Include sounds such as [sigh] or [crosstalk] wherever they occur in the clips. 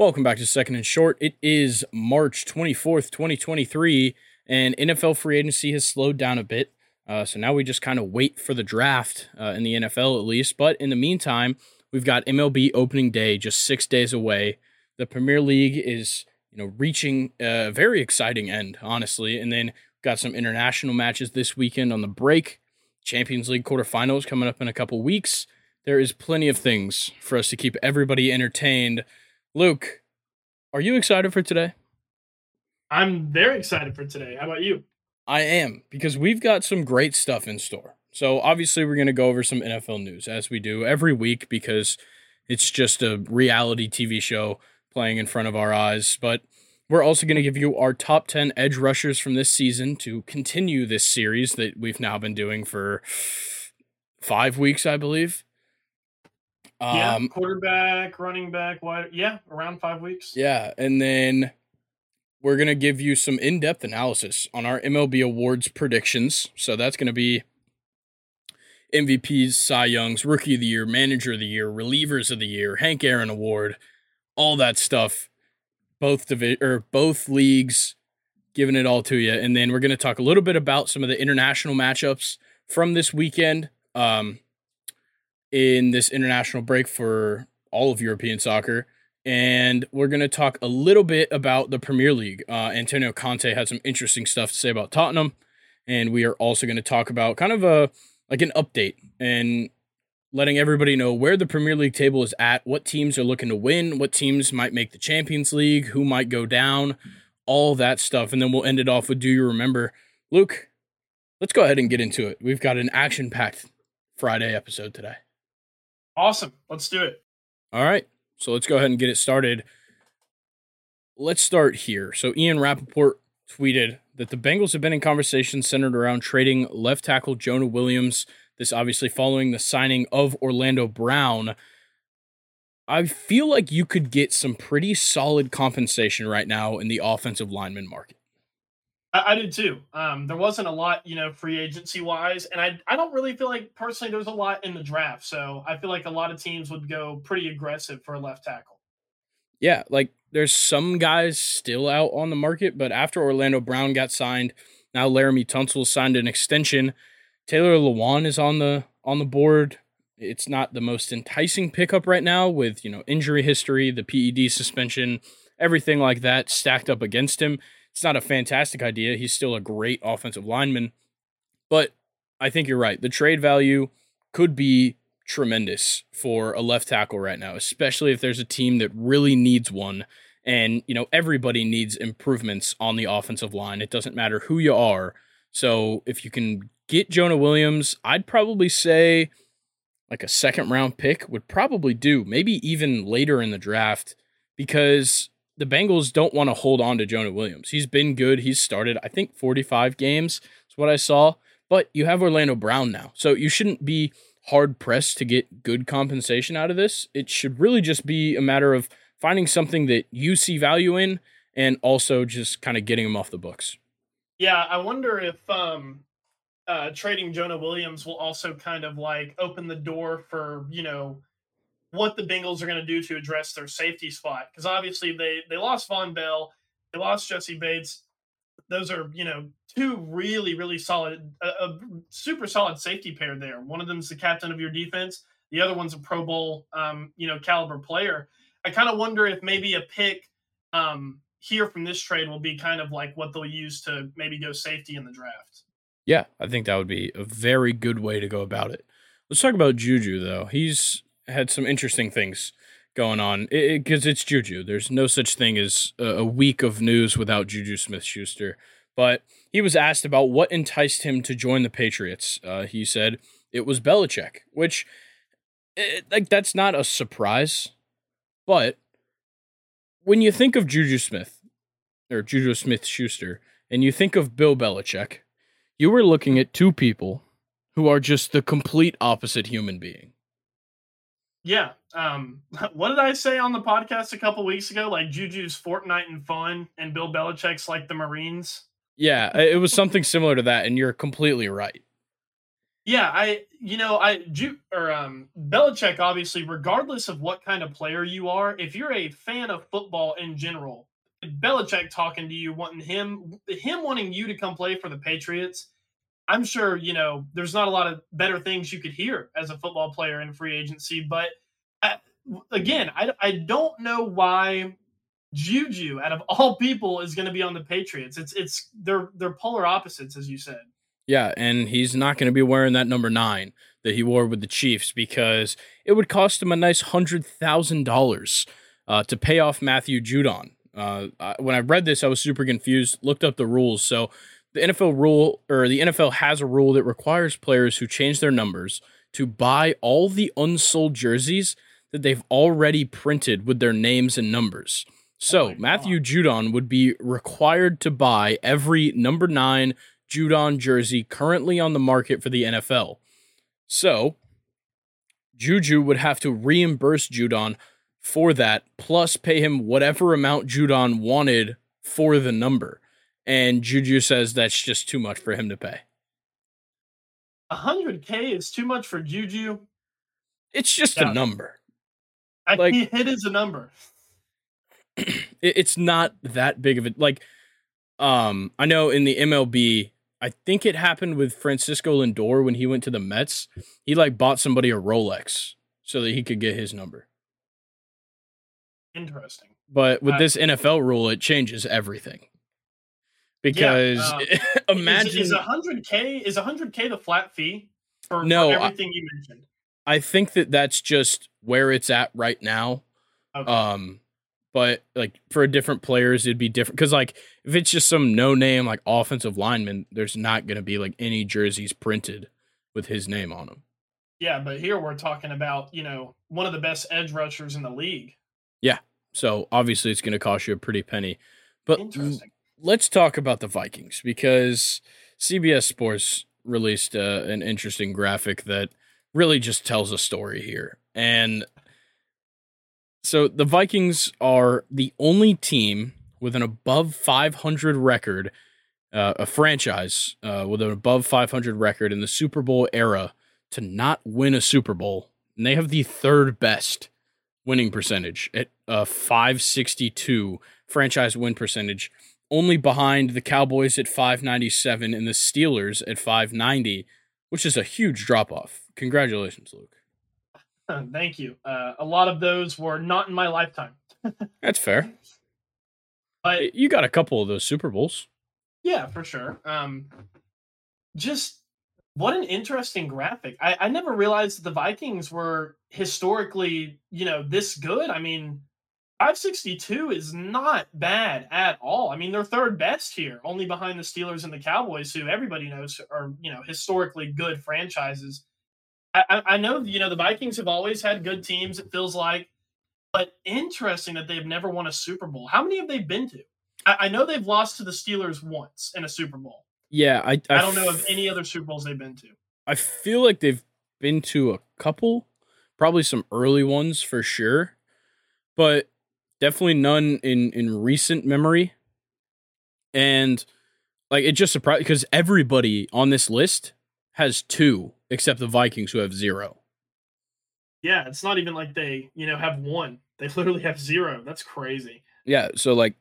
Welcome back to Second and Short. It is March 24th, 2023, and NFL free agency has slowed down a bit. Uh, so now we just kind of wait for the draft uh, in the NFL at least. But in the meantime, we've got MLB opening day just six days away. The Premier League is, you know, reaching a very exciting end, honestly. And then got some international matches this weekend on the break. Champions League quarterfinals coming up in a couple weeks. There is plenty of things for us to keep everybody entertained Luke, are you excited for today? I'm very excited for today. How about you? I am because we've got some great stuff in store. So, obviously, we're going to go over some NFL news as we do every week because it's just a reality TV show playing in front of our eyes. But we're also going to give you our top 10 edge rushers from this season to continue this series that we've now been doing for five weeks, I believe. Yeah, um, quarterback, running back, wide. Yeah, around five weeks. Yeah, and then we're gonna give you some in-depth analysis on our MLB awards predictions. So that's gonna be MVPs, Cy Youngs, Rookie of the Year, Manager of the Year, Relievers of the Year, Hank Aaron Award, all that stuff. Both divi- or both leagues, giving it all to you, and then we're gonna talk a little bit about some of the international matchups from this weekend. Um, in this international break for all of European soccer. And we're going to talk a little bit about the Premier League. Uh, Antonio Conte had some interesting stuff to say about Tottenham. And we are also going to talk about kind of a like an update and letting everybody know where the Premier League table is at, what teams are looking to win, what teams might make the Champions League, who might go down, all that stuff. And then we'll end it off with Do You Remember? Luke, let's go ahead and get into it. We've got an action packed Friday episode today. Awesome. Let's do it. All right. So let's go ahead and get it started. Let's start here. So Ian Rapoport tweeted that the Bengals have been in conversations centered around trading left tackle Jonah Williams. This obviously following the signing of Orlando Brown. I feel like you could get some pretty solid compensation right now in the offensive lineman market. I, I did too. Um, there wasn't a lot, you know, free agency wise, and I I don't really feel like personally there's a lot in the draft. So I feel like a lot of teams would go pretty aggressive for a left tackle. Yeah, like there's some guys still out on the market, but after Orlando Brown got signed, now Laremy Tunsil signed an extension. Taylor Lewan is on the on the board. It's not the most enticing pickup right now with, you know, injury history, the PED suspension, everything like that stacked up against him. It's not a fantastic idea. He's still a great offensive lineman. But I think you're right. The trade value could be tremendous for a left tackle right now, especially if there's a team that really needs one. And, you know, everybody needs improvements on the offensive line. It doesn't matter who you are. So if you can get Jonah Williams, I'd probably say like a second round pick would probably do, maybe even later in the draft, because the Bengals don't want to hold on to Jonah Williams. He's been good. He's started, I think, 45 games is what I saw. But you have Orlando Brown now. So you shouldn't be hard pressed to get good compensation out of this. It should really just be a matter of finding something that you see value in and also just kind of getting him off the books. Yeah, I wonder if um uh trading Jonah Williams will also kind of like open the door for, you know, what the Bengals are going to do to address their safety spot because obviously they they lost Vonn Bell, they lost Jessie Bates. Those are you know two really really solid, a, a super solid safety pair there. One of them is the captain of your defense. The other one's a Pro Bowl um, you know caliber player. I kind of wonder if maybe a pick um, here from this trade will be kind of like what they'll use to maybe go safety in the draft. Yeah, I think that would be a very good way to go about it. Let's talk about Juju though. He's had some interesting things going on because it, it's Juju. There's no such thing as a, a week of news without Juju Smith Schuster. But he was asked about what enticed him to join the Patriots. Uh, he said it was Belichick, which, it, like, that's not a surprise. But when you think of Juju Smith or Juju Smith Schuster and you think of Bill Belichick, you were looking at two people who are just the complete opposite human being. Yeah. Um, [laughs] what did I say on the podcast a couple weeks ago? Like Juju's Fortnite and fun, and Bill Belichick's like the Marines. Yeah, it was something similar to that, and you're completely right. Yeah, I you know I Ju or um Belichick obviously, regardless of what kind of player you are, if you're a fan of football in general, Belichick talking to you, wanting him him wanting you to come play for the Patriots, I'm sure you know there's not a lot of better things you could hear as a football player in free agency. But I, again, I I don't know why Juju, out of all people, is going to be on the Patriots. It's it's they're they're polar opposites, as you said. Yeah, and he's not going to be wearing that number nine that he wore with the Chiefs because it would cost him a nice hundred thousand uh, dollars to pay off Matthew Judon. Uh, when I read this, I was super confused. Looked up the rules. So the NFL rule or the NFL has a rule that requires players who change their numbers to buy all the unsold jerseys that they've already printed with their names and numbers. So oh Matthew Judon would be required to buy every number nine Judon jersey currently on the market for the NFL. So Juju would have to reimburse Judon for that, plus pay him whatever amount Judon wanted for the number. And Juju says that's just too much for him to pay. 100K is too much for Juju. It's just yeah. a number. I, like, [laughs] it is a number. [clears throat] it's not that big of a like um I know in the MLB I think it happened with Francisco Lindor when he went to the Mets. He like bought somebody a Rolex so that he could get his number. Interesting. But with uh, this NFL rule, it changes everything. Because yeah, uh, [laughs] imagine is, hundred k is hundred k the flat fee for, no, for everything I, you mentioned. I think that that's just where it's at right now. Okay. Um, but like for different players, it'd be different because like if it's just some no name like offensive lineman, there's not going to be like any jerseys printed with his name on them. Yeah, but here we're talking about you know one of the best edge rushers in the league. Yeah, so obviously it's going to cost you a pretty penny. But let's talk about the Vikings because CBS Sports released uh, an interesting graphic that really just tells a story here. And so the Vikings are the only team with an above 500 record, uh, a franchise uh, with an above 500 record in the Super Bowl era to not win a Super Bowl. And they have the third best winning percentage at uh, 562 franchise win percentage, only behind the Cowboys at 597 and the Steelers at 590, which is a huge drop off. Congratulations, Luke. [laughs] Thank you. Uh, a lot of those were not in my lifetime. [laughs] That's fair. But you got a couple of those Super Bowls. Yeah, for sure. Um, just what an interesting graphic. I, I never realized the Vikings were historically, you know, this good. I mean, 562 is not bad at all. I mean, they're third best here, only behind the Steelers and the Cowboys, who everybody knows are, you know, historically good franchises. I, I know, you know, the Vikings have always had good teams, it feels like, but interesting that they've never won a Super Bowl. How many have they been to? I, I know they've lost to the Steelers once in a Super Bowl. Yeah, I, I, I don't know of any other Super Bowls they've been to. I feel like they've been to a couple, probably some early ones for sure, but definitely none in in recent memory. And like it just surprised because everybody on this list has two except the Vikings who have zero. Yeah, it's not even like they, you know, have one. They literally have zero. That's crazy. Yeah, so like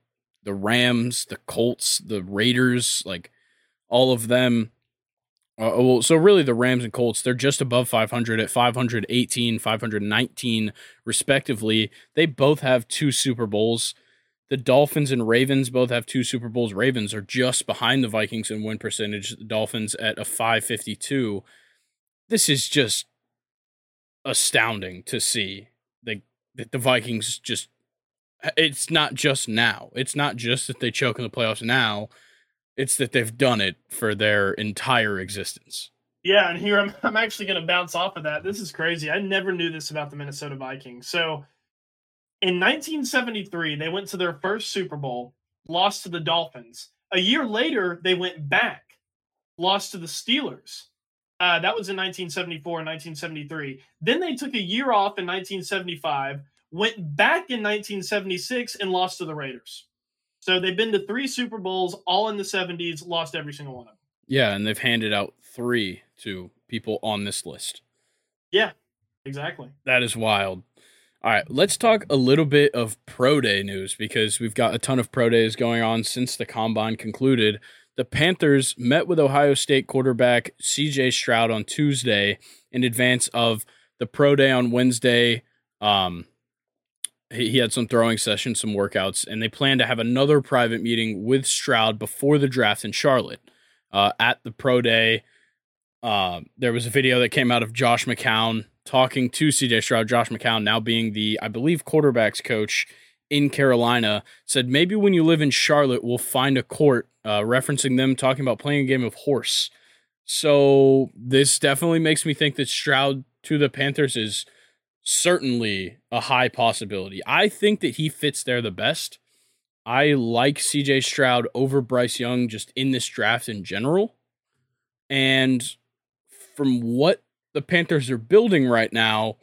the Rams, the Colts, the Raiders, like all of them. Uh, well, so really, the Rams and Colts, they're just above 500 at 518, 519, respectively. They both have two Super Bowls. The Dolphins and Ravens both have two Super Bowls. Ravens are just behind the Vikings in win percentage. The Dolphins at a 552. This is just astounding to see. That the Vikings just it's not just now. It's not just that they choke in the playoffs now. It's that they've done it for their entire existence. Yeah, and here I'm, [laughs] I'm actually going to bounce off of that. This is crazy. I never knew this about the Minnesota Vikings. So in 1973, they went to their first Super Bowl, lost to the Dolphins. A year later, they went back, lost to the Steelers. Uh, that was in 1974 and 1973. Then they took a year off in 1975, went back in 1976, and lost to the Raiders. So they've been to three Super Bowls, all in the 70s, lost every single one of them. Yeah, and they've handed out three to people on this list. Yeah, exactly. That is wild. All right, let's talk a little bit of pro day news because we've got a ton of pro days going on since the combine concluded. The Panthers met with Ohio State quarterback CJ Stroud on Tuesday in advance of the pro day on Wednesday. Um, he, had some throwing sessions, some workouts, and they plan to have another private meeting with Stroud before the draft in Charlotte. Uh, at the pro day, uh, there was a video that came out of Josh McCown talking to CJ Stroud. Josh McCown, now being the, I believe, quarterbacks coach in Carolina, said maybe when you live in Charlotte, we'll find a court, uh, referencing them talking about playing a game of horse. So this definitely makes me think that Stroud to the Panthers is certainly a high possibility. I think that he fits there the best. I like CJ Stroud over Bryce Young just in this draft in general. And from what the Panthers are building right now,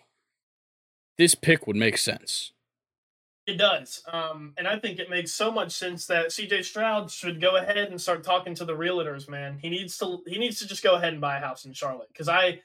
this pick would make sense. It does. Um, and I think it makes so much sense that CJ Stroud should go ahead and start talking to the realtors, man. He needs to he needs to just go ahead and buy a house in Charlotte. Cause I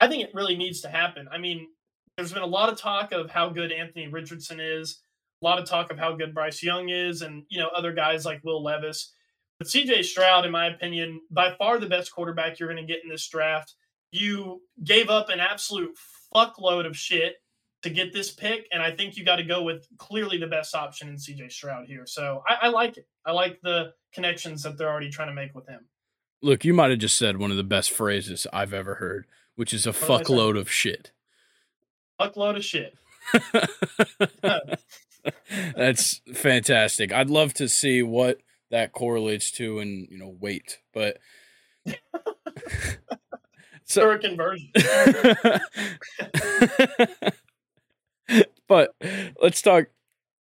I think it really needs to happen. I mean, there's been a lot of talk of how good Anthony Richardson is, a lot of talk of how good Bryce Young is, and you know, other guys like Will Levis. But CJ Stroud, in my opinion, by far the best quarterback you're going to get in this draft. You gave up an absolute fuckload of shit to get this pick, and I think you got to go with clearly the best option in CJ Stroud here. So I, I like it. I like the connections that they're already trying to make with him. Look, you might have just said one of the best phrases I've ever heard, which is a fuckload of shit. Fuckload of shit. [laughs] That's fantastic. I'd love to see what that correlates to in you know weight, but [laughs] so or conversion. [laughs] but let's talk.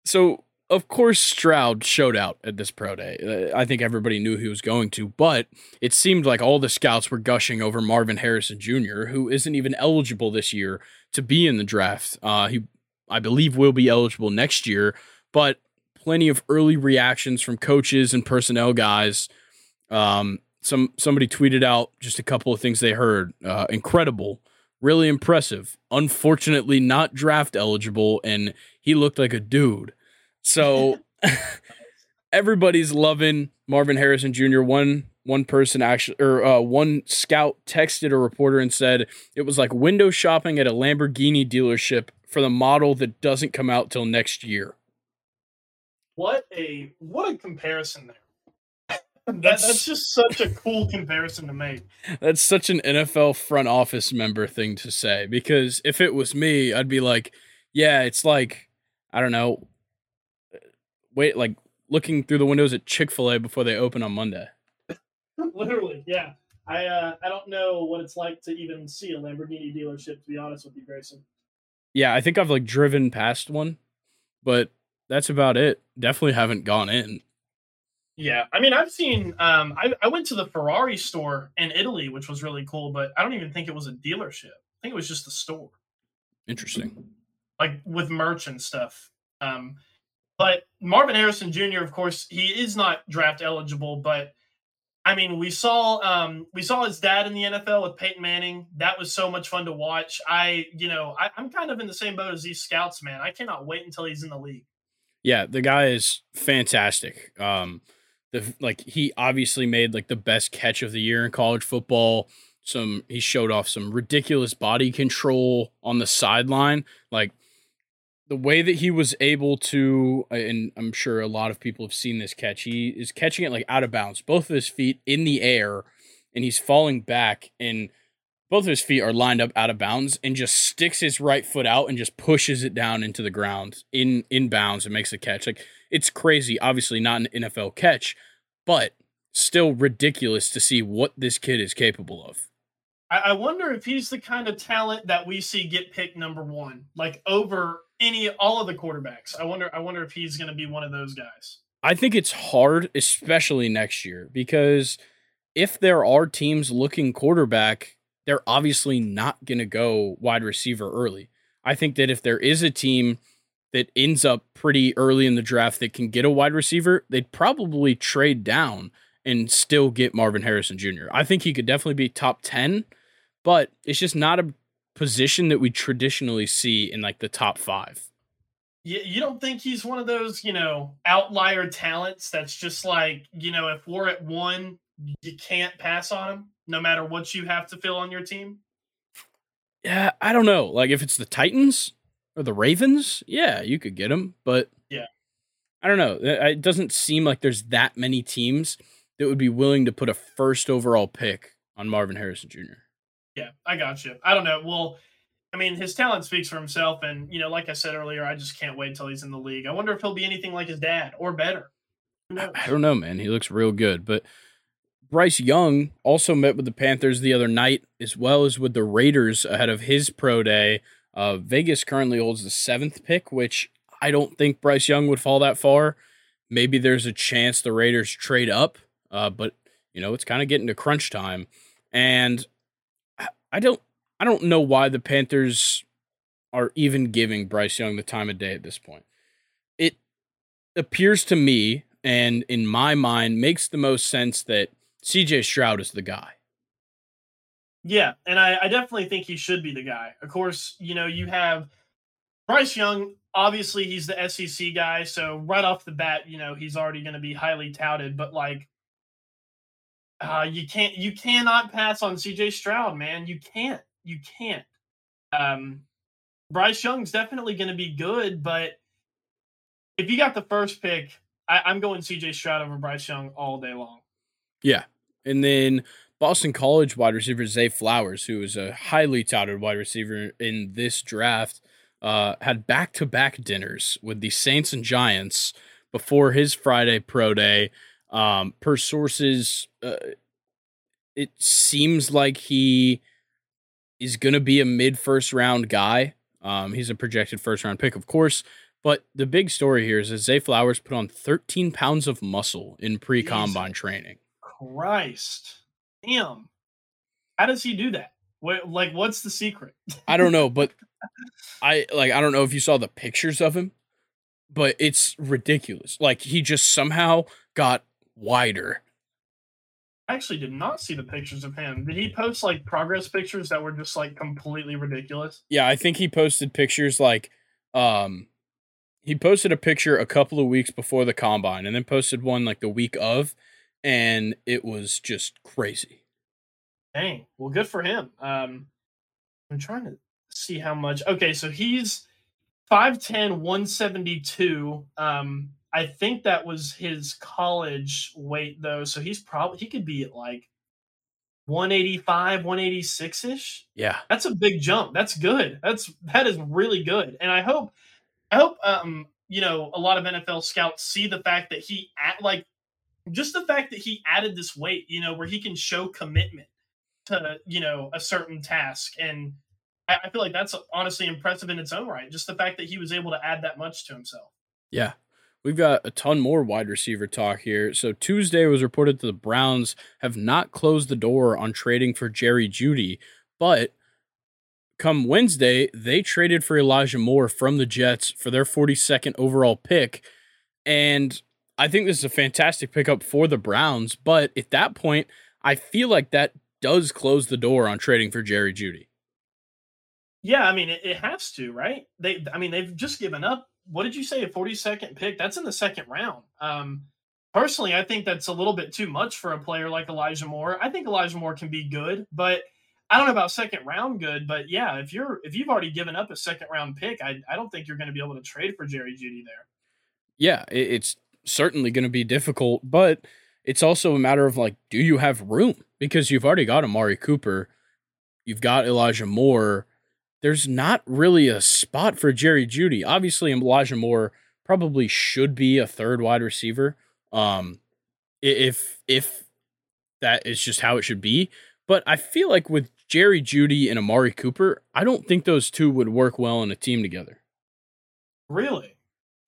So, of course, Stroud showed out at this pro day. Uh, I think everybody knew he was going to, but it seemed like all the scouts were gushing over Marvin Harrison Jr., who isn't even eligible this year to be in the draft. Uh, he, I believe, will be eligible next year, but plenty of early reactions from coaches and personnel guys. Um, some somebody tweeted out just a couple of things they heard. Uh, incredible really impressive. Unfortunately, not draft eligible, and he looked like a dude. So everybody's loving Marvin Harrison Jr. One one person actually, or uh, one scout texted a reporter and said it was like window shopping at a Lamborghini dealership for the model that doesn't come out till next year. What a what a comparison there. [laughs] That, that's, just such a cool comparison to make. That's such an NFL front office member thing to say because if it was me, I'd be like, yeah, it's like I don't know, wait, like looking through the windows at Chick Fil A before they open on Monday. Literally, yeah. I uh, I don't know what it's like to even see a Lamborghini dealership. To be honest with you, Grayson. Yeah, I think I've like driven past one, but that's about it. Definitely haven't gone in. Yeah, I mean, I've seen. Um, I, I went to the Ferrari store in Italy, which was really cool, but I don't even think it was a dealership. I think it was just a store. Interesting. Like with merch and stuff. Um, but Marvin Harrison Jr., of course, he is not draft eligible. But I mean, we saw um, we saw his dad in the NFL with Peyton Manning. That was so much fun to watch. I, you know, I, I'm kind of in the same boat as these scouts, man. I cannot wait until he's in the league. Yeah, the guy is fantastic. Um, the like he obviously made like the best catch of the year in college football. Some he showed off some ridiculous body control on the sideline. Like the way that he was able to uh, and I'm sure a lot of people have seen this catch. He is catching it like out of bounds, both of his feet in the air and he's falling back and both of his feet are lined up out of bounds and just sticks his right foot out and just pushes it down into the ground in in bounds and makes a catch. Like it's crazy, obviously not an NFL catch, but still ridiculous to see what this kid is capable of. I wonder if he's the kind of talent that we see get picked number one, like over any all of the quarterbacks. I wonder. I wonder if he's going to be one of those guys. I think it's hard, especially next year, because if there are teams looking quarterback, they're obviously not going to go wide receiver early. I think that if there is a team that ends up pretty early in the draft that can get a wide receiver, they'd probably trade down and still get Marvin Harrison Jr. I think he could definitely be top 10, but it's just not a position that we traditionally see in like the top five. You, you don't think he's one of those, you know, outlier talents that's just like, you know, if we're at one, you can't pass on him no matter what you have to fill on your team? Yeah, I don't know. Like if it's the Titans or the Ravens, yeah, you could get him, but yeah. I don't know. It doesn't seem like there's that many teams that would be willing to put a first overall pick on Marvin Harrison Jr. Yeah, I got you. I don't know. Well, I mean, his talent speaks for himself, and you know, like I said earlier, I just can't wait until he's in the league. I wonder if he'll be anything like his dad or better. I don't know, man. He looks real good, but Bryce Young also met with the Panthers the other night, as well as with the Raiders ahead of his pro day. Uh, Vegas currently holds the seventh pick, which I don't think Bryce Young would fall that far. Maybe there's a chance the Raiders trade up, uh, but you know it's kind of getting to crunch time, and I don't I don't know why the Panthers are even giving Bryce Young the time of day at this point. It appears to me, and in my mind, makes the most sense that CJ Stroud is the guy. Yeah, and I, I definitely think he should be the guy. Of course, you know, you have Bryce Young. Obviously, he's the SEC guy, so right off the bat, you know, he's already going to be highly touted. But like, uh, you can't, you cannot pass on CJ Stroud, man. You can't, you can't. Um, Bryce Young's definitely going to be good, but if you got the first pick, I, I'm going CJ Stroud over Bryce Young all day long. Yeah, and then Boston College wide receiver Zay Flowers, who is a highly touted wide receiver in this draft, uh, had back to back dinners with the Saints and Giants before his Friday pro day. Um, per sources, uh, it seems like he is going to be a mid first round guy. Um, he's a projected first round pick, of course. But the big story here is that Zay Flowers put on 13 pounds of muscle in pre combine training. Christ. Damn. How does he do that? What, like, what's the secret? I don't know, but [laughs] I like I don't know if you saw the pictures of him, but it's ridiculous. Like he just somehow got wider. I actually did not see the pictures of him. Did he post like progress pictures that were just like completely ridiculous? Yeah, I think he posted pictures like um he posted a picture a couple of weeks before the combine and then posted one like the week of and it was just crazy. Dang. Well, good for him. Um, I'm trying to see how much. Okay, so he's 5'10, 172. Um, I think that was his college weight though. So he's probably he could be at like 185, 186 ish. Yeah. That's a big jump. That's good. That's that is really good. And I hope I hope um you know a lot of NFL scouts see the fact that he at like just the fact that he added this weight, you know, where he can show commitment to, you know, a certain task. And I, I feel like that's honestly impressive in its own right. Just the fact that he was able to add that much to himself. Yeah. We've got a ton more wide receiver talk here. So Tuesday was reported that the Browns have not closed the door on trading for Jerry Jeudy, but come Wednesday, they traded for Elijah Moore from the Jets for their 42nd overall pick. And I think this is a fantastic pickup for the Browns, but at that point, I feel like that does close the door on trading for Jerry Jeudy. Yeah, I mean it, it has to, right? They, I mean, they've just given up. What did you say? A forty-second pick? That's in the second round. Um, personally, I think that's a little bit too much for a player like Elijah Moore. I think Elijah Moore can be good, but I don't know about second round good. But yeah, if you're if you've already given up a second round pick, I I don't think you're going to be able to trade for Jerry Jeudy there. Yeah, it's certainly going to be difficult, but it's also a matter of like, do you have room? Because you've already got Amari Cooper, you've got Elijah Moore. There's not really a spot for Jerry Jeudy. Obviously, Elijah Moore probably should be a third wide receiver. Um, if if that is just how it should be. But I feel like with Jerry Jeudy and Amari Cooper, I don't think those two would work well in a team together. Really?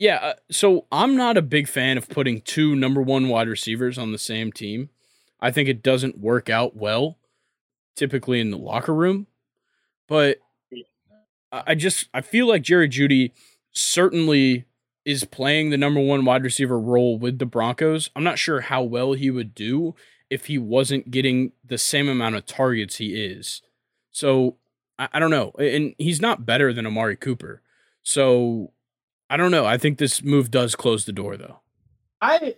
Yeah, uh, so I'm not a big fan of putting two number one wide receivers on the same team. I think it doesn't work out well, typically in the locker room. But I just I feel like Jerry Jeudy certainly is playing the number one wide receiver role with the Broncos. I'm not sure how well he would do if he wasn't getting the same amount of targets he is. So I, I don't know. And he's not better than Amari Cooper. So I don't know. I think this move does close the door though. I,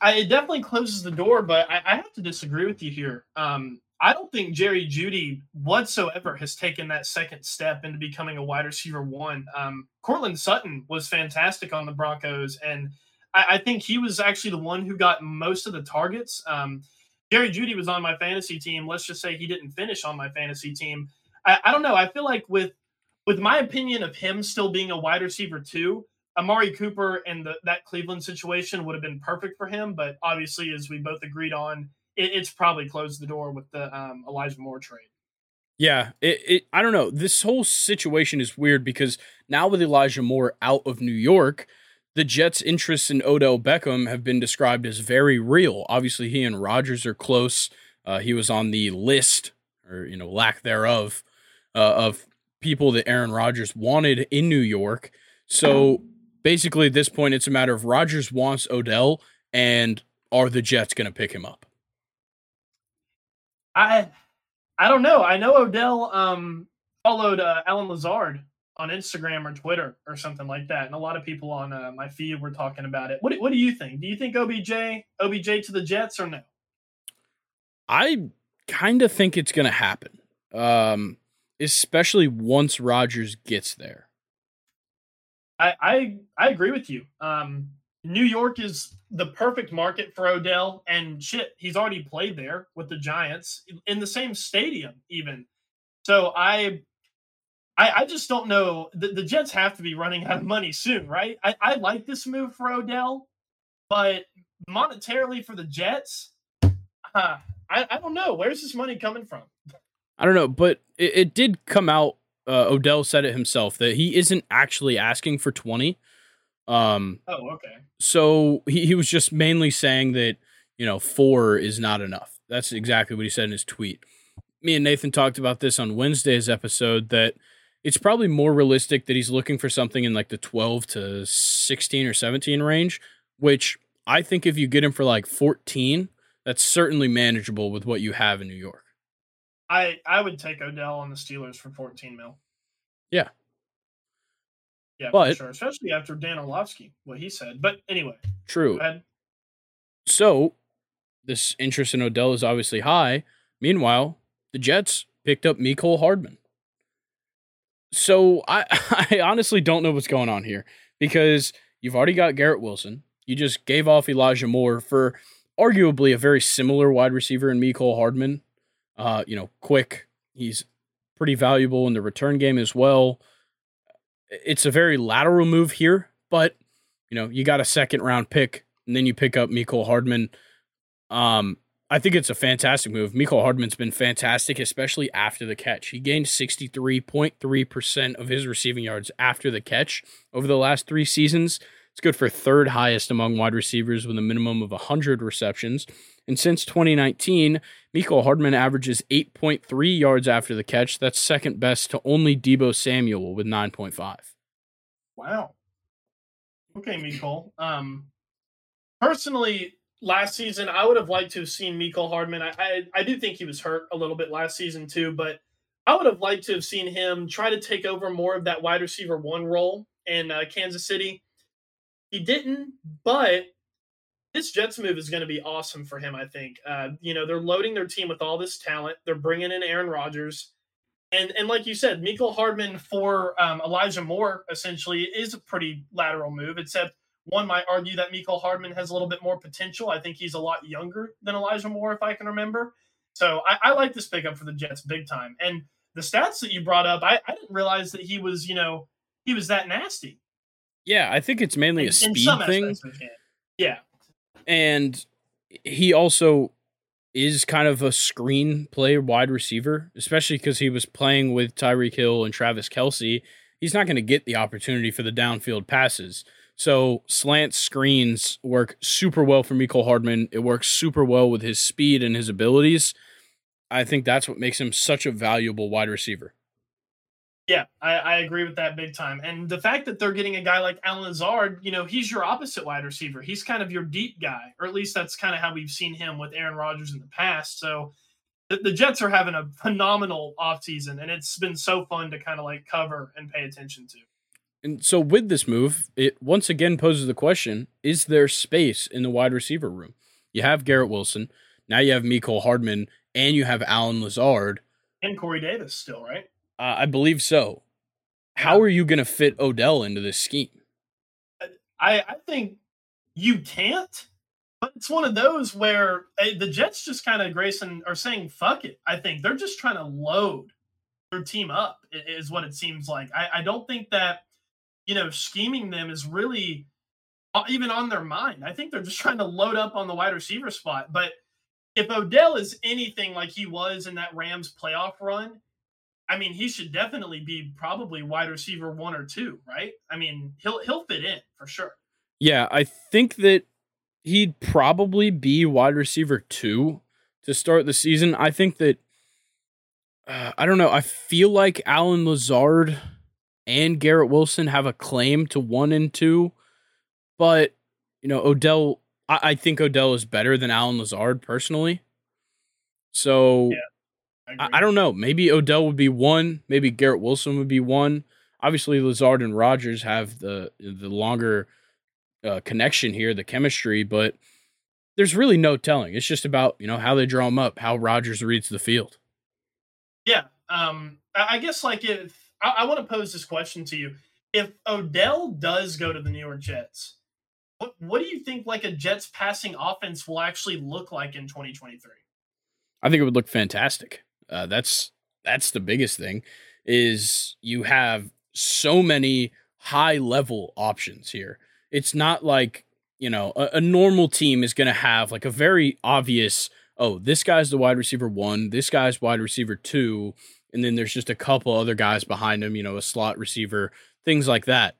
I it definitely closes the door, but I, I have to disagree with you here. Um, I don't think Jerry Jeudy whatsoever has taken that second step into becoming a wide receiver one. Um, Courtland Sutton was fantastic on the Broncos, and I, I, think he was actually the one who got most of the targets. Um, Jerry Jeudy was on my fantasy team. Let's just say he didn't finish on my fantasy team. I, I don't know. I feel like with with my opinion of him still being a wide receiver too, Amari Cooper and the, that Cleveland situation would have been perfect for him. But obviously, as we both agreed on, it, it's probably closed the door with the um, Elijah Moore trade. Yeah, it, it. I don't know. This whole situation is weird because now with Elijah Moore out of New York, the Jets' interests in Odell Beckham have been described as very real. Obviously, he and Rodgers are close. Uh, he was on the list, or you know, lack thereof, uh, of people that Aaron Rodgers wanted in New York. So basically, at this point, it's a matter of Rodgers wants Odell, and are the Jets going to pick him up? I I don't know. I know Odell um, followed uh, Allen Lazard on Instagram or Twitter or something like that, and a lot of people on uh, my feed were talking about it. What do, what do you think? Do you think OBJ OBJ to the Jets or no? I kind of think it's going to happen, um, especially once Rodgers gets there. I, I I agree with you. Um, New York is the perfect market for Odell, and shit, he's already played there with the Giants in the same stadium, even. So I, I, I just don't know. The, the, Jets have to be running out of money soon, right? I, I like this move for Odell, but monetarily for the Jets, uh, I, I don't know. Where's this money coming from? I don't know, but it, it did come out uh, Odell said it himself that he isn't actually asking for 20. Um, oh, okay. So he, he was just mainly saying that, you know, four is not enough. That's exactly what he said in his tweet. Me and Nathan talked about this on Wednesday's episode that it's probably more realistic that he's looking for something in like the 12 to 16 or 17 range, which I think if you get him for like 14, that's certainly manageable with what you have in New York. I I would take Odell on the Steelers for 14 mil. Yeah. Yeah, but, sure. Especially after Dan Orlovsky, what he said. But anyway. True. So this interest in Odell is obviously high. Meanwhile, the Jets picked up Mecole Hardman. So I, [laughs] I honestly don't know what's going on here because you've already got Garrett Wilson. You just gave off Elijah Moore for arguably a very similar wide receiver in Mecole Hardman. Uh, you know, quick. He's pretty valuable in the return game as well. It's a very lateral move here, but you know, you got a second round pick, and then you pick up Mecole Hardman. Um, I think it's a fantastic move. Mecole Hardman's been fantastic, especially after the catch. He gained 63.3% of his receiving yards after the catch over the last three seasons. It's good for third highest among wide receivers with a minimum of 100 receptions. And since 2019, Mecole Hardman averages 8.3 yards after the catch. That's second best to only Deebo Samuel with 9.5. Wow. Okay, Mecole. Um, personally, last season, I would have liked to have seen Mecole Hardman. I, I, I do think he was hurt a little bit last season too, but I would have liked to have seen him try to take over more of that wide receiver one role in uh, Kansas City. He didn't, but this Jets move is going to be awesome for him. I think. Uh, you know, they're loading their team with all this talent. They're bringing in Aaron Rodgers, and and like you said, Mecole Hardman for um, Elijah Moore essentially is a pretty lateral move. Except one might argue that Mecole Hardman has a little bit more potential. I think he's a lot younger than Elijah Moore, if I can remember. So I, I like this pickup for the Jets big time. And the stats that you brought up, I, I didn't realize that he was, you know, he was that nasty. Yeah, I think it's mainly in, a speed thing. Yeah, and he also is kind of a screen play wide receiver, especially because he was playing with Tyreek Hill and Travis Kelce. He's not going to get the opportunity for the downfield passes. So slant screens work super well for Mecole Hardman. It works super well with his speed and his abilities. I think that's what makes him such a valuable wide receiver. Yeah, I, I, agree with that big time. And the fact that they're getting a guy like Allen Lazard, you know, he's your opposite wide receiver. He's kind of your deep guy, or at least that's kind of how we've seen him with Aaron Rodgers in the past. So the, the Jets are having a phenomenal offseason, and it's been so fun to kind of like cover and pay attention to. And so with this move, it once again poses the question: Is there space in the wide receiver room? You have Garrett Wilson, now you have Mecole Hardman, and you have Allen Lazard and Corey Davis still, right? Uh, I believe so. How are you going to fit Odell into this scheme? I, I think you can't. But it's one of those where hey, the Jets just kind of Grayson are saying fuck it. I think they're just trying to load their team up is what it seems like. I, I don't think that you know scheming them is really uh, even on their mind. I think they're just trying to load up on the wide receiver spot. But if Odell is anything like he was in that Rams playoff run, I mean, he should definitely be probably wide receiver one or two, right? I mean, he'll he'll fit in for sure. Yeah, I think that he'd probably be wide receiver two to start the season. I think that uh, I don't know. I feel like Allen Lazard and Garrett Wilson have a claim to one and two, but you know Odell. I, I think Odell is better than Allen Lazard personally. So yeah, I, I, don't know. Maybe Odell would be one. Maybe Garrett Wilson would be one. Obviously, Lazard and Rodgers have the the longer uh, connection here, the chemistry, but there's really no telling. It's just about you know how they draw them up, how Rodgers reads the field. Yeah, um, I guess like if I, I want to pose this question to you, if Odell does go to the New York Jets, what what do you think like a Jets passing offense will actually look like in 2023? I think it would look fantastic. Uh, that's that's the biggest thing is you have so many high level options here. It's not like you know a, a normal team is going to have like a very obvious oh this guy's the wide receiver one this guy's wide receiver two and then there's just a couple other guys behind him you know a slot receiver things like that.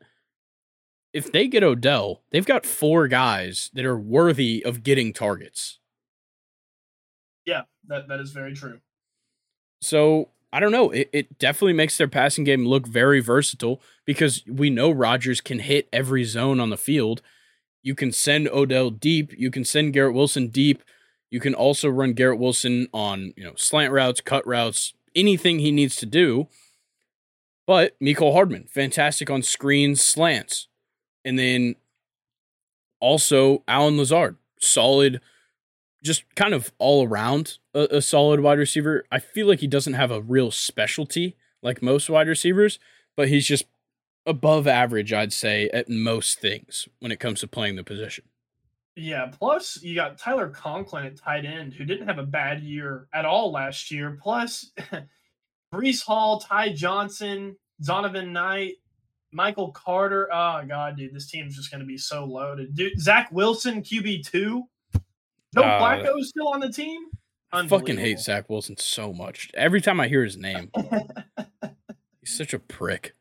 If they get odell they've got four guys that are worthy of getting targets. Yeah that, that is very true so I don't know. It, it definitely makes their passing game look very versatile because we know Rodgers can hit every zone on the field. You can send Odell deep. You can send Garrett Wilson deep. You can also run Garrett Wilson on you know slant routes, cut routes, anything he needs to do. But Mecole Hardman, fantastic on screens, slants, and then also Allen Lazard, solid just kind of all around a, a, solid wide receiver. I feel like he doesn't have a real specialty like most wide receivers, but he's just above average, I'd say, at most things when it comes to playing the position. Yeah. Plus, you got Tyler Conklin at tight end, who didn't have a bad year at all last year. Plus, [laughs] Breece Hall, Ty Johnson, Zonovan Knight, Michael Carter. Oh, God, dude, this team's just going to be so loaded. Dude, Zach Wilson, QB2. No, uh, Flacco's still on the team. I fucking hate Zach Wilson so much. Every time I hear his name, [laughs] he's such a prick.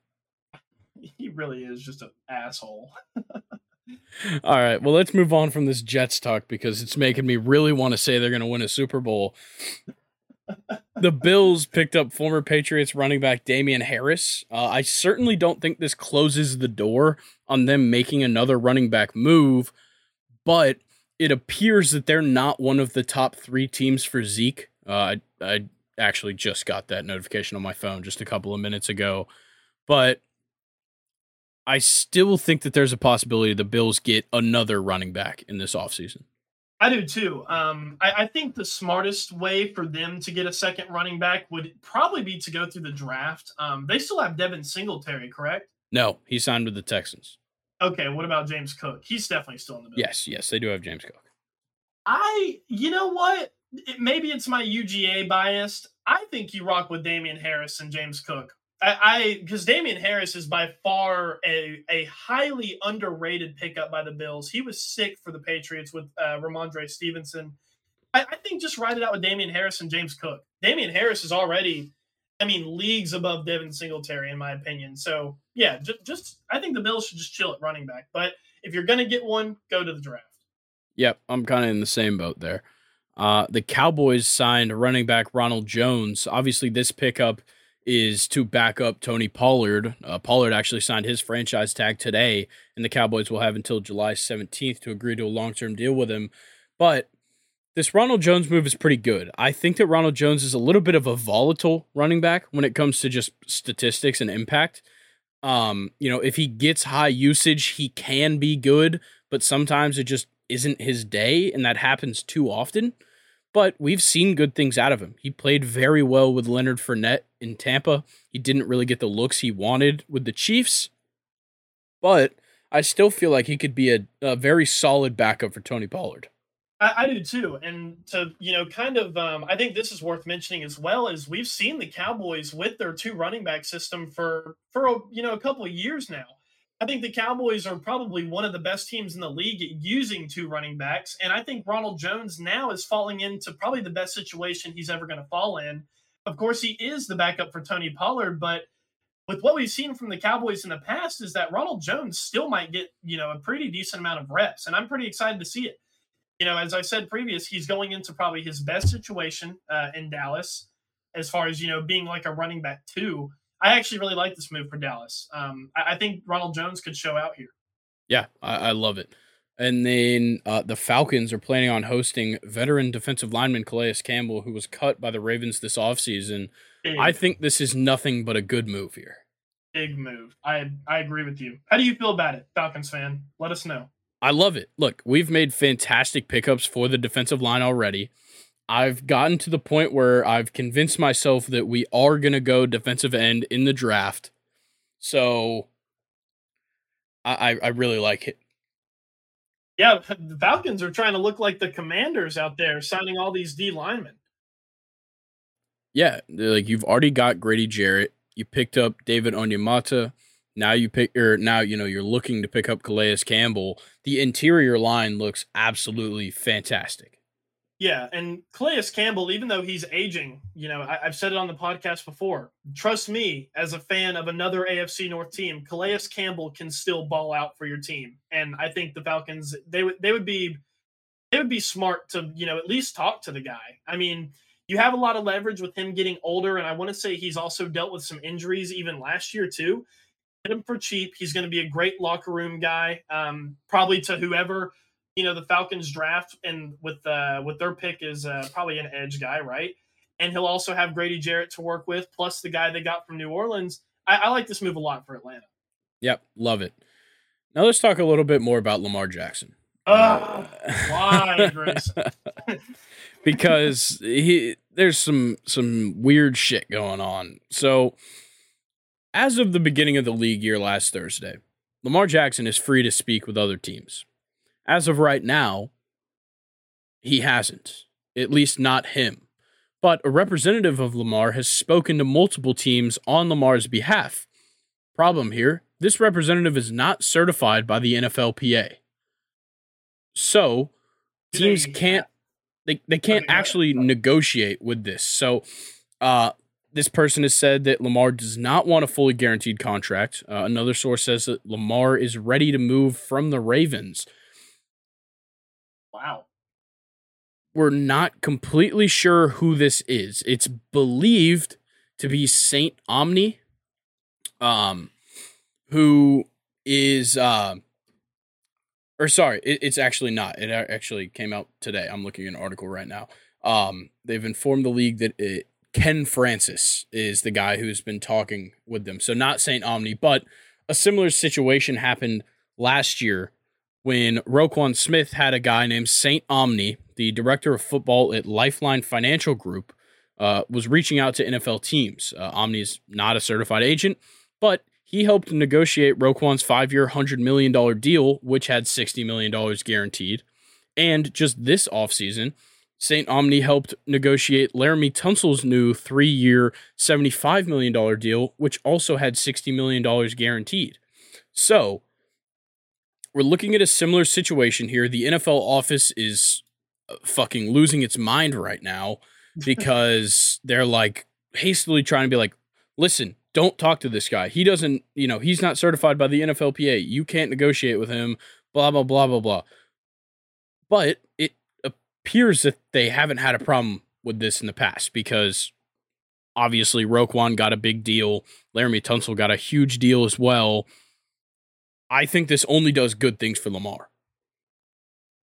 He really is just an asshole. [laughs] All right, well, let's move on from this Jets talk because it's making me really want to say they're going to win a Super Bowl. the [laughs] Bills picked up former Patriots running back Damien Harris. Uh, I certainly don't think this closes the door on them making another running back move, but it appears that they're not one of the top three teams for Zeke. Uh, I, I actually just got that notification on my phone just a couple of minutes ago, but I still think that there's a possibility the Bills get another running back in this offseason. I do too. Um, I, I, think the smartest way for them to get a second running back would probably be to go through the draft. Um, they still have Devin Singletary, correct? No, he signed with the Texans. Okay, what about James Cook? He's definitely still in the bill. Yes, yes, they do have James Cook. I, you know what? It, maybe it's my UGA biased. I think you rock with Damien Harris and James Cook. I because Damien Harris is by far a, a highly underrated pickup by the Bills. He was sick for the Patriots with uh, Rhamondre Stevenson. I, I think just ride it out with Damien Harris and James Cook. Damien Harris is already I mean, leagues above Devin Singletary, in my opinion. So, yeah, just, just I think the Bills should just chill at running back. But if you're going to get one, go to the draft. Yep, I'm kind of in the same boat there. Uh, the Cowboys signed running back Ronald Jones. Obviously, this pickup is to back up Tony Pollard. Uh, Pollard actually signed his franchise tag today, and the Cowboys will have until July 17th to agree to a long term deal with him. But this Ronald Jones move is pretty good. I think that Ronald Jones is a little bit of a volatile running back when it comes to just statistics and impact. Um, you know, if he gets high usage, he can be good, but sometimes it just isn't his day, and that happens too often. But we've seen good things out of him. He played very well with Leonard Fournette in Tampa. He didn't really get the looks he wanted with the Chiefs, but I still feel like he could be a, a very solid backup for Tony Pollard. I, I, do too. And to, you know, kind of, um, I think this is worth mentioning as well is we've seen the Cowboys with their two running back system for, for, a, you know, a couple of years now. I think the Cowboys are probably one of the best teams in the league using two running backs. And I think Ronald Jones now is falling into probably the best situation he's ever going to fall in. Of course, he is the backup for Tony Pollard, but with what we've seen from the Cowboys in the past is that Ronald Jones still might get, you know, a pretty decent amount of reps. And I'm pretty excited to see it you know, as I said previous, he's going into probably his best situation uh, in Dallas as far as you know being like a running back too. I actually really like this move for Dallas. Um, I, I, think Ronald Jones could show out here. Yeah, I, I love it. And then uh, the Falcons are planning on hosting veteran defensive lineman Calais Campbell, who was cut by the Ravens this offseason. Big. I think this is nothing but a good move here. Big move. I I agree with you. How do you feel about it, Falcons fan? Let us know. I love it. Look, we've made fantastic pickups for the defensive line already. I've gotten to the point where I've convinced myself that we are going to go defensive end in the draft. So I, I really like it. Yeah, the Falcons are trying to look like the commanders out there, signing all these D linemen. Yeah, like you've already got Grady Jarrett. You picked up David Onyemata. Now you pick or now you know you're looking to pick up Calais Campbell. The interior line looks absolutely fantastic. Yeah, and Calais Campbell, even though he's aging, you know, I, have said it on the podcast before. Trust me, as a fan of another AFC North team, Calais Campbell can still ball out for your team, and I think the Falcons they would they would be they would be smart to you know at least talk to the guy. I mean, you have a lot of leverage with him getting older, and I want to say he's also dealt with some injuries even last year too him for cheap. He's going to be a great locker room guy, um, probably to whoever you know the Falcons draft, and with uh, with their pick is uh, probably an edge guy, right? And he'll also have Grady Jarrett to work with, plus the guy they got from New Orleans. I, I like this move a lot for Atlanta. Yep, love it. Now let's talk a little bit more about Lamar Jackson. Uh, why, [laughs] Grayson? because he there's some some weird shit going on. So as of the beginning of the league year last Thursday, Lamar Jackson is free to speak with other teams. As of right now, he hasn't, at least not him. But a representative of Lamar has spoken to multiple teams on Lamar's behalf. Problem here this representative is not certified by the NFLPA. So, teams can't they, they can't actually negotiate with this. So, uh, this person has said that Lamar does not want a fully guaranteed contract. Uh, another source says that Lamar is ready to move from the Ravens. Wow. We're not completely sure who this is. It's believed to be Saint Omni, um, who is, uh, or sorry, it, it's actually not. It actually came out today. I'm looking at an article right now. Um, they've informed the league that it, Ken Francis is the guy who's been talking with them. So not Saint Omni, but a similar situation happened last year when Roquan Smith had a guy named Saint Omni, the director of football at Lifeline Financial Group, uh, was reaching out to NFL teams. Uh, Omni is not a certified agent, but he helped negotiate Roquan's five-year, $100 million deal, which had $60 million guaranteed. And just this offseason, St. Omni helped negotiate Laremy Tunsil's new three year, $75 million deal, which also had $60 million guaranteed. So, we're looking at a similar situation here. The NFL office is uh, fucking losing its mind right now [laughs] because they're like hastily trying to be like, listen, don't talk to this guy. He doesn't, you know, he's not certified by the NFLPA. You can't negotiate with him, blah, blah, blah, blah, blah. But it appears that they haven't had a problem with this in the past because obviously Roquan got a big deal. Laremy Tunsil got a huge deal as well. I think this only does good things for Lamar.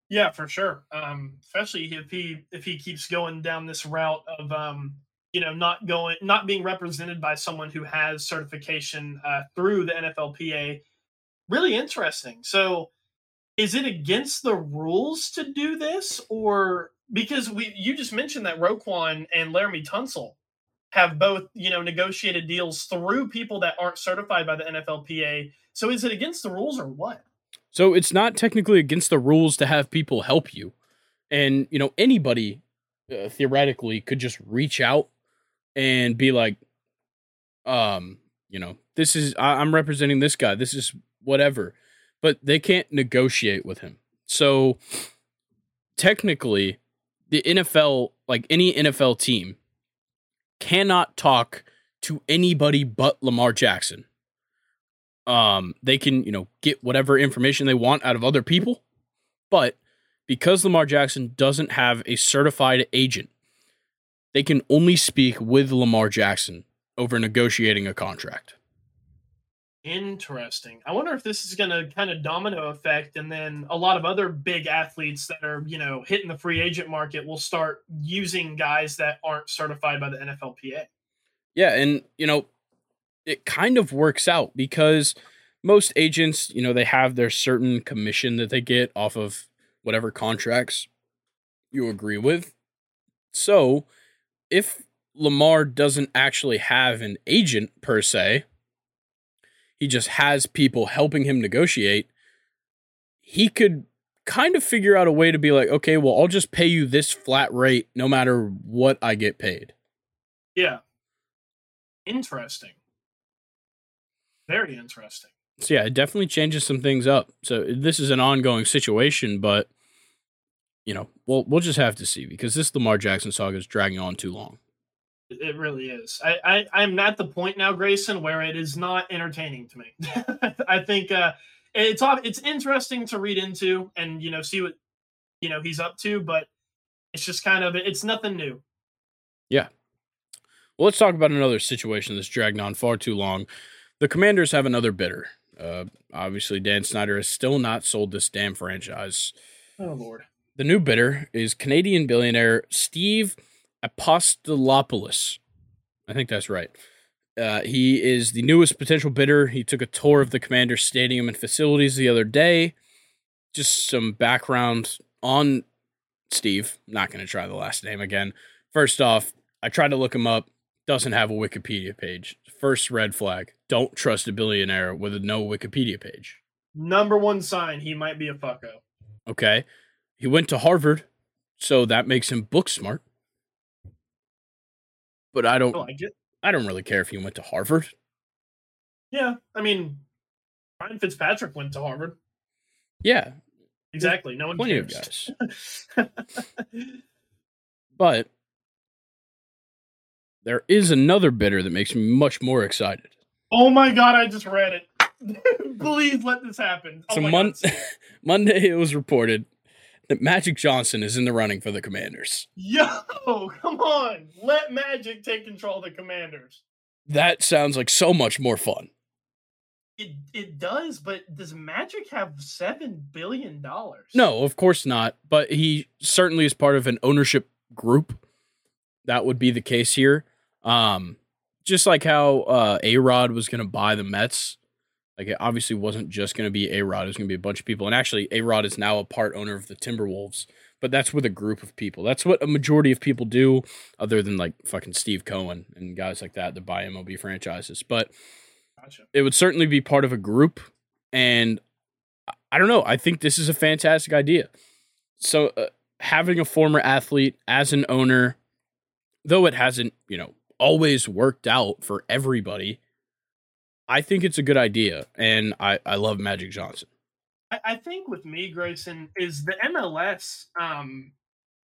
Yeah, for sure. Um, especially if he if he keeps going down this route of um, you know not going not being represented by someone who has certification uh, through the NFLPA. Really interesting. So, is it against the rules to do this, or because we you just mentioned that Roquan and Laremy Tunsil have both you know negotiated deals through people that aren't certified by the NFLPA. So, is it against the rules or what? So it's not technically against the rules to have people help you. And, you know, anybody uh, theoretically could just reach out and be like, um, you know, this is, I- I'm representing this guy. This is whatever. But they can't negotiate with him. So technically, the NFL, like any NFL team, cannot talk to anybody but Lamar Jackson um, they can, you know, get whatever information they want out of other people. But because Lamar Jackson doesn't have a certified agent, they can only speak with Lamar Jackson over negotiating a contract. Interesting. I wonder if this is going to kind of domino effect, and then a lot of other big athletes that are, you know, hitting the free agent market will start using guys that aren't certified by the NFLPA. Yeah, and you know, it kind of works out because most agents, you know, they have their certain commission that they get off of whatever contracts you agree with. So, if Lamar doesn't actually have an agent per se, he just has people helping him negotiate, he could kind of figure out a way to be like, okay, well, I'll just pay you this flat rate no matter what I get paid. Yeah. Interesting. Very interesting. So yeah, it definitely changes some things up. So this is an ongoing situation, but you know, we'll we'll just have to see because this Lamar Jackson saga is dragging on too long. It really is. I, I I'm at the point now, Grayson, where it is not entertaining to me. [laughs] I think uh, it's it's interesting to read into and you know see what you know he's up to, but it's just kind of it's nothing new. Yeah. Well, let's talk about another situation that's dragged on far too long. The Commanders have another bidder. Uh, obviously, Dan Snyder has still not sold this damn franchise. Oh Lord. The new bidder is Canadian billionaire Steve Apostolopoulos. I think that's right. Uh, he is the newest potential bidder. He took a tour of the Commanders Stadium and facilities the other day. Just some background on Steve. Not going to try the last name again. First off, I tried to look him up. Doesn't have a Wikipedia page. First red flag. Don't trust a billionaire with a no Wikipedia page. Number one sign he might be a fucko. Okay. He went to Harvard, so that makes him book smart. But I don't oh, I like it. I don't really care if he went to Harvard. Yeah, I mean, Ryan Fitzpatrick went to Harvard. Yeah, Exactly. No one plenty of cares. guys. [laughs] But there is another bidder that makes me much more excited. oh my god! I just read it. [laughs] Please let this happen. Oh So Mon- [laughs] Monday it was reported that Magic Johnson is in the running for the Commanders. Yo, [laughs] come on! Let Magic take control of the Commanders. That sounds like so much more fun. It it does, but does Magic have seven billion dollars? No, of course not. But he certainly is part of an ownership group. That would be the case here. Um, just like how uh, A Rod was going to buy the Mets. Like it obviously wasn't just going to be A Rod. It was going to be a bunch of people. And actually, A Rod is now a part owner of the Timberwolves. But that's with a group of people. That's what a majority of people do, other than like fucking Steve Cohen and guys like that that buy MLB franchises. But Gotcha. it would certainly be part of a group and I- don't know i think this is a fantastic idea so uh, having a former athlete as an owner though it hasn't you know always worked out for everybody i think it's a good idea and i i love magic johnson I, I think with me, Grayson, is the MLS um,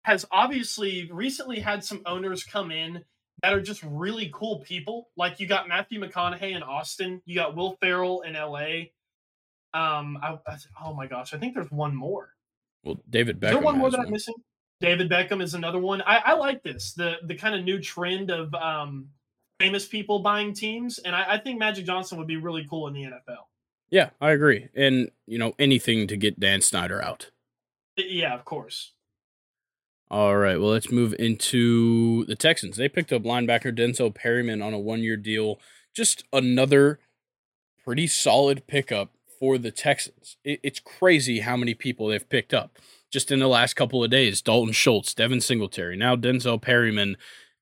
has obviously recently had some owners come in that are just really cool people. Like you got Matthew McConaughey in Austin, you got Will Ferrell in LA. Um, I, I, oh my gosh, I think there's one more. well david Is beckham there one more that I'm missing? David Beckham is another one. I, I like this the the kind of new trend of um, famous people buying teams, and I, I think Magic Johnson would be really cool in the NFL. yeah i agree and you know anything to get dan snyder out Yeah, of course. All right. Well, let's move into the Texans. They picked up linebacker Denzel Perryman on a one year deal. Just another pretty solid pickup for the Texans. it's crazy how many people they've picked up just in the last couple of days. Dalton Schultz, Devin Singletary, now Denzel Perryman,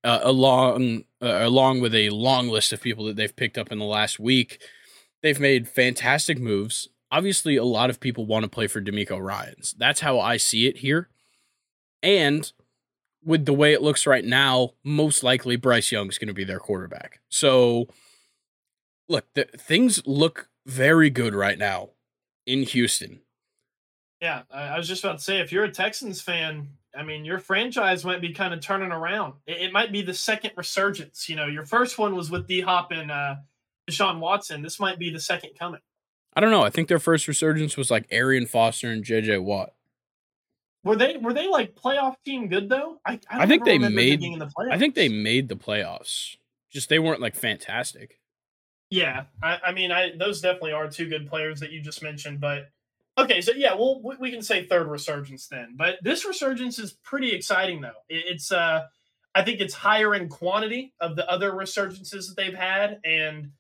uh, along uh, along with a long list of people that they've picked up in the last week. They've made fantastic moves. Obviously, a lot of people want to play for DeMeco Ryans. That's how I see it here. And with the way it looks right now, most likely Bryce Young's going to be their quarterback. So, look, the, things look very good right now in Houston. Yeah, I was just about to say, if you're a Texans fan, I mean, your franchise might be kind of turning around. It, it might be the second resurgence. You know, your first one was with D Hop and uh, Deshaun Watson. This might be the second coming. I don't know. I think their first resurgence was like Arian Foster and JJ Watt. Were they were they like playoff team good though? I I, I think they made the I think they made the playoffs. Just they weren't like fantastic. Yeah, I, I mean, I those definitely are two good players that you just mentioned, but Okay, so yeah, well, we can say third resurgence then, but this resurgence is pretty exciting though. It's uh, I think it's higher in quantity of the other resurgences that they've had, and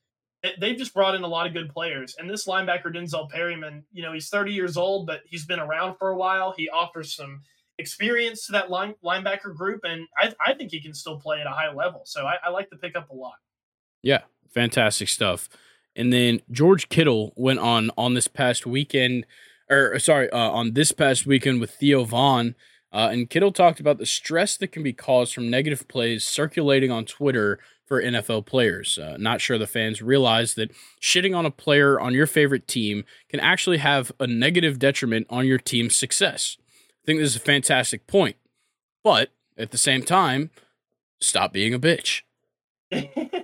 they've just brought in a lot of good players. And this linebacker Denzel Perryman, you know, he's 30 years old, but he's been around for a while. He offers some experience to that line, linebacker group, and I, I think he can still play at a high level. So I, I like to pick up a lot. Yeah, fantastic stuff. And then George Kittle went on on this past weekend, or sorry, uh, on this past weekend with Theo Von. Uh, and Kittle talked about the stress that can be caused from negative plays circulating on Twitter for NFL players. Uh, not sure the fans realize that shitting on a player on your favorite team can actually have a negative detriment on your team's success. I think this is a fantastic point. But at the same time, stop being a bitch. [laughs]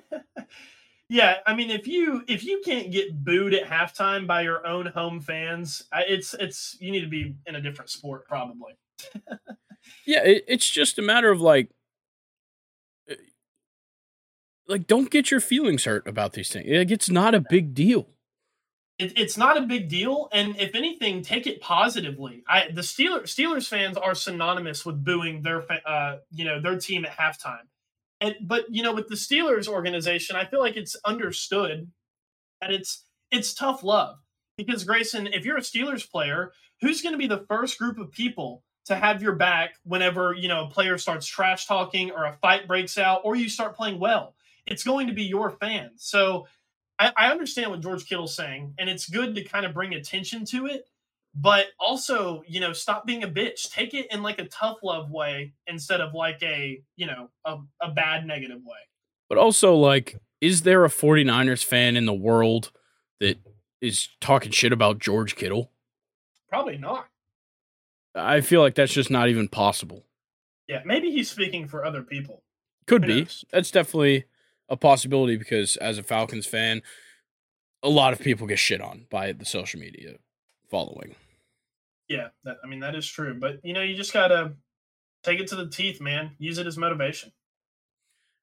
Yeah, I mean, if you if you can't get booed at halftime by your own home fans, it's it's you need to be in a different sport probably. [laughs] yeah, it, it's just a matter of like, eh, like don't get your feelings hurt about these things. Like it's not a big deal. It, it's not a big deal, and if anything, take it positively. I the Steelers Steelers fans are synonymous with booing their uh you know their team at halftime and but you know, with the Steelers organization, I feel like it's understood that it's it's tough love because Grayson, if you're a Steelers player, who's going to be the first group of people to have your back whenever you know a player starts trash talking or a fight breaks out or you start playing well? It's going to be your fans. So I, I understand what George Kittle's saying, and it's good to kind of bring attention to it but also you know stop being a bitch. Take it in like a tough love way instead of like a you know a, a bad negative way. But also like is there a 49ers fan in the world that is talking shit about george kittle? Probably not. I feel like that's just not even possible. Yeah maybe he's speaking for other people. Could Who be. knows? that's definitely a possibility because as a falcons fan a lot of people get shit on by the social media following. Yeah, that, I mean that is true, but you know you just gotta take it to the teeth, man. Use it as motivation.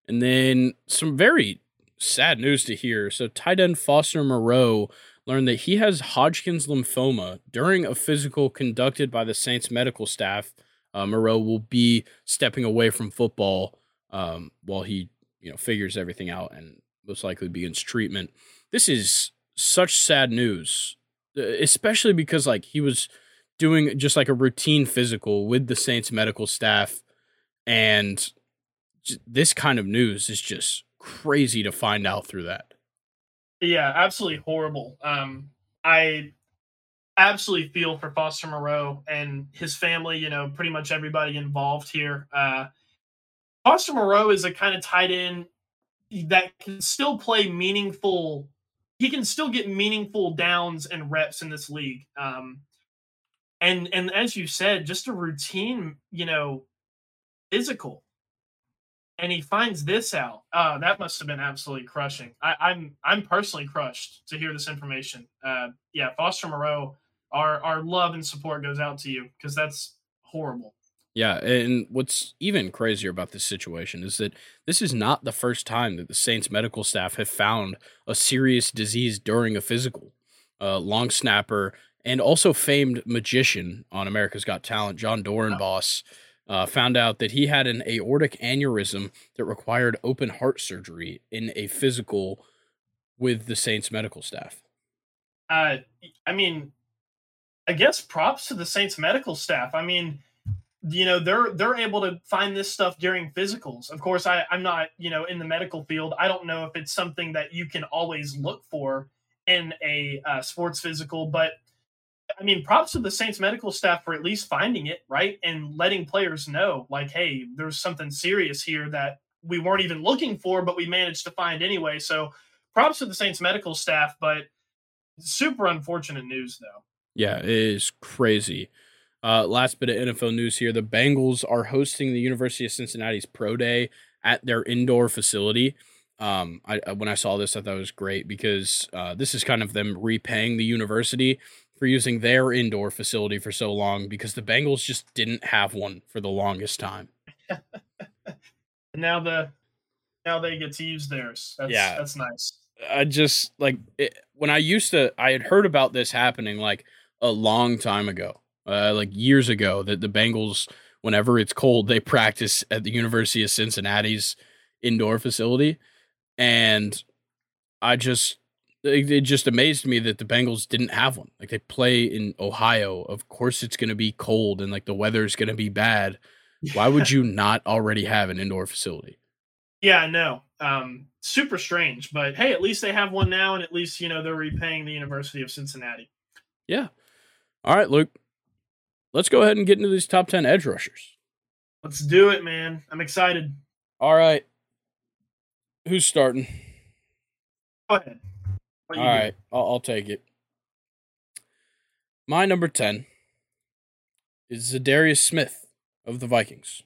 And then some very sad news to hear. So tight end Foster Moreau learned that he has Hodgkin's lymphoma during a physical conducted by the Saints medical staff. Uh, Moreau will be stepping away from football um, while he, you know, figures everything out and most likely begins treatment. This is such sad news especially because like he was doing just like a routine physical with the Saints medical staff and this kind of news is just crazy to find out through that. Yeah, absolutely horrible. Um I absolutely feel for Foster Moreau and his family, you know, pretty much everybody involved here. Uh Foster Moreau is a kind of tight end that can still play meaningful he can still get meaningful downs and reps in this league. Um, and and as you said, just a routine, you know, physical. And he finds this out. Uh, that must have been absolutely crushing. I, I'm I'm personally crushed to hear this information. Uh, yeah, Foster Moreau, our our love and support goes out to you because that's horrible. Yeah, and what's even crazier about this situation is that this is not the first time that the Saints medical staff have found a serious disease during a physical. Uh, long snapper and also famed magician on America's Got Talent, Jon Dorenbos, uh, found out that he had an aortic aneurysm that required open heart surgery in a physical with the Saints medical staff. Uh, I mean, I guess props to the Saints medical staff. I mean, you know, they're they're able to find this stuff during physicals. Of course, I, I'm not, you know, in the medical field. I don't know if it's something that you can always look for in a uh, sports physical, but I mean, props to the Saints medical staff for at least finding it, right? And letting players know, like, hey, there's something serious here that we weren't even looking for, but we managed to find anyway. So props to the Saints medical staff, but super unfortunate news, though. Yeah, it is crazy. Uh, last bit of NFL news here: the Bengals are hosting the University of Cincinnati's Pro Day at their indoor facility. Um, I when I saw this, I thought it was great because uh, this is kind of them repaying the university for using their indoor facility for so long because the Bengals just didn't have one for the longest time. [laughs] now the now they get to use theirs. That's, yeah, that's nice. I just like it, when I used to, I had heard about this happening like a long time ago, uh, like years ago, that the Bengals, whenever it's cold, they practice at the University of Cincinnati's indoor facility, and I just it just amazed me that the Bengals didn't have one. Like they play in Ohio. Of course it's going to be cold and like the weather's going to be bad. [laughs] Why would you not already have an indoor facility? Yeah, I know. Um, super strange, but hey, at least they have one now, and at least you know they're repaying the University of Cincinnati. Yeah. All right, Luke. Let's go ahead and get into these top ten edge rushers. Let's do it, man. I'm excited. All right. Who's starting? Go ahead. All right, I'll, I'll take it. My number 10 is Za'Darius Smith of the Vikings.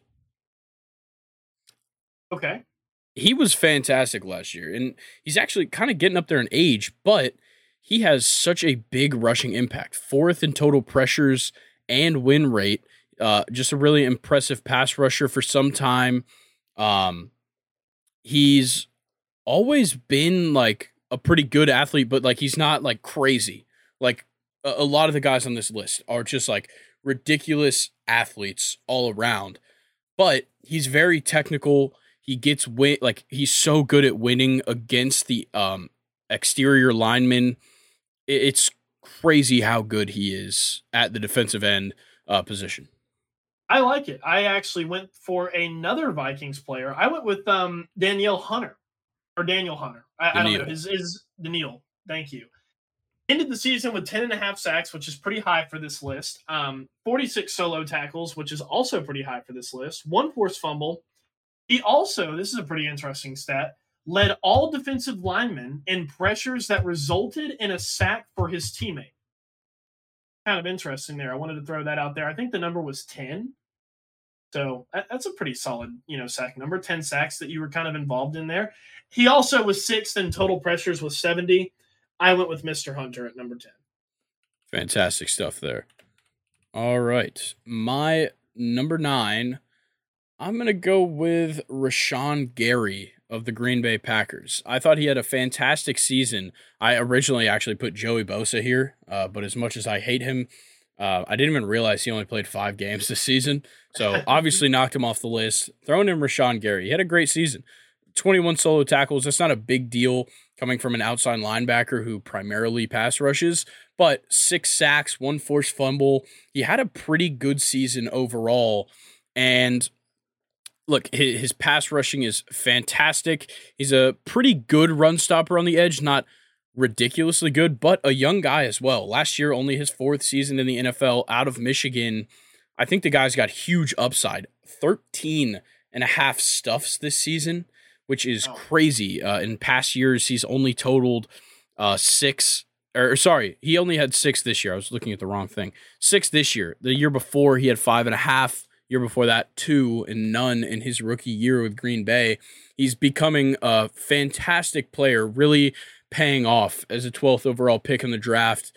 Okay. He was fantastic last year, and he's actually kind of getting up there in age, but he has such a big rushing impact. Fourth in total pressures and win rate. Uh, just a really impressive pass rusher for some time. Um, he's always been like a pretty good athlete, but like he's not like crazy. Like a, a lot of the guys on this list are just like ridiculous athletes all around. But he's very technical. He gets win like he's so good at winning against the um exterior linemen. It's crazy how good he is at the defensive end uh, position. I like it. I actually went for another Vikings player. I went with um Danielle Hunter or Daniel Hunter. I, I don't know. Is is Daniel? Thank you. Ended the season with 10 and a half sacks, which is pretty high for this list. Um, 46 solo tackles, which is also pretty high for this list. One forced fumble. He also, this is a pretty interesting stat, led all defensive linemen in pressures that resulted in a sack for his teammate. Kind of interesting there. I wanted to throw that out there. I think the number was 10. So that's a pretty solid, you know, sack number. Ten sacks that you were kind of involved in there. He also was sixth in total pressures with seventy. I went with Mister Hunter at number ten. Fantastic stuff there. All right, my number nine. I'm gonna go with Rashan Gary of the Green Bay Packers. I thought he had a fantastic season. I originally actually put Joey Bosa here, uh, but as much as I hate him, uh, I didn't even realize he only played five games this season. So [laughs] obviously knocked him off the list. Throwing in Rashan Gary. He had a great season. 21 solo tackles. That's not a big deal coming from an outside linebacker who primarily pass rushes, but six sacks, one forced fumble. He had a pretty good season overall. And look, his, pass rushing is fantastic. He's a pretty good run stopper on the edge, not – ridiculously good, but a young guy as well. Last year, only his fourth season in the NFL out of Michigan. I think the guy's got huge upside. 13 and a half stuffs this season, which is crazy. Uh, in past years, he's only totaled uh, six, or sorry, he only had six this year. I was looking at the wrong thing. Six this year. The year before, he had five and a half. Year before that, two and none in his rookie year with Green Bay. He's becoming a fantastic player, really paying off as a 12th overall pick in the draft.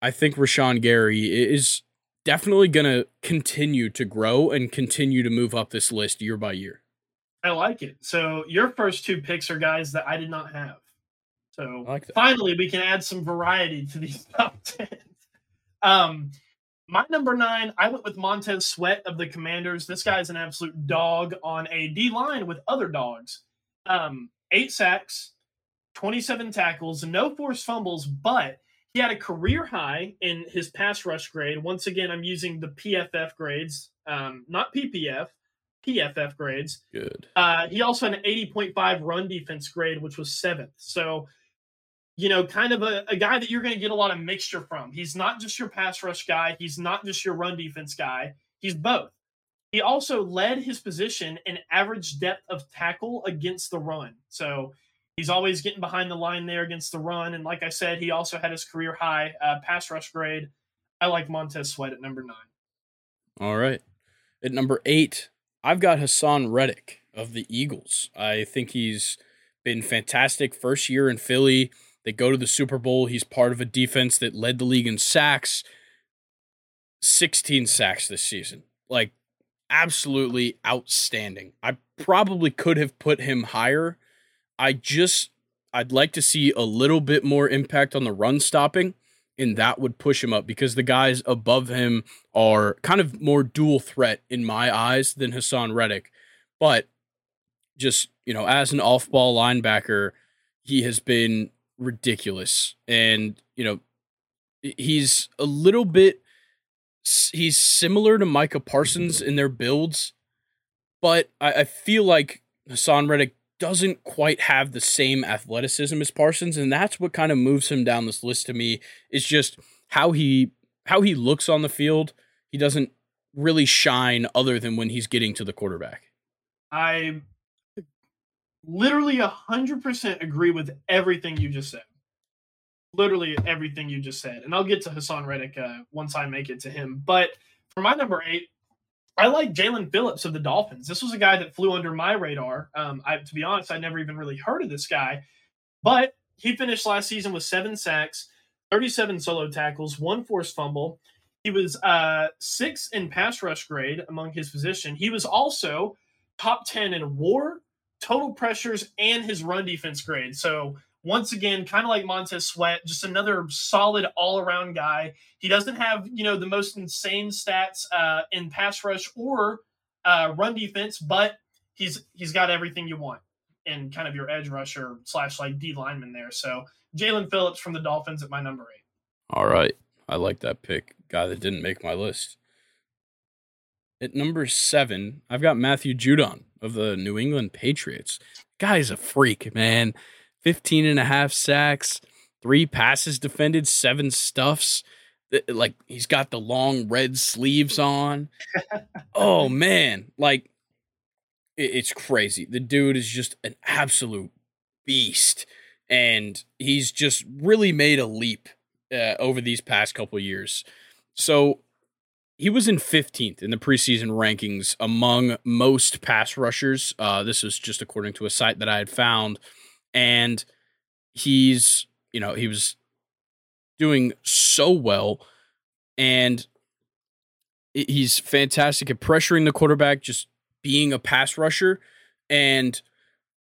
I think Rashan Gary is definitely going to continue to grow and continue to move up this list year by year. I like it. So your first two picks are guys that I did not have. So like finally, we can add some variety to these [laughs] top 10. Um, my number nine, I went with Montez Sweat of the Commanders. This guy's an absolute dog on a D line with other dogs. Um, eight sacks, 27 tackles, no forced fumbles, but he had a career high in his pass rush grade. Once again, I'm using the PFF grades, um, not PPF, PFF grades. Good. Uh, he also had an 80.5 run defense grade, which was seventh. So, you know, kind of a, a guy that you're going to get a lot of mixture from. He's not just your pass rush guy, he's not just your run defense guy, he's both. He also led his position in average depth of tackle against the run. So, He's always getting behind the line there against the run. And like I said, he also had his career high uh, pass rush grade. I like Montez Sweat at number nine. All right. At number eight, I've got Haason Reddick of the Eagles. I think he's been fantastic first year in Philly. They go to the Super Bowl. He's part of a defense that led the league in sacks. 16 sacks this season. Like, absolutely outstanding. I probably could have put him higher I just I'd like to see a little bit more impact on the run stopping, and that would push him up because the guys above him are kind of more dual threat in my eyes than Haason Reddick. But just, you know, as an off ball linebacker, he has been ridiculous. And, you know, he's a little bit he's similar to Micah Parsons in their builds, but I, I feel like Haason Reddick doesn't quite have the same athleticism as Parsons, and that's what kind of moves him down this list to me. Is just how he how he looks on the field. He doesn't really shine other than when he's getting to the quarterback. I literally a hundred percent agree with everything you just said. Literally everything you just said, and I'll get to Haason Reddick uh, once I make it to him. But for my number eight, I like Jaelan Phillips of the Dolphins. This was a guy that flew under my radar. Um, I, to be honest, I never even really heard of this guy, but he finished last season with seven sacks, 37 solo tackles, one forced fumble. He was uh, six in pass rush grade among his position. He was also top 10 in war, total pressures, and his run defense grade. So once again, kind of like Montez Sweat, just another solid all around guy. He doesn't have, you know, the most insane stats uh, in pass rush or uh, run defense, but he's he's got everything you want in kind of your edge rusher slash like D lineman there. So Jaelan Phillips from the Dolphins at my number eight. All right. I like that pick. Guy that didn't make my list. At number seven, I've got Matthew Judon of the New England Patriots. Guy's a freak, man. 15 and a half sacks, three passes defended, seven stuffs. Like he's got the long red sleeves on. oh [laughs] man, like it's crazy. The dude is just an absolute beast, and he's just really made a leap uh, over these past couple years. So he was in 15th in the preseason rankings among most pass rushers. Uh, this was just according to a site that I had found. And he's you know he was doing so well. And he's fantastic at pressuring the quarterback just being a pass rusher. And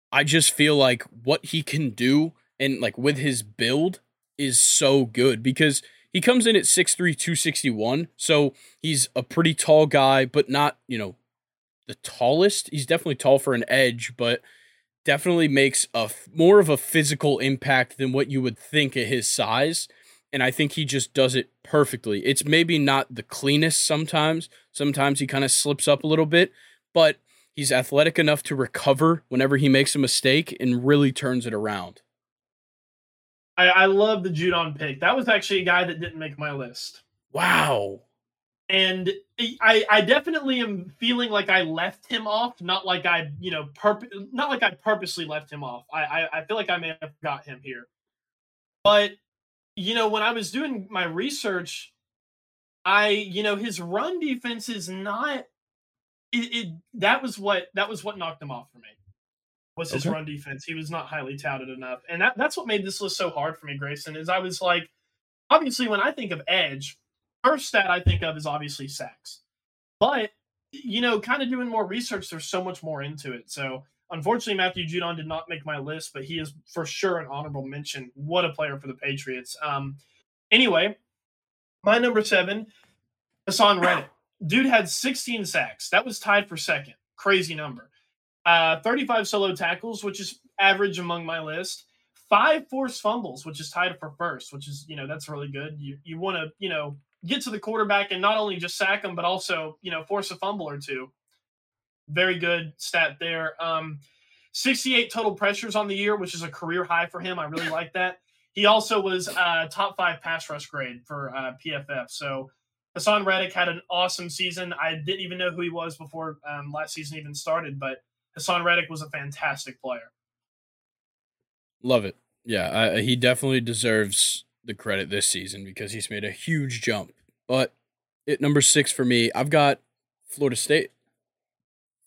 i just feel like what he can do and like with his build is so good because he comes in at 6'3 261 so he's a pretty tall guy but not you know the tallest he's definitely tall for an edge but definitely makes a more of a physical impact than what you would think at his size and I think he just does it perfectly. It's maybe not the cleanest sometimes. Sometimes he kind of slips up a little bit, but he's athletic enough to recover whenever he makes a mistake and really turns it around. I, I love the Judon pick. That was actually a guy that didn't make my list. Wow and I, I definitely am feeling like I left him off, not like I, you know, purp- not like I purposely left him off. I, I, I feel like I may have got him here, but you know, when I was doing my research, I, you know, his run defense is not. It, it that was what that was what knocked him off for me. Was his okay. run defense? He was not highly touted enough, and that, that's what made this list so hard for me, Grayson. Is I was like, obviously, when I think of edge, first stat I think of is obviously sacks. But, you know, kind of doing more research, there's so much more into it. So, unfortunately, Matthew Judon did not make my list, but he is for sure an honorable mention. What a player for the Patriots. Um, anyway, My number seven, Haason Reddick. Dude had 16 sacks. That was tied for second. Crazy number. Uh, 35 solo tackles, which is average among my list. Five forced fumbles, which is tied for first, which is, you know, that's really good. You you want to, you know, get to the quarterback and not only just sack them, but also, you know, force a fumble or two. Very good stat there. Um, 68 total pressures on the year, which is a career high for him. I really like that. He also was uh, top five pass rush grade for uh, PFF. So Hassan Reddick had an awesome season. I didn't even know who he was before um, last season even started, but Haason Reddick was a fantastic player. Love it. Yeah, I, he definitely deserves the credit this season because he's made a huge jump. But at number six for me, I've got Florida State.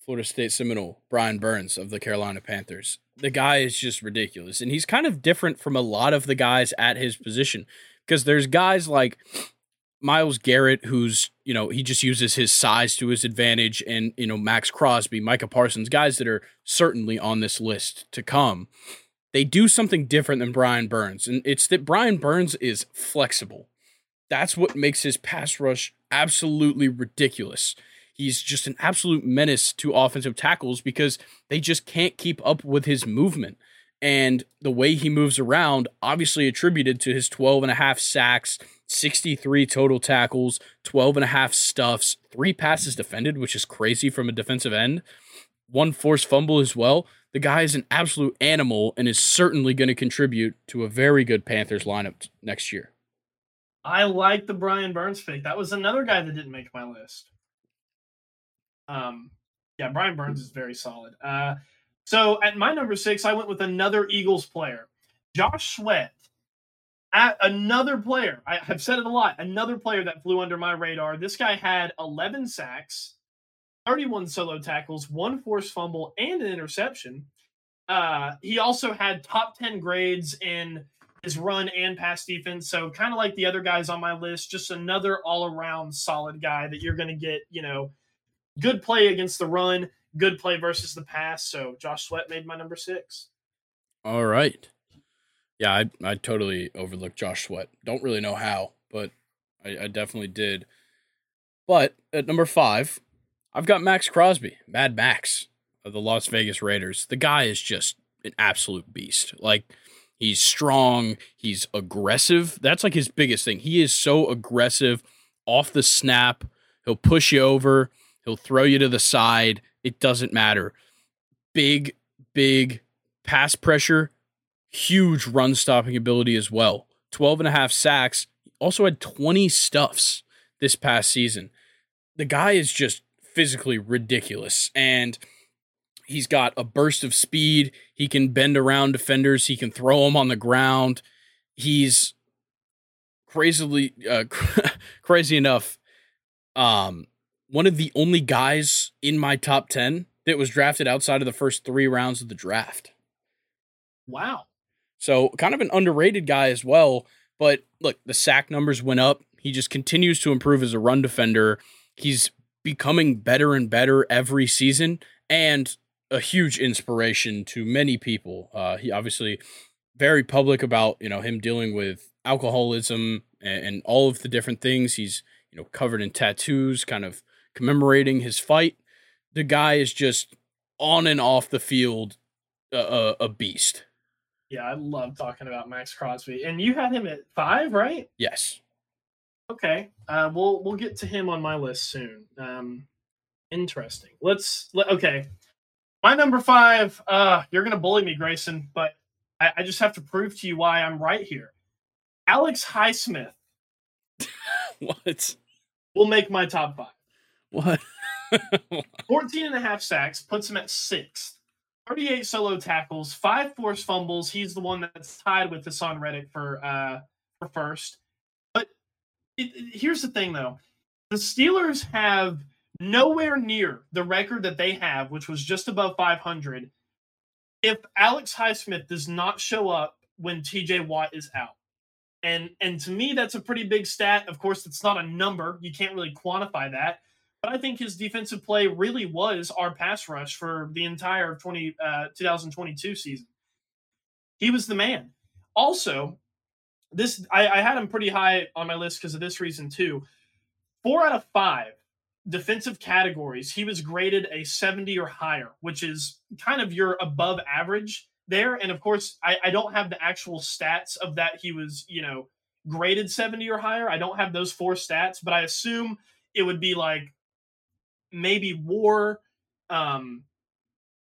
Florida State Seminole, Brian Burns of the Carolina Panthers. The guy is just ridiculous. And he's kind of different from a lot of the guys at his position because there's guys like Myles Garrett, who's, you know, he just uses his size to his advantage, and, you know, Maxx Crosby, Micah Parsons, guys that are certainly on this list to come. They do something different than Brian Burns, and it's that Brian Burns is flexible. That's what makes his pass rush absolutely ridiculous. He's just an absolute menace to offensive tackles because they just can't keep up with his movement. And the way he moves around, obviously attributed to his 12 and a half sacks, 63 total tackles, 12 and a half stuffs, three passes defended, which is crazy from a defensive end, one forced fumble as well. The guy is an absolute animal and is certainly going to contribute to a very good Panthers lineup next year. I like the Brian Burns pick. That was another guy that didn't make my list. Um, yeah, Brian Burns is very solid. Uh, so at my number six, I went with another Eagles player, Josh Sweat at another player. I have said it a lot. Another player that flew under my radar. This guy had 11 sacks, 31 solo tackles, one forced fumble, and an interception. Uh, he also had top 10 grades in his run and pass defense. So kind of like the other guys on my list, just another all around solid guy that you're going to get, you know, good play against the run, good play versus the pass. So Josh Sweat made my number six. All right. Yeah, I I totally overlooked Josh Sweat. Don't really know how, but I, I definitely did. But at number five, I've got Maxx Crosby, Mad Max of the Las Vegas Raiders. The guy is just an absolute beast. Like he's strong, he's aggressive. That's like his biggest thing. He is so aggressive off the snap. He'll push you over, he'll throw you to the side. It doesn't matter. Big, big pass pressure huge run stopping ability as well. 12 and a half sacks. Also had 20 stuffs this past season. The guy is just physically ridiculous. And he's got a burst of speed. He can bend around defenders. He can throw them on the ground. He's crazily uh, [laughs] crazy enough. Um, one of the only guys in my top 10 that was drafted outside of the first three rounds of the draft. Wow. So kind of an underrated guy as well. But look, the sack numbers went up. He just continues to improve as a run defender. He's becoming better and better every season and a huge inspiration to many people. Uh, he obviously very public about you know him dealing with alcoholism and, and all of the different things. He's you know covered in tattoos, kind of commemorating his fight. The guy is just on and off the field a, a, a beast. Yeah, I love talking about Maxx Crosby. And you had him at five, right? Yes. Okay. Uh, we'll we'll get to him on my list soon. Um, interesting. Let's let, okay. My number five. Uh, you're gonna bully me, Grayson, but I, I just have to prove to you why I'm right here. Alex Highsmith. [laughs] what? Will make my top five. What? [laughs] 14 and a half sacks puts him at sixth. 38 solo tackles, five forced fumbles. He's the one that's tied with Haason Reddick for uh for first. But it, it, here's the thing, though: the Steelers have nowhere near the record that they have, which was just above 500. If Alex Highsmith does not show up when T.J. Watt is out, and and to me that's a pretty big stat. Of course, it's not a number; you can't really quantify that. But I think his defensive play really was our pass rush for the entire 20, uh, 2022 season. He was the man. Also, this I, I had him pretty high on my list because of this reason too. Four out of five defensive categories, he was graded a 70 or higher, which is kind of your above average there. And of course, I, I don't have the actual stats of that he was, you know, graded 70 or higher. I don't have those four stats, but I assume it would be like maybe war, um,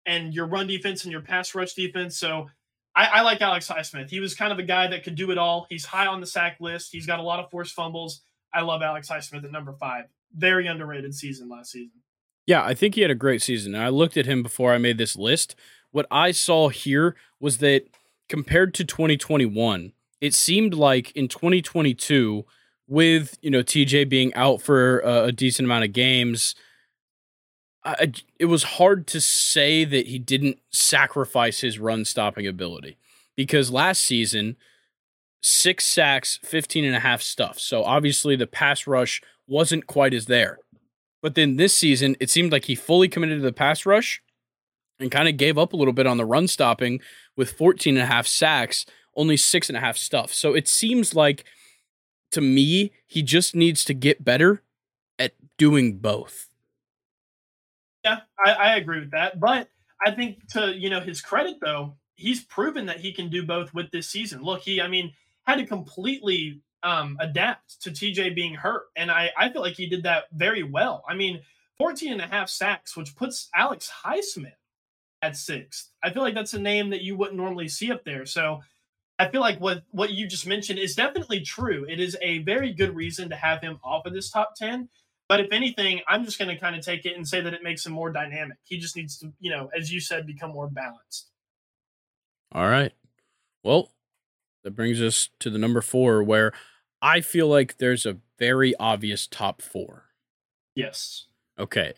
and your run defense and your pass rush defense. So I, I, like Alex Highsmith. He was kind of a guy that could do it all. He's high on the sack list. He's got a lot of forced fumbles. I love Alex Highsmith at number five. Very underrated season last season. Yeah, I think he had a great season. I looked at him before I made this list. What I saw here was that compared to 2021, it seemed like in 2022, with you know TJ being out for a, a decent amount of games, I, it was hard to say that he didn't sacrifice his run stopping ability because last season six sacks 15 and a half stuff. So obviously the pass rush wasn't quite as there. But then this season it seemed like he fully committed to the pass rush and kind of gave up a little bit on the run stopping with 14 and a half sacks only six and a half stuff. So it seems like to me he just needs to get better at doing both yeah, I, I agree with that. But I think to you know his credit though, he's proven that he can do both with this season. Look, he I mean had to completely um, adapt to TJ being hurt, and I I feel like he did that very well. I mean, 14 and a half sacks, which puts Alex Highsmith at sixth. I feel like that's a name that you wouldn't normally see up there. So I feel like what what you just mentioned is definitely true. It is a very good reason to have him off of this top 10. But if anything, I'm just going to kind of take it and say that it makes him more dynamic. He just needs to, you know, as you said, become more balanced. All right. Well, that brings us to the number four, where I feel like there's a very obvious top four. Yes. Okay.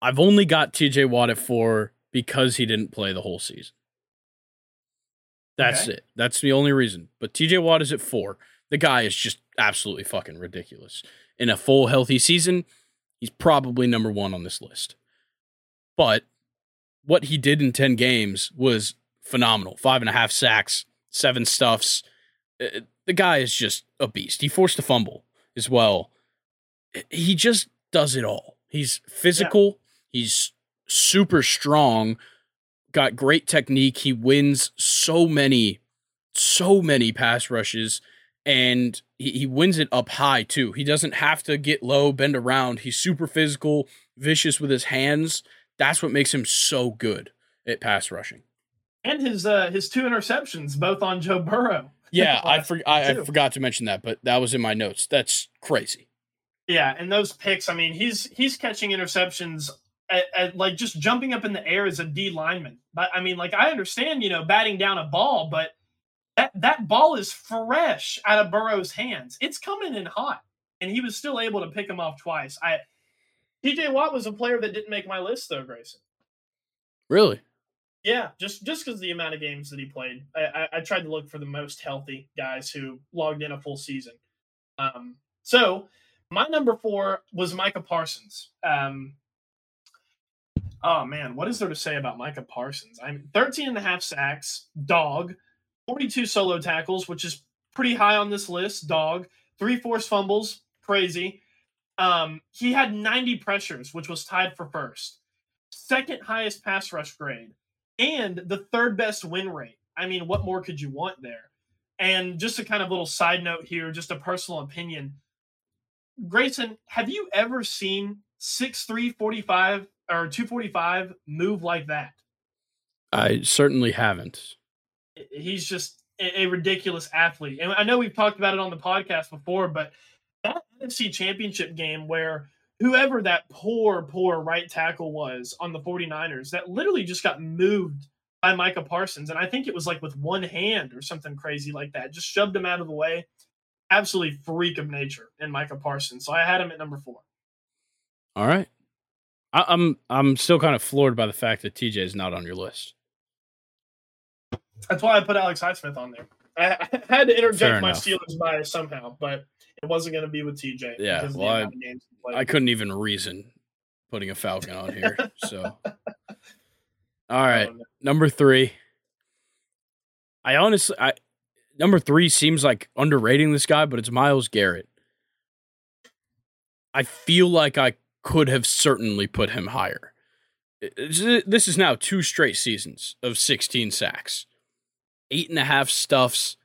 I've only got TJ Watt at four because he didn't play the whole season. That's okay. it. That's the only reason. But TJ Watt is at four. The guy is just absolutely fucking ridiculous in a full healthy season, he's probably number one on this list. But what he did in 10 games was phenomenal. Five and a half sacks, seven stuffs. Uh, the guy is just a beast. He forced a fumble as well. He just does it all. He's physical, yeah. he's super strong, got great technique. He wins so many, so many pass rushes and he, he wins it up high too. He doesn't have to get low, bend around. He's super physical, vicious with his hands. That's what makes him so good at pass rushing. And his uh his two interceptions, both on Joe Burrow. [laughs] Yeah, I, for, I, I forgot to mention that, but that was in my notes. That's crazy. Yeah, and those picks. I mean, he's he's catching interceptions at, at, like just jumping up in the air as a D lineman. But I mean, like I understand, you know, batting down a ball, but that that ball is fresh out of Burrow's hands. It's coming in hot, and he was still able to pick him off twice. I TJ Watt was a player that didn't make my list though, Grayson. Really? Yeah, just just because the amount of games that he played. I, I, I, tried to look for the most healthy guys who logged in a full season. Um, so my number four was Micah Parsons. Um, oh man, what is there to say about Micah Parsons? I'm 13 and a half sacks, dog. 42 solo tackles, which is pretty high on this list. Dog, three forced fumbles, crazy. Um, he had 90 pressures, which was tied for first. Second highest pass rush grade, and the third best win rate. I mean, what more could you want there? And just a kind of little side note here, just a personal opinion. Grayson, have you ever seen 6'3, 45 or 245 move like that? I certainly haven't he's just a, ridiculous athlete. And I know we've talked about it on the podcast before, but that NFC championship game where whoever that poor, poor right tackle was on the 49ers, that literally just got moved by Micah Parsons. And I think it was like with one hand or something crazy like that, just shoved him out of the way. Absolutely freak of nature in Micah Parsons. So I had him at number four. All right. I'm I'm still kind of floored by the fact that TJ is not on your list. That's why I put Alex Highsmith on there. I, I had to interject my Steelers bias somehow, but it wasn't going to be with TJ. Yeah, well, I, I couldn't even reason putting a Falcon on here. So, [laughs] all right, number three. I honestly, I number three seems like underrating this guy, but it's Myles Garrett. I feel like I could have certainly put him higher. This is now two straight seasons of 16 sacks, eight and a half stuffs.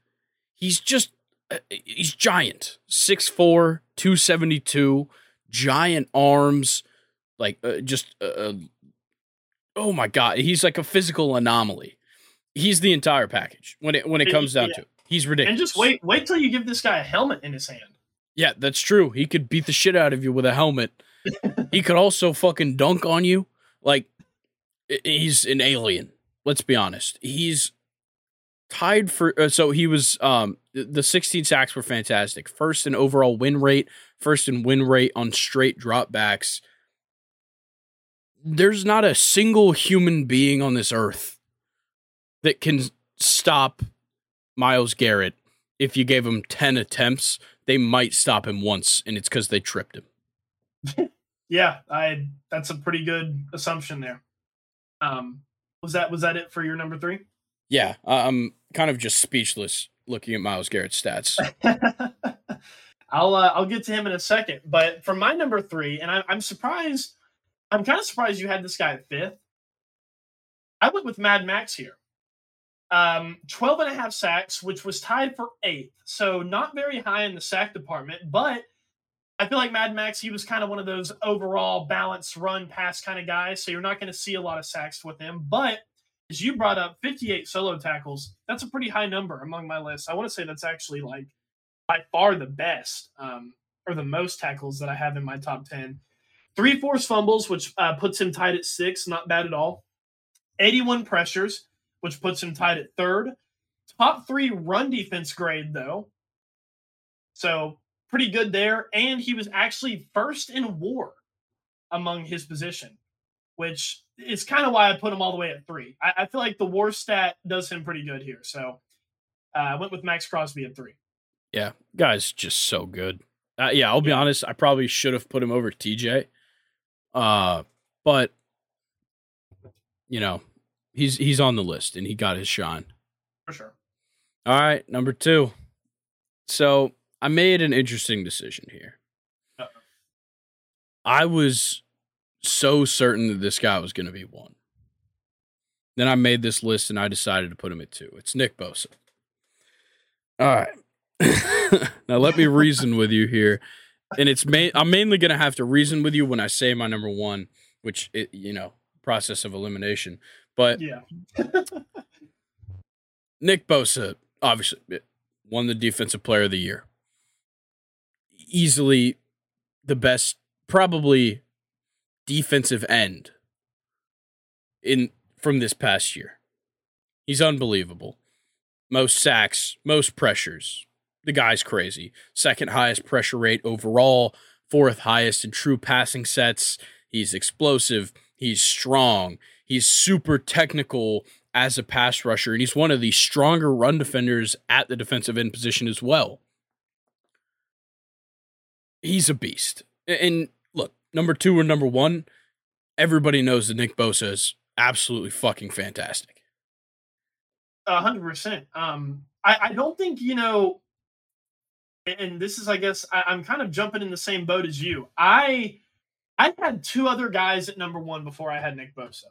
He's just, uh, he's giant. 6'4, 272, giant arms, like uh, just, uh, uh, oh my God. He's like a physical anomaly. He's the entire package when it when it comes down yeah. to it. He's ridiculous. And just wait, wait till you give this guy a helmet in his hand. Yeah, that's true. He could beat the shit out of you with a helmet. [laughs] he could also fucking dunk on you. Like he's an alien. Let's be honest. He's tied for uh, so he was um the 16 sacks were fantastic. First in overall win rate, first in win rate on straight dropbacks. There's not a single human being on this earth that can stop Myles Garrett if you gave him 10 attempts they might stop him once, and it's because they tripped him. [laughs] yeah, I that's a pretty good assumption there. Um, was that was that it for your number three? Yeah, I'm kind of just speechless looking at Myles Garrett's stats. [laughs] I'll uh, I'll get to him in a second, but for my number three, and I, I'm surprised. I'm kind of surprised you had this guy at fifth. I went with Mad Max here um, 12 and a half sacks, which was tied for eighth. So not very high in the sack department, but I feel like Mad Max, he was kind of one of those overall balanced run pass kind of guys. So you're not going to see a lot of sacks with him. But as you brought up, 58 solo tackles, that's a pretty high number among my list. I want to say that's actually like by far the best um, or the most tackles that I have in my top 10. Three forced fumbles, which uh, puts him tied at six, not bad at all. 81 pressures, which puts him tied at third. Top three run defense grade, though. So pretty good there. And he was actually first in war among his position, which is kind of why I put him all the way at three. I, I feel like the war stat does him pretty good here. So uh, I went with Maxx Crosby at three. Yeah, guy's just so good. Uh, yeah, I'll be yeah. honest. I probably should have put him over TJ. Uh, but you know, he's he's on the list and he got his shine. For sure. All right, number two. So I made an interesting decision here. Uh-oh. I was so certain that this guy was going to be one. Then I made this list and I decided to put him at two. It's Nick Bosa. All right. [laughs] now let me reason with you here. And it's main I'm mainly going to have to reason with you when I say my number 1, which it, you know, process of elimination. But yeah, [laughs] Nick Bosa obviously eh, won the defensive player of the year. Easily the best, probably defensive end in from this past year. He's unbelievable. Most sacks, most pressures. The guy's crazy. Second highest pressure rate overall, fourth highest in true passing sets. He's explosive. He's strong. He's super technical as a pass rusher, and he's one of the stronger run defenders at the defensive end position as well. He's a beast. And number two or number one, everybody knows that Nick Bosa is absolutely fucking fantastic. Hundred percent. Um, I, I don't think you know, and this is, I guess, I, I'm kind of jumping in the same boat as you. I I had two other guys at number one before I had Nick Bosa.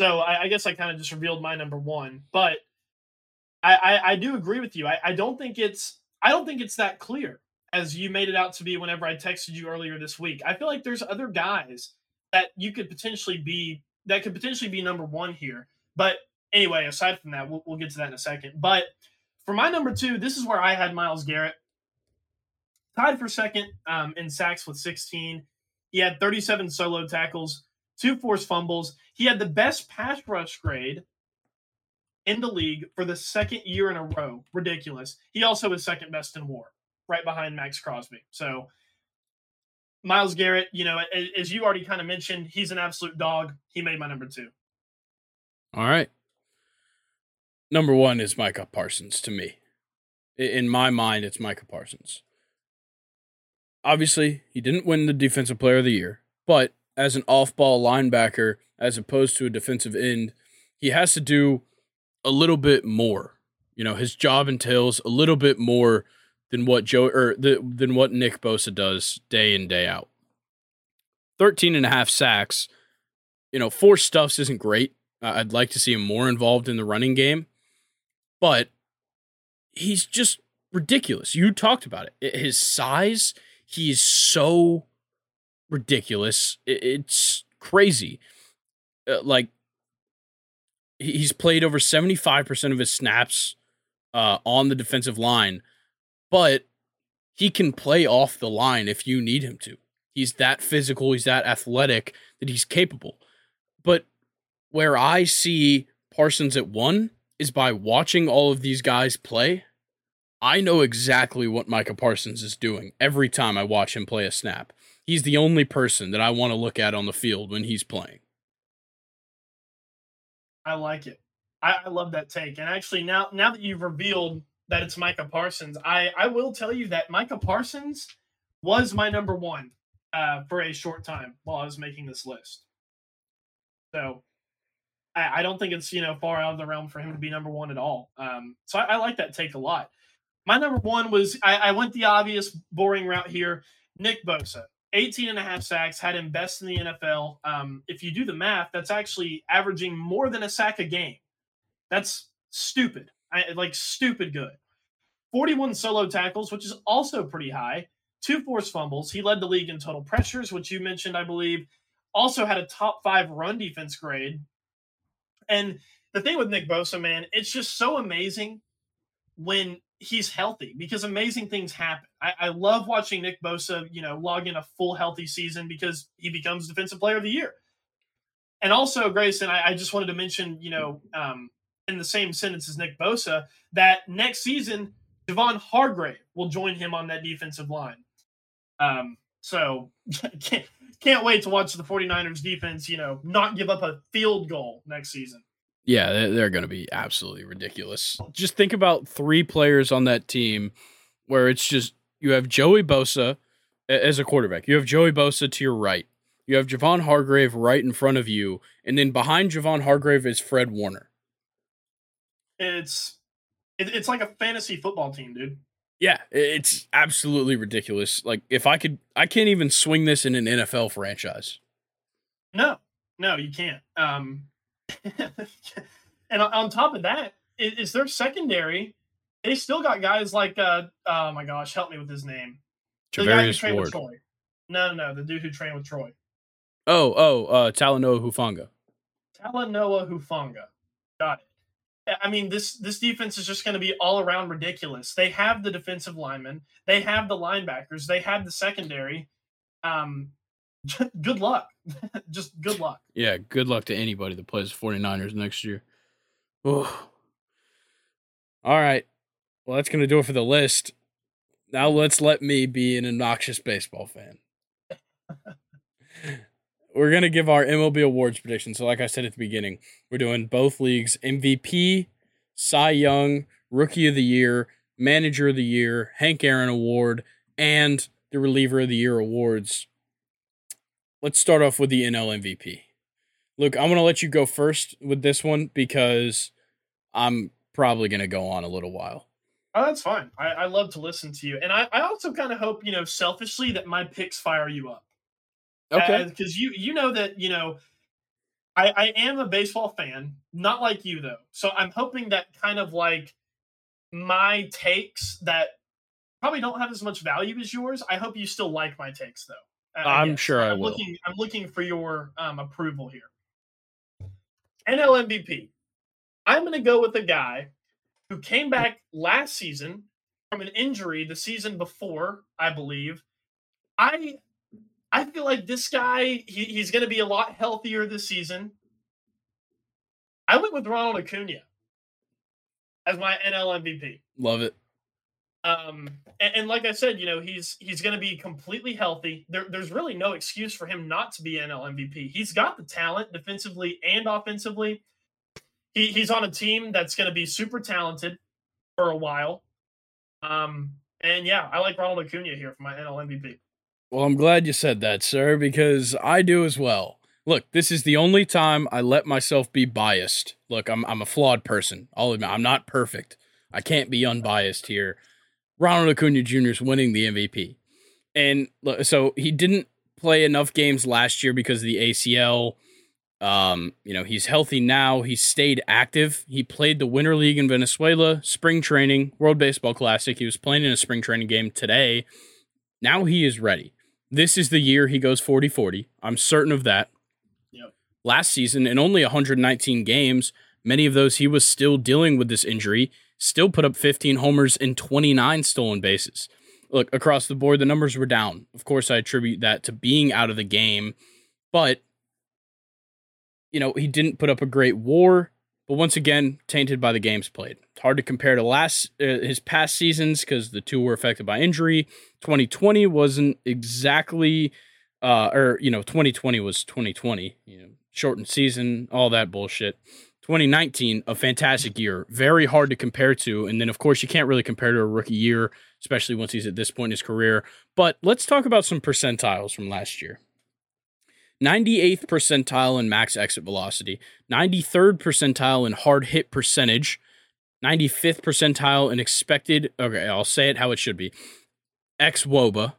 So I, I guess I kind of just revealed my number one, but I, I, I do agree with you. I, I don't think it's I don't think it's that clear as you made it out to be whenever I texted you earlier this week. I feel like there's other guys that you could potentially be that could potentially be number one here. But anyway, aside from that, we'll, we'll get to that in a second. But for my number two, this is where I had Myles Garrett tied for second um, in sacks with 16. He had 37 solo tackles, two forced fumbles. He had the best pass rush grade in the league for the second year in a row. Ridiculous. He also was second best in war, right behind Maxx Crosby. So Myles Garrett, you know, as you already kind of mentioned, he's an absolute dog. He made my number two. All right. Number one is Micah Parsons to me. In my mind, it's Micah Parsons. Obviously, he didn't win the Defensive Player of the Year, but as an off ball linebacker, as opposed to a defensive end, he has to do a little bit more. You know, his job entails a little bit more than what Joe or the, than what Nick Bosa does day in day out. 13 and a half sacks. You know, four stuffs isn't great. Uh, I'd like to see him more involved in the running game, but he's just ridiculous. You talked about it. His size, he's so ridiculous. It's crazy. Uh, like he's played over 75% of his snaps uh, on the defensive line, but he can play off the line if you need him to. He's that physical, he's that athletic that he's capable. But where I see Parsons at one is by watching all of these guys play. I know exactly what Micah Parsons is doing every time I watch him play a snap. He's the only person that I want to look at on the field when he's playing. I like it. I, love that take. And actually, now now that you've revealed that it's Micah Parsons, I I will tell you that Micah Parsons was my number one uh, for a short time while I was making this list. So I, I, don't think it's you know far out of the realm for him to be number one at all. Um, so I, I like that take a lot. My number one was I, I went the obvious boring route here. Nick Bosa. 18 and a half sacks, had him best in the NFL. Um, if you do the math, that's actually averaging more than a sack a game. That's stupid. I, like stupid good. 41 solo tackles, which is also pretty high. Two forced fumbles. He led the league in total pressures, which you mentioned, I believe. Also had a top five run defense grade. And the thing with Nick Bosa, man, it's just so amazing when he's healthy because amazing things happen. I, I, love watching Nick Bosa, you know, log in a full healthy season because he becomes defensive player of the year. And also, Grayson, I, I just wanted to mention, you know, um, in the same sentence as Nick Bosa, that next season, Javon Hargrave will join him on that defensive line. Um, so [laughs] can't, can't wait to watch the 49ers defense, you know, not give up a field goal next season. Yeah, they're going to be absolutely ridiculous. Just think about three players on that team where it's just you have Joey Bosa as a quarterback. You have Joey Bosa to your right. You have Javon Hargrave right in front of you, and then behind Javon Hargrave is Fred Warner. It's it, it's like a fantasy football team, dude. Yeah, it's absolutely ridiculous. Like if I could, I can't even swing this in an NFL franchise. No, no, you can't. Um, [laughs] and on top of that, is their secondary. They still got guys like uh oh my gosh, help me with his name. The guy who trained with Troy. No, no, no, the dude who trained with Troy. Oh, oh, uh Talanoa Hufanga. Talanoa Hufanga. Got it. I mean, this this defense is just going to be all around ridiculous. They have the defensive linemen, they have the linebackers, they have the secondary. Um, [laughs] good luck. [laughs] Just good luck. Yeah, good luck to anybody that plays 49ers next year. Oh. All right. Well, that's going to do it for the list. Now let's let me be an obnoxious baseball fan. [laughs] we're to give our MLB awards prediction. So, like I said at the beginning, we're doing both leagues MVP, Cy Young, Rookie of the Year, Manager of the Year, Hank Aaron Award, and the Reliever of the Year awards let's start off with the NL MVP. Luke, I'm to let you go first with this one because I'm probably to go on a little while. Oh, that's fine. I, I love to listen to you. And I, I also kind of hope, you know, selfishly that my picks fire you up. Okay. Because you you know that, you know, I, I am a baseball fan, not like you though. So I'm hoping that kind of like my takes that probably don't have as much value as yours. I hope you still like my takes though. I'm sure I I'm will. Looking, I'm looking for your um, approval here. NL MVP. I'm going to go with a guy who came back last season from an injury the season before, I believe. I I feel like this guy he, he's going to be a lot healthier this season. I went with Ronald Acuna as my NL MVP. Love it. Um, and, and, like I said, you know, he's he's going to be completely healthy. There, there's really no excuse for him not to be NL MVP. He's got the talent defensively and offensively. He, he's on a team that's going to be super talented for a while. Um, and yeah, I like Ronald Acuna here for my NL MVP. Well, I'm glad you said that, sir, because I do as well. Look, this is the only time I let myself be biased. Look, I'm I'm a flawed person. I'll admit I'm not perfect. I can't be unbiased here. Ronald Acuna Jr. is winning the MVP. And so he didn't play enough games last year because of the ACL. Um, you know, he's healthy now. He stayed active. He played the Winter League in Venezuela, spring training, World Baseball Classic. He was playing in a spring training game today. Now he is ready. This is the year he goes 40 40. I'm certain of that. Yep. Last season, in only 119 games, many of those he was still dealing with this injury, still put up 15 homers and 29 stolen bases. Look, across the board, the numbers were down. Of course, I attribute that to being out of the game, but you know, he didn't put up a great war, but once again, tainted by the games played. Hard to compare to last uh, his past seasons because the two were affected by injury. 2020 wasn't exactly, uh, or you know, 2020 was 2020. You know, shortened season, all that bullshit. 2019, a fantastic year, very hard to compare to, and then of course you can't really compare to a rookie year, especially once he's at this point in his career. But let's talk about some percentiles from last year. 98th percentile in max exit velocity, 93rd percentile in hard hit percentage, 95th percentile in expected, okay, I'll say it how it should be, X WOBA,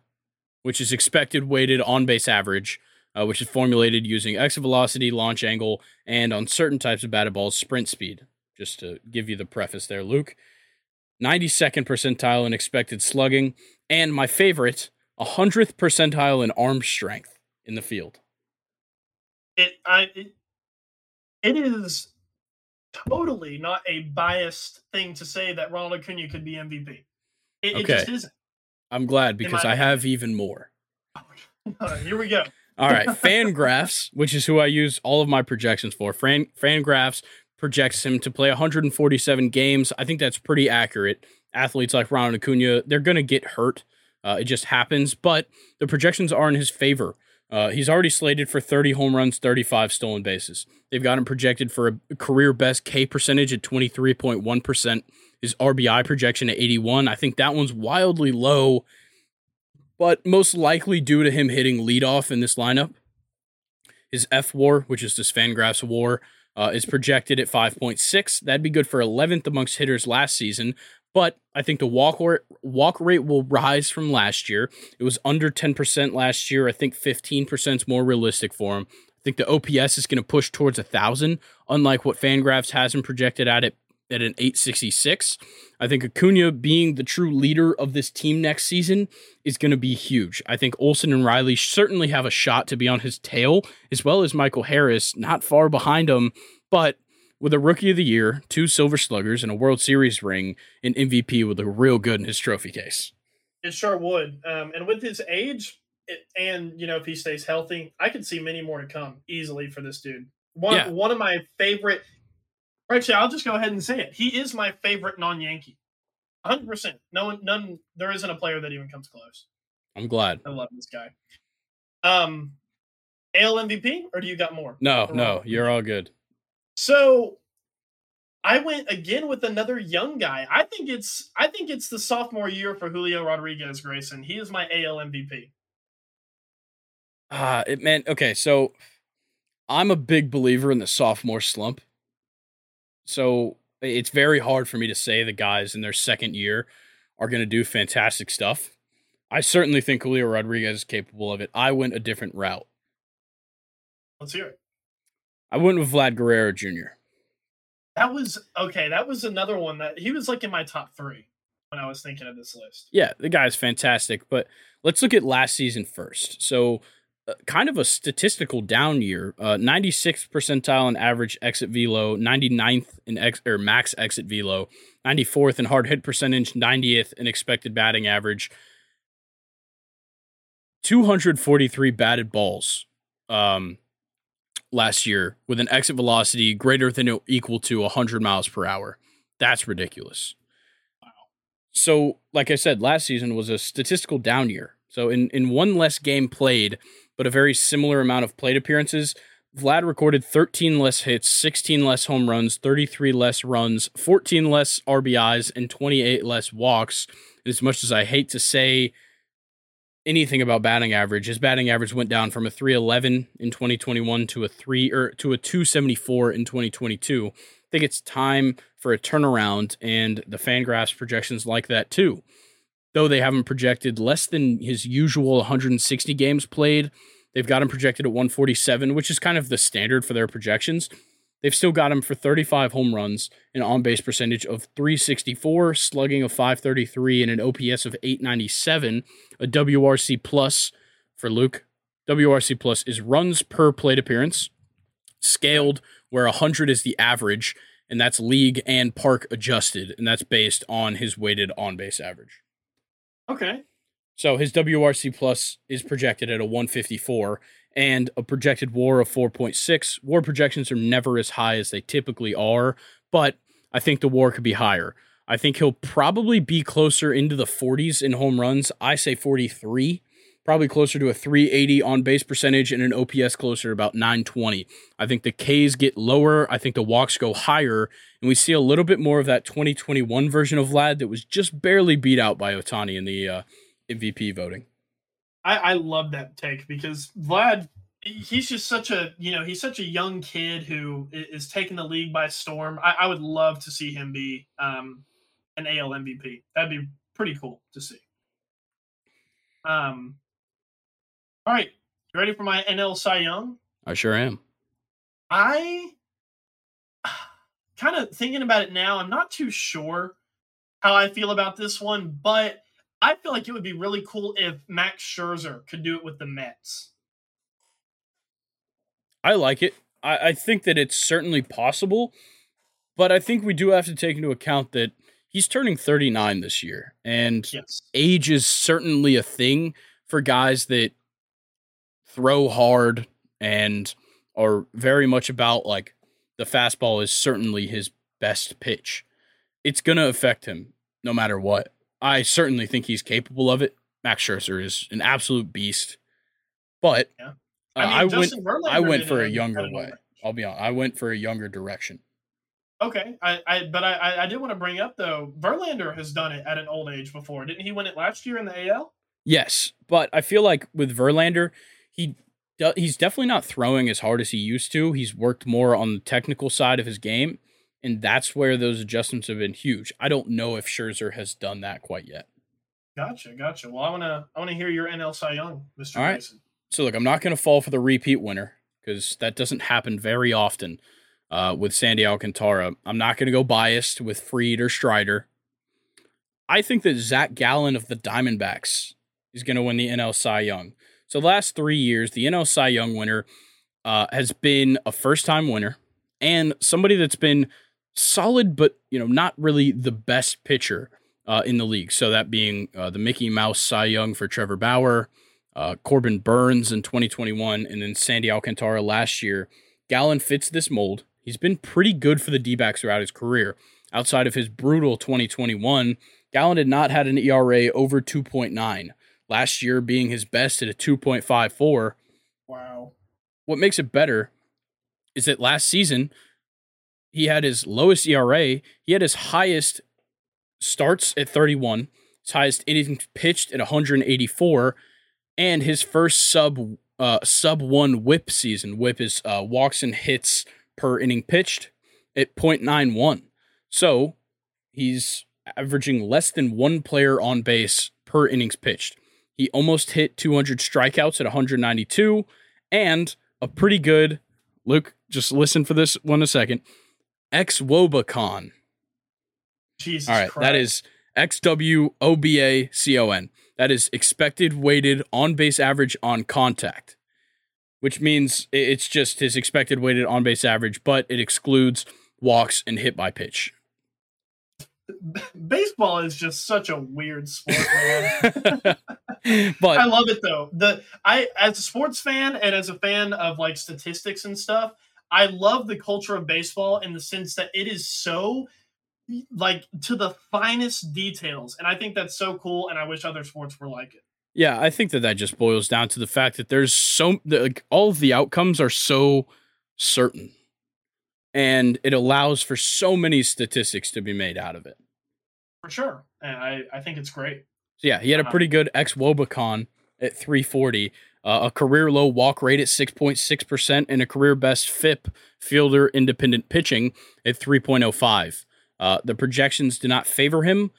which is expected weighted on base average, uh, which is formulated using exit velocity, launch angle, and on certain types of batted balls, sprint speed. Just to give you the preface there, Luke. 92nd percentile in expected slugging, and my favorite, 100th percentile in arm strength in the field it I it, it is totally not a biased thing to say that Ronald Acuna could be MVP. It, okay. it just isn't. I'm glad because I have even more. [laughs] here we go. All right, [laughs] Fangraphs, which is who I use all of my projections for. Fan, Fangraphs projects him to play 147 games. I think that's pretty accurate. Athletes like Ronald Acuna, they're going to get hurt. Uh, it just happens, but the projections are in his favor. Uh, he's already slated for 30 home runs, 35 stolen bases. They've got him projected for a career best K percentage at 23.1%. His RBI projection at 81. I think that one's wildly low, but most likely due to him hitting leadoff in this lineup. His F war, which is this Fangraphs war, uh, is projected at 5.6. That'd be good for 11th amongst hitters last season, but I think the walk rate, walk rate will rise from last year. It was under 10% last year. I think 15% is more realistic for him. I think the OPS is going to push towards a 1,000, unlike what Fangraphs has him projected at it at an 866. I think Acuna being the true leader of this team next season is going to be huge. I think Olson and Riley certainly have a shot to be on his tail, as well as Michael Harris, not far behind him. But with a rookie of the year, two silver sluggers, and a World Series ring, an MVP would look real good in his trophy case. It sure would. Um, and with his age, it, and you know if he stays healthy, I can see many more to come easily for this dude. One yeah. one of my favorite. Actually, I'll just go ahead and say it. He is my favorite non-Yankee. 100. percent No one, none. There isn't a player that even comes close. I'm glad. I love this guy. Um, AL MVP, or do you got more? No, no, you're all good. So I went again with another young guy. I think it's I think it's the sophomore year for Julio Rodriguez Grayson. He is my AL MVP. Ah, uh, it meant okay, so I'm a big believer in the sophomore slump. So it's very hard for me to say the guys in their second year are going to do fantastic stuff. I certainly think Julio Rodriguez is capable of it. I went a different route. Let's hear it. I went with Vlad Guerrero Jr. That was okay. That was another one that he was like in my top three when I was thinking of this list. Yeah, the guy's fantastic. But let's look at last season first. So, uh, kind of a statistical down year. Uh, 96th percentile in average exit velo, 99th in ex or max exit velo, 94th in hard hit percentage, 90th in expected batting average. 243 batted balls. Um, last year with an exit velocity greater than or equal to 100 miles per hour. That's ridiculous. Wow. So, like I said, last season was a statistical down year. So, in, in one less game played, but a very similar amount of plate appearances, Vlad recorded 13 less hits, 16 less home runs, 33 less runs, 14 less RBIs, and 28 less walks. And as much as I hate to say anything about batting average, his batting average went down from a 311 in 2021 to a 3 or to a 274 in 2022. I think it's time for a turnaround and the Fangraphs projections like that too. Though they haven't projected less than his usual 160 games played, they've got him projected at 147, which is kind of the standard for their projections. They've still got him for 35 home runs, an on base percentage of 364, slugging of 533, and an OPS of 897, a WRC plus for Luke. WRC plus is runs per plate appearance, scaled where 100 is the average, and that's league and park adjusted, and that's based on his weighted on base average. Okay. So his WRC plus is projected at a 154 and a projected war of 4.6. War projections are never as high as they typically are, but I think the war could be higher. I think he'll probably be closer into the 40s in home runs. I say 43, probably closer to a 380 on base percentage and an OPS closer to about 920. I think the Ks get lower. I think the walks go higher. And we see a little bit more of that 2021 version of Vlad that was just barely beat out by Ohtani in the uh, MVP voting. I, I love that take because Vlad, he's just such a you know he's such a young kid who is taking the league by storm. I, I would love to see him be um, an AL MVP. That'd be pretty cool to see. Um. All right, you ready for my NL Cy Young? I sure am. I [sighs] kind of thinking about it now. I'm not too sure how I feel about this one, but I feel like it would be really cool if Max Scherzer could do it with the Mets. I like it. I, I think that it's certainly possible, but I think we do have to take into account that he's turning 39 this year, and Yes. age is certainly a thing for guys that throw hard and are very much about like the fastball is certainly his best pitch. It's going to affect him no matter what. I certainly think he's capable of it. Max Scherzer is an absolute beast, but Yeah. uh, I, went Verlander I went for a younger way. range. I'll be honest. I went for a younger direction. Okay, I, I but I, I- I did want to bring up though, Verlander has done it at an old age before. Didn't he win it last year in the AL? Yes, but I feel like with Verlander, he he's definitely not throwing as hard as he used to. He's worked more on the technical side of his game, and that's where those adjustments have been huge. I don't know if Scherzer has done that quite yet. Gotcha, gotcha. Well, I wanna I wanna hear your NL Cy Young, Mister All right. Mason. So look, I'm not going to fall for the repeat winner because that doesn't happen very often uh, with Sandy Alcantara. I'm not going to go biased with Fried or Strider. I think that Zach Gallen of the Diamondbacks is going to win the NL Cy Young. So the last three years, the NL Cy Young winner uh, has been a first-time winner and somebody that's been solid, but you know not really the best pitcher uh, in the league. So that being uh, the Mickey Mouse Cy Young for Trevor Bauer uh, Corbin Burnes in 2021, and then Sandy Alcantara last year. Gallen fits this mold. He's been pretty good for the D backs throughout his career. Outside of his brutal 2021, Gallen had not had an ERA over 2.9, last year being his best at a 2.54. Wow. What makes it better is that last season, he had his lowest ERA, he had his highest starts at 31, his highest innings pitched at 184, and his first sub uh, sub one WHIP season. WHIP is uh, walks and hits per inning pitched at 0.91. So he's averaging less than one player on base per innings pitched. He almost hit 200 strikeouts at 192, and a pretty good. Luke, just listen for this one a second. X Wobacon. Jesus All right, Christ. that is X W O B A C O N. That is expected weighted on base average on contact, which means it's just his expected weighted on base average, but it excludes walks and hit by pitch. [laughs] baseball is just such a weird sport, man. [laughs] but I love it though. The I as a sports fan and as a fan of like statistics and stuff, I love the culture of baseball in the sense that it is so like to the finest details, and I think that's so cool. And I wish other sports were like it. yeah, I think that that just boils down to the fact that there's so like all of the outcomes are so certain, and it allows for so many statistics to be made out of it. For sure, and I I think it's great. So yeah, he had a Uh, pretty good ex Wobacon at 340, uh, a career low walk rate at 6.6%, and a career best FIP fielder independent pitching at 3.05. Uh, the projections do not favor him,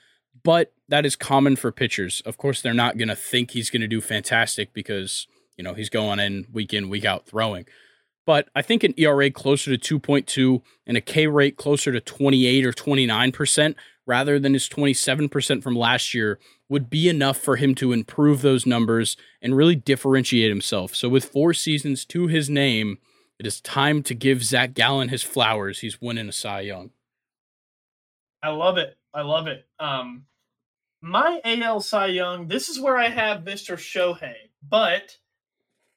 but that is common for pitchers. Of course, they're not going to think he's going to do fantastic because, you know, he's going in week in, week out throwing. But I think an ERA closer to 2.2 and a K rate closer to 28 or 29% rather than his 27% from last year would be enough for him to improve those numbers and really differentiate himself. So, with four seasons to his name, it is time to give Zach Gallen his flowers. He's winning a Cy Young. I love it. I love it. Um, my AL Cy Young, this is where I have Mr. Shohei. But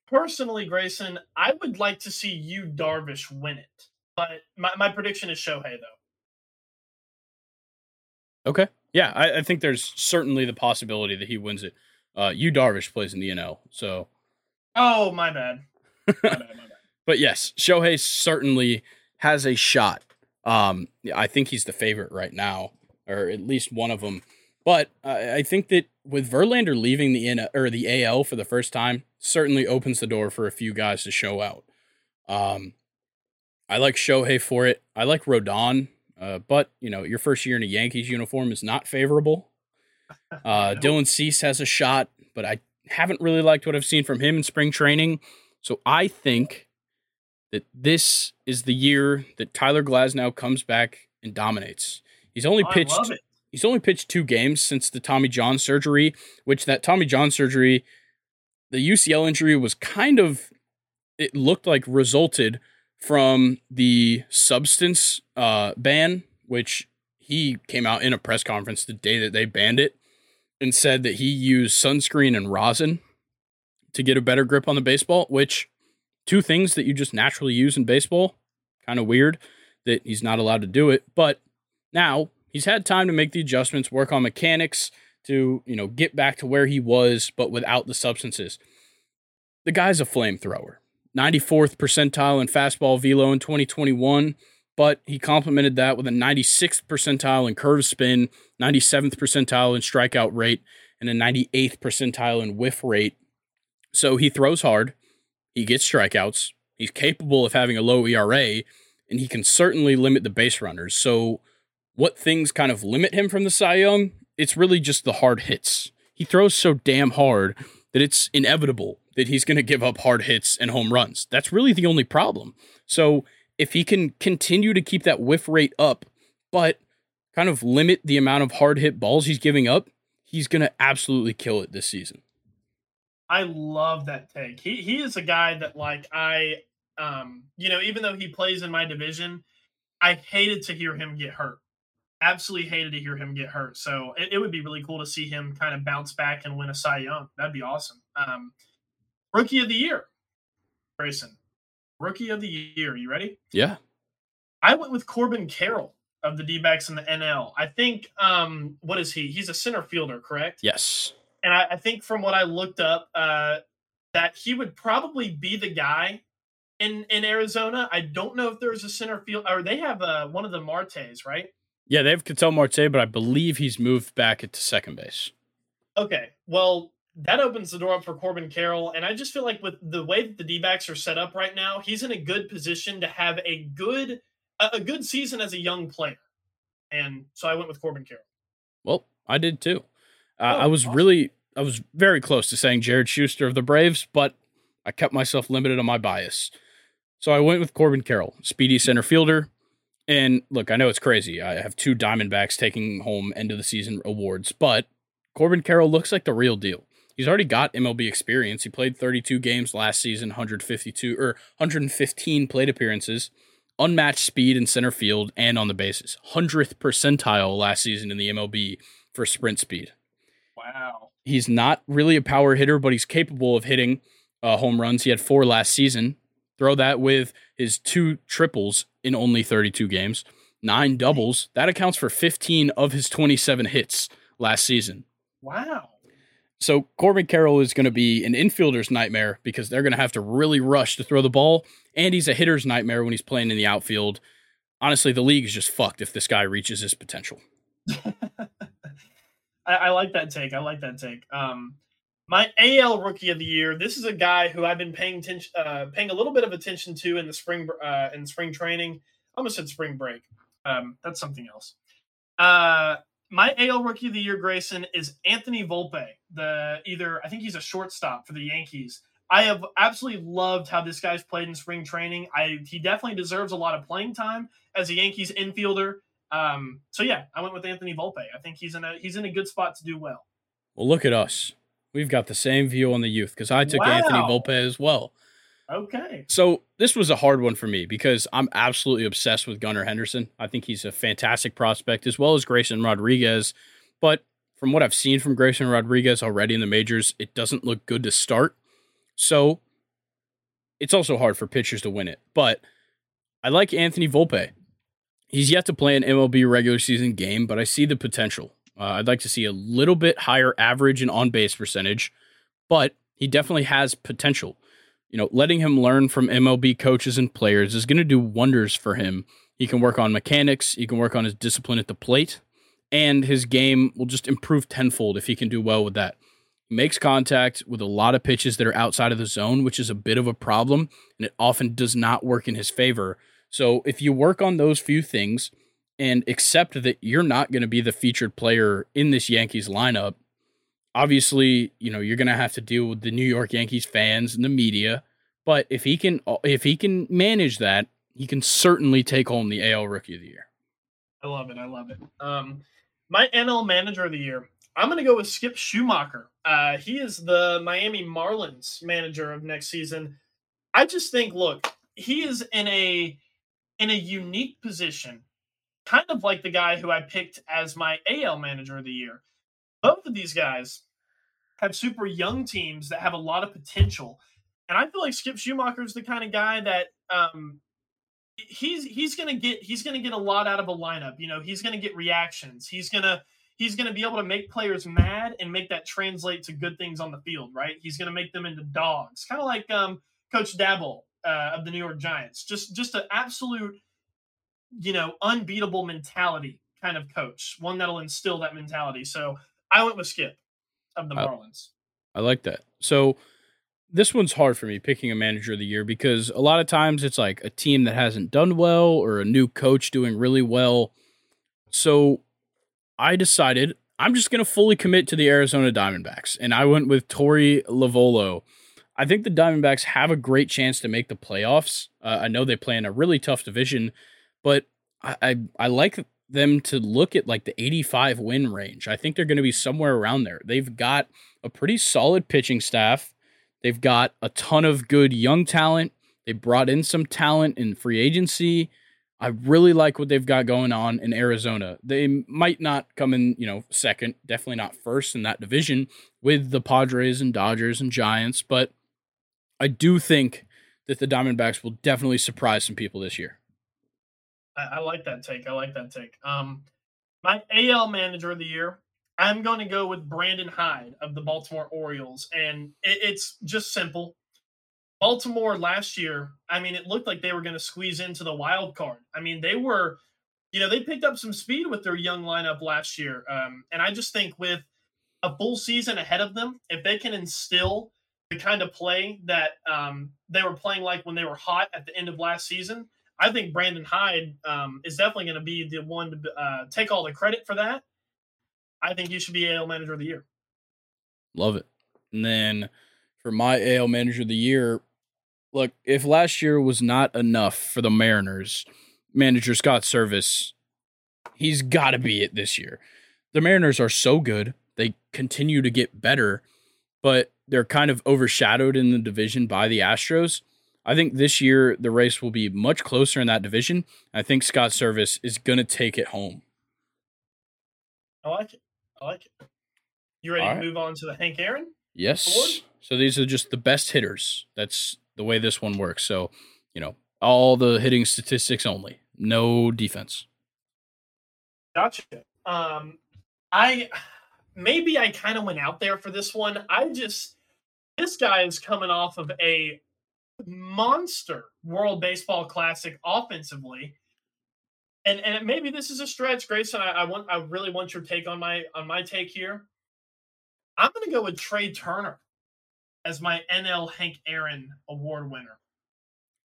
personally, Grayson, I would like to see Yu, Darvish win it. But my, my prediction is Shohei, though. Okay. Yeah, I, I, think there's certainly the possibility that he wins it. Uh, Yu Darvish plays in the NL, so. Oh, my bad. My bad, my bad. [laughs] but yes, Shohei certainly has a shot. Um, I think he's the favorite right now, or at least one of them. But I, I think that with Verlander leaving the N or the AL for the first time, certainly opens the door for a few guys to show out. Um, I like Shohei for it. I like Rodon, uh, but you know your first year in a Yankees uniform is not favorable. [laughs] Uh, Dylan Cease has a shot, but I haven't really liked what I've seen from him in spring training. So I think that this is the year that Tyler Glasnow comes back and dominates. He's only pitched he's only pitched two games since the Tommy John surgery, which that Tommy John surgery, the UCL injury was kind of it looked like resulted from the substance uh, ban, which he came out in a press conference the day that they banned it and said that he used sunscreen and rosin to get a better grip on the baseball, which two things that you just naturally use in baseball. Kind of weird that he's not allowed to do it, but now he's had time to make the adjustments, work on mechanics to, you know, get back to where he was, but without the substances. The guy's a flamethrower. 94th percentile in fastball velo in 2021, but he complemented that with a 96th percentile in curve spin, 97th percentile in strikeout rate, and a 98th percentile in whiff rate. So he throws hard, he gets strikeouts, he's capable of having a low ERA, and he can certainly limit the base runners. So what things kind of limit him from the Cy Young? It's really just the hard hits. He throws so damn hard that it's inevitable that he's going to give up hard hits and home runs. That's really the only problem. So if he can continue to keep that whiff rate up, but kind of limit the amount of hard hit balls he's giving up, he's going to absolutely kill it this season. I love that take. He he is a guy that like I um you know even though he plays in my division, I hated to hear him get hurt absolutely hated to hear him get hurt. So it, it, would be really cool to see him kind of bounce back and win a Cy Young. That'd be awesome. Um, rookie of the year, Grayson. Rookie of the year. You ready? Yeah. I went with Corbin Carroll of the D backs in the NL. I think, um, what is he? He's a center fielder, correct? Yes. And I, I think from what I looked up, uh, that he would probably be the guy in in Arizona. I don't know if there's a center field or they have uh, one of the Martes, right? Yeah, they have Ketel Marte, but I believe he's moved back to second base. Okay. Well, that opens the door up for Corbin Carroll. And I just feel like with the way that the D backs are set up right now, he's in a good position to have a good a good season as a young player. And so I went with Corbin Carroll. Well, I did too. Uh, oh, I was awesome. really I was very close to saying Jared Shuster of the Braves, but I kept myself limited on my bias. So I went with Corbin Carroll, speedy center fielder, and look, I know it's crazy. I have two Diamondbacks taking home end of the season awards, but Corbin Carroll looks like the real deal. He's already got MLB experience. He played 32 games last season, 152 or 115 plate appearances, unmatched speed in center field and on the bases. 100th percentile last season in the MLB for sprint speed. Wow. He's not really a power hitter, but he's capable of hitting uh, home runs. He had four last season. Throw that with his two triples in only 32 games, nine doubles. That accounts for 15 of his 27 hits last season. Wow. So Corbin Carroll is going to be an infielder's nightmare because they're going to have to really rush to throw the ball, and he's a hitter's nightmare when he's playing in the outfield. Honestly, the league is just fucked if this guy reaches his potential. [laughs] I, I, like that take. I like that take. Um, My AL Rookie of the Year. This is a guy who I've been paying attention, uh, paying a little bit of attention to in the spring, uh, in spring training. I almost said spring break. Um, that's something else. Uh, my AL Rookie of the Year, Grayson, is Anthony Volpe. The either I think he's a shortstop for the Yankees. I have absolutely loved how this guy's played in spring training. I he definitely deserves a lot of playing time as a Yankees infielder. Um, so yeah, I went with Anthony Volpe. I think he's in a he's in a good spot to do well. Well, look at us. We've got the same view on the youth because I took wow. Anthony Volpe as well. Okay. So this was a hard one for me because I'm absolutely obsessed with Gunnar Henderson. I think he's a fantastic prospect as well as Grayson Rodriguez. But from what I've seen from Grayson Rodriguez already in the majors, it doesn't look good to start. So it's also hard for pitchers to win it. But I like Anthony Volpe. He's yet to play an MLB regular season game, but I see the potential. Uh, I'd like to see a little bit higher average and on base percentage, but he definitely has potential you know, letting him learn from MLB coaches and players is going to do wonders for him. He can work on mechanics, he can work on his discipline at the plate, and his game will just improve tenfold if he can do well with that. He makes contact with a lot of pitches that are outside of the zone, which is a bit of a problem, and it often does not work in his favor. So if you work on those few things and accept that you're not going to be the featured player in this Yankees lineup, obviously, you know, you're going to have to deal with the New York Yankees fans and the media. But if he can, if he can manage that, he can certainly take home the AL Rookie of the Year. I love it. I love it. Um, my NL Manager of the Year. I'm going to go with Skip Schumaker. Uh, he is the Miami Marlins manager of next season. I just think, look, he is in a in a unique position, kind of like the guy who I picked as my AL Manager of the Year both of these guys have super young teams that have a lot of potential. And I feel like Skip Schumaker is the kind of guy that um, he's he's gonna get he's gonna get a lot out of a lineup. You know, he's gonna get reactions. He's gonna he's gonna be able to make players mad and make that translate to good things on the field. Right? He's gonna make them into dogs, kind of like um, Coach Daboll uh, of the New York Giants. Just just an absolute you know unbeatable mentality kind of coach, one that'll instill that mentality. So I went with Skip of the Marlins. I like that. So this one's hard for me picking a manager of the year because a lot of times it's like a team that hasn't done well or a new coach doing really well. So I decided I'm just going to fully commit to the Arizona Diamondbacks and I went with Torey Lovullo. I think the Diamondbacks have a great chance to make the playoffs. Uh, I know they play in a really tough division, but I, I, I like them to look at like the 85 win range. I think they're going to be somewhere around there. They've got a pretty solid pitching staff. They've got a ton of good young talent. They brought in some talent in free agency. I really like what they've got going on in Arizona. They might not come in, you know, second, definitely not first in that division with the Padres and Dodgers and Giants, but I do think that the Diamondbacks will definitely surprise some people this year. I, I, like that take. I like that take. Um, my AL manager of the year, I'm going to go with Brandon Hyde of the Baltimore Orioles, and it, it's just simple. Baltimore last year, I mean, it looked like they were going to squeeze into the wild card. I mean, they were, you know, they picked up some speed with their young lineup last year, um, and I just think with a full season ahead of them, if they can instill the kind of play that um, they were playing like when they were hot at the end of last season, I think Brandon Hyde um, is definitely going to be the one to uh, take all the credit for that. I think you should be AL Manager of the Year. Love it. And then for my AL Manager of the Year, look, if last year was not enough for the Mariners, manager Scott Servais, he's got to be it this year. The Mariners are so good. They continue to get better, but they're kind of overshadowed in the division by the Astros. I think this year the race will be much closer in that division. I think Scott Servais is going to take it home. I like it. I like it. You ready All to move on to the Hank Aaron? Yes. Award? So these are just the best hitters. That's the way this one works. So, you know, all the hitting statistics only, no defense. Gotcha. Um, I maybe I kind of went out there for this one. I just this guy is coming off of a monster World Baseball Classic offensively. And and maybe this is a stretch, Grayson. I, I want I really want your take on my on my take here. I'm going to go with Trea Turner as my NL Hank Aaron Award winner.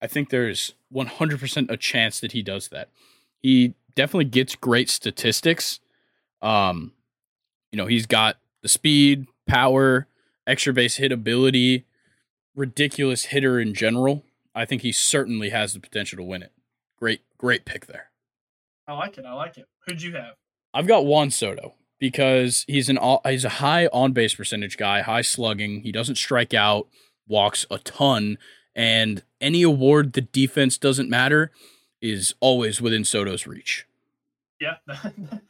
I think there's 100% a chance that he does that. He definitely gets great statistics. Um, you know, he's got the speed, power, extra base hit ability, ridiculous hitter in general. I think he certainly has the potential to win it. Great, great pick there. I like it. I like it. Who'd you have? I've got Juan Soto because he's an he's a high on base percentage guy, high slugging. He doesn't strike out, walks a ton, and any award the defense doesn't matter is always within Soto's reach. Yeah. [laughs]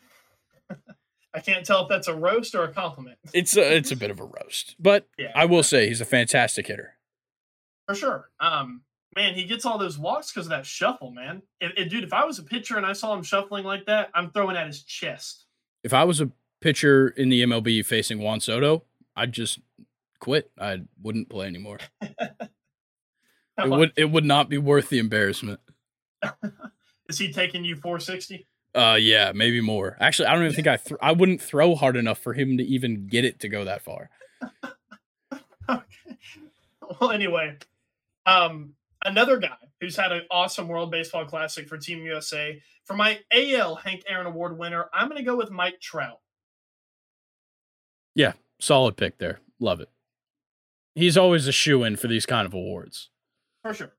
I can't tell if that's a roast or a compliment. [laughs] It's a, it's a bit of a roast, but yeah. I will say he's a fantastic hitter. For sure. Um, man, he gets all those walks because of that shuffle, man. Dude, if I was a pitcher and I saw him shuffling like that, I'm throwing at his chest. If I was a pitcher in the MLB facing Juan Soto, I'd just quit. I wouldn't play anymore. [laughs] it would it would not be worth the embarrassment. [laughs] Is he taking you 460? Uh, yeah, maybe more. Actually, I don't even think I th- I wouldn't throw hard enough for him to even get it to go that far. [laughs] okay. Well, anyway, um, another guy who's had an awesome World Baseball Classic for Team USA for my AL Hank Aaron Award winner. I'm going to go with Mike Trout. Yeah, solid pick there. Love it. He's always a shoe in for these kind of awards. For sure.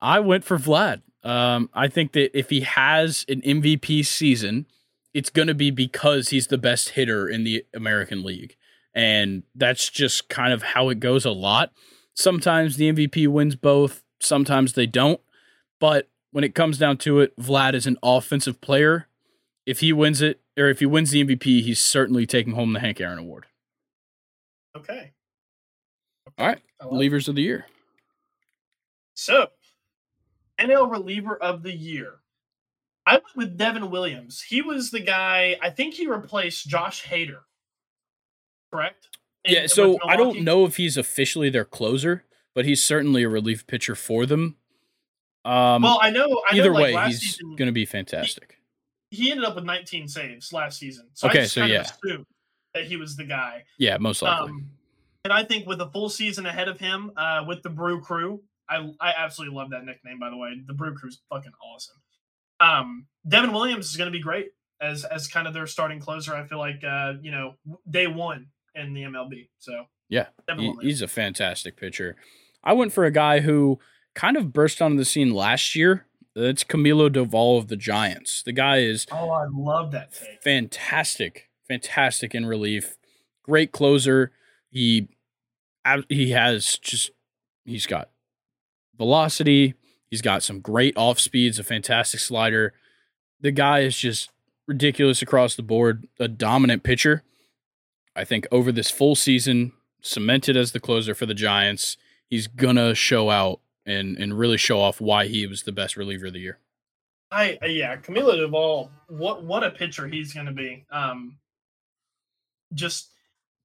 I went for Vlad. Um, I think that if he has an MVP season, it's going to be because he's the best hitter in the American League. And that's just kind of how it goes a lot. Sometimes the MVP wins both, sometimes they don't. But when it comes down to it, Vlad is an offensive player. If he wins it, or if he wins the MVP, he's certainly taking home the Hank Aaron Award. Okay. okay. All right. Relievers of the year. So, NL reliever of the year. I went with Devin Williams. He was the guy, I think he replaced Josh Hader. Correct? Yeah, so I don't know if he's officially their closer, but he's certainly a relief pitcher for them. Um, well, I know. I either know, like, way, he's going to be fantastic. He, he, ended up with 19 saves last season. So okay, so yeah, that he was the guy. Yeah, most likely. Um, and I think with a full season ahead of him, uh, with the Brew Crew, I I absolutely love that nickname. By the way, the Brew Crew's fucking awesome. Um, Devin Williams is going to be great as as kind of their starting closer. I feel like uh, you know day one in the MLB. So yeah, he, he's a fantastic pitcher. I went for a guy who kind of burst onto the scene last year. That's Camilo Doval of the Giants. The guy is oh, I love that. Fantastic, fantastic in relief. Great closer. He he has just he's got velocity. He's got some great off speeds, a fantastic slider. The guy is just ridiculous across the board, a dominant pitcher. I think over this full season, cemented as the closer for the Giants, he's gonna show out and and really show off why he was the best reliever of the year. I yeah, Camilo Doval, what what a pitcher he's gonna be. Um, just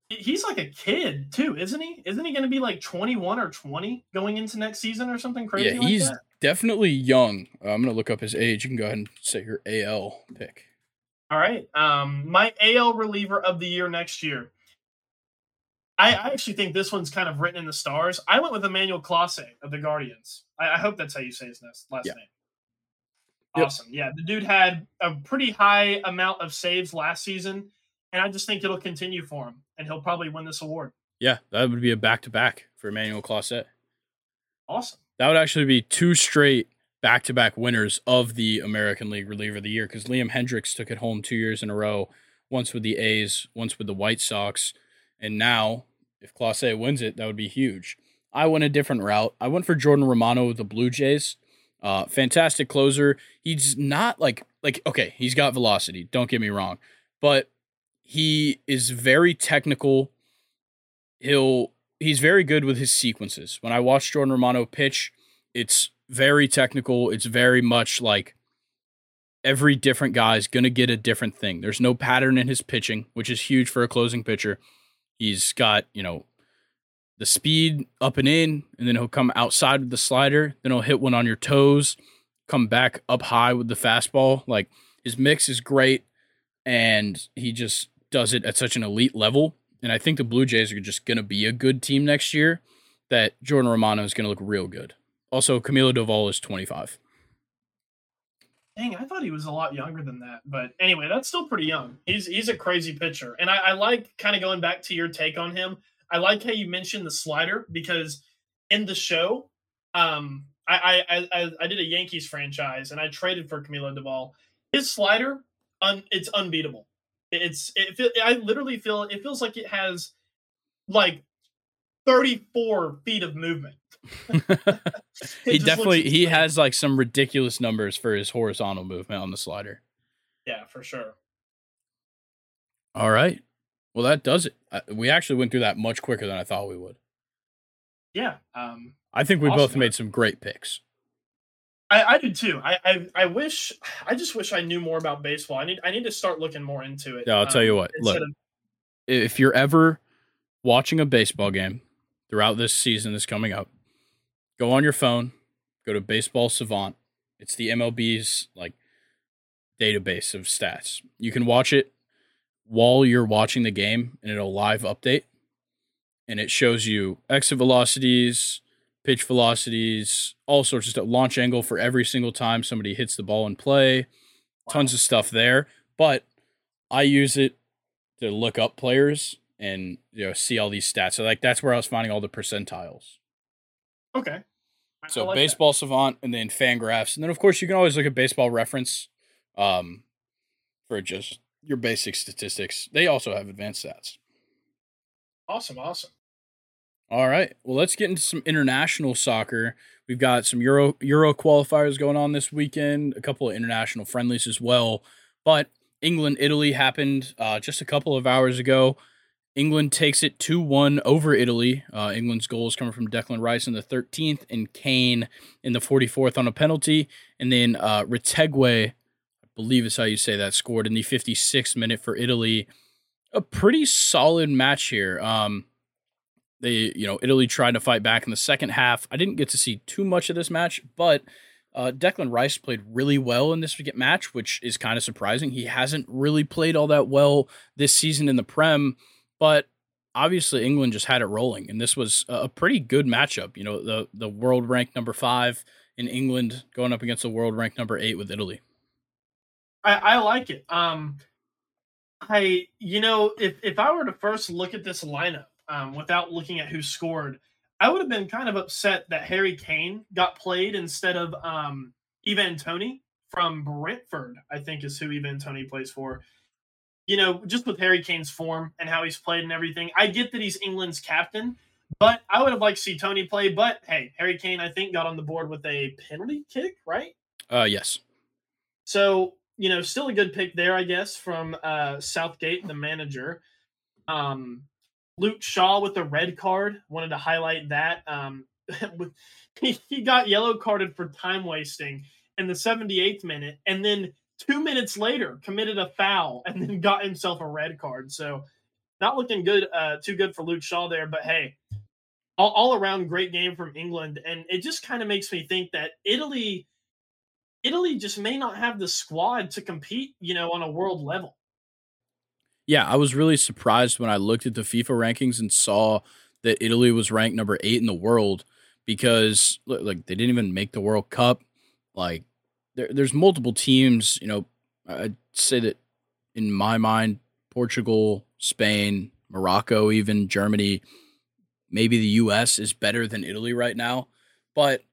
He's like a kid too, isn't he? Isn't he going to be like 21 or 20 going into next season or something crazy? Yeah, like he's that? definitely young. Uh, I'm going to look up his age. You can go ahead and say your AL pick. All right. Um, my AL reliever of the year next year. I, I actually think this one's kind of written in the stars. I went with Emmanuel Clase of the Guardians. I, I hope that's how you say his last yeah. name. Awesome. Yep. Yeah, the dude had a pretty high amount of saves last season and I just think it'll continue for him, and he'll probably win this award. Yeah, that would be a back to back for Emmanuel Clase. Awesome. That would actually be two straight back to back winners of the American League Reliever of the Year because Liam Hendriks took it home two years in a row, once with the A's, once with the White Sox, and now if Clase wins it, that would be huge. I went a different route. I went for Jordan Romano with the Blue Jays. Uh, fantastic closer. He's not like like okay, he's got velocity. Don't get me wrong, but he is very technical. He'll he's very good with his sequences. When I watch Jordan Romano pitch, it's very technical. It's very much like every different guy is going to get a different thing. There's no pattern in his pitching, which is huge for a closing pitcher. He's got, you know, the speed up and in, and then he'll come outside with the slider. Then he'll hit one on your toes, come back up high with the fastball. Like his mix is great, and he just does it at such an elite level. and I think the Blue Jays are just going to be a good team next year, that Jordan Romano is going to look real good. Also, Camilo Doval is 25. Dang, I thought he was a lot younger than that. But anyway, that's still pretty young. He's he's a crazy pitcher, and I, I like kind of going back to your take on him. I like how you mentioned the slider because in the show, um, I I I, I did a Yankees franchise and I traded for Camilo Doval. His slider, un, it's unbeatable. It's it feel, I literally feel it feels like it has like 34 feet of movement. [laughs] he definitely he has like some ridiculous numbers for his horizontal movement on the slider. Yeah, for sure. All right. Well, that does it. We actually went through that much quicker than I thought we would. Yeah. Um, I think we awesome. both made some great picks. I, I do too. I, I, I wish I just wish I knew more about baseball. I need I need to start looking more into it. Yeah, I'll um, tell you what. Look, of- if you're ever watching a baseball game throughout this season that's coming up, go on your phone, go to Baseball Savant. It's the MLB's like database of stats. You can watch it while you're watching the game and it'll live update and it shows you exit velocities, pitch velocities, all sorts of stuff, launch angle for every single time somebody hits the ball in play, wow. tons of stuff there. But I use it to look up players and you know see all these stats. So like that's where I was finding all the percentiles. Okay. so like baseball that. savant and then fangraphs. And then of course you can always look at baseball reference um for just your basic statistics. They also have advanced stats. Awesome, awesome. All right. Well, let's get into some international soccer. We've got some Euro Euro qualifiers going on this weekend, a couple of international friendlies as well. But England Italy happened uh, just a couple of hours ago. England takes it 2 1 over Italy. Uh, England's goal is coming from Declan Rice in the 13th and Kane in the 44th on a penalty. And then uh, Retegui, I believe is how you say that, scored in the 56th minute for Italy. A pretty solid match here. Um, they, you know, Italy tried to fight back in the second half. I didn't get to see too much of this match, but uh, Declan Rice played really well in this match, which is kind of surprising. He hasn't really played all that well this season in the Prem, but obviously England just had it rolling, and this was a pretty good matchup. You know, the the world ranked number five in England going up against the world ranked number eight with Italy. I, I like it. Um, I you know if if I were to first look at this lineup um, without looking at who scored, I would have been kind of upset that Harry Kane got played instead of um, Ivan Toney from Brentford. I think is who Ivan Toney plays for. You know, just with Harry Kane's form and how he's played and everything, I get that he's England's captain, but I would have liked to see Toney play. But hey, Harry Kane, I think, got on the board with a penalty kick, right? Uh, yes. So you know, still a good pick there, I guess, from uh, Southgate, the manager. Um, Luke Shaw with the red card. Wanted to highlight that. Um, [laughs] he, got yellow carded for time wasting in the 78th minute, and then two minutes later committed a foul [laughs] and then got himself a red card. So not looking good, uh, too good for Luke Shaw there. But hey, all, all around great game from England, and it just kind of makes me think that Italy, Italy just may not have the squad to compete, you know, on a world level. Yeah, I was really surprised when I looked at the FIFA rankings and saw that Italy was ranked number eight in the world because like they didn't even make the World Cup. Like there, there's multiple teams. You know, I'd say that in my mind, Portugal, Spain, Morocco, even Germany, maybe the U.S. is better than Italy right now. But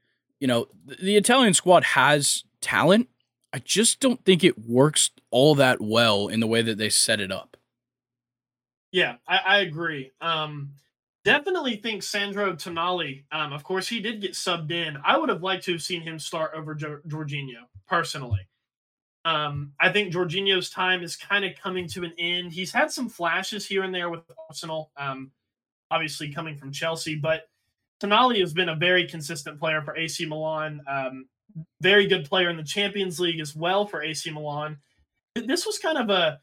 you know, the, the Italian squad has talent. I just don't think it works all that well in the way that they set it up. Yeah, I, I agree. Um, definitely think Sandro Tonali. Um, of course, he did get subbed in. I would have liked to have seen him start over jo- Jorginho personally. Um, I think Jorginho's time is kind of coming to an end. He's had some flashes here and there with Arsenal, um, obviously coming from Chelsea, but Tonali has been a very consistent player for AC Milan. Um, very good player in the Champions League as well for AC Milan. This was kind of a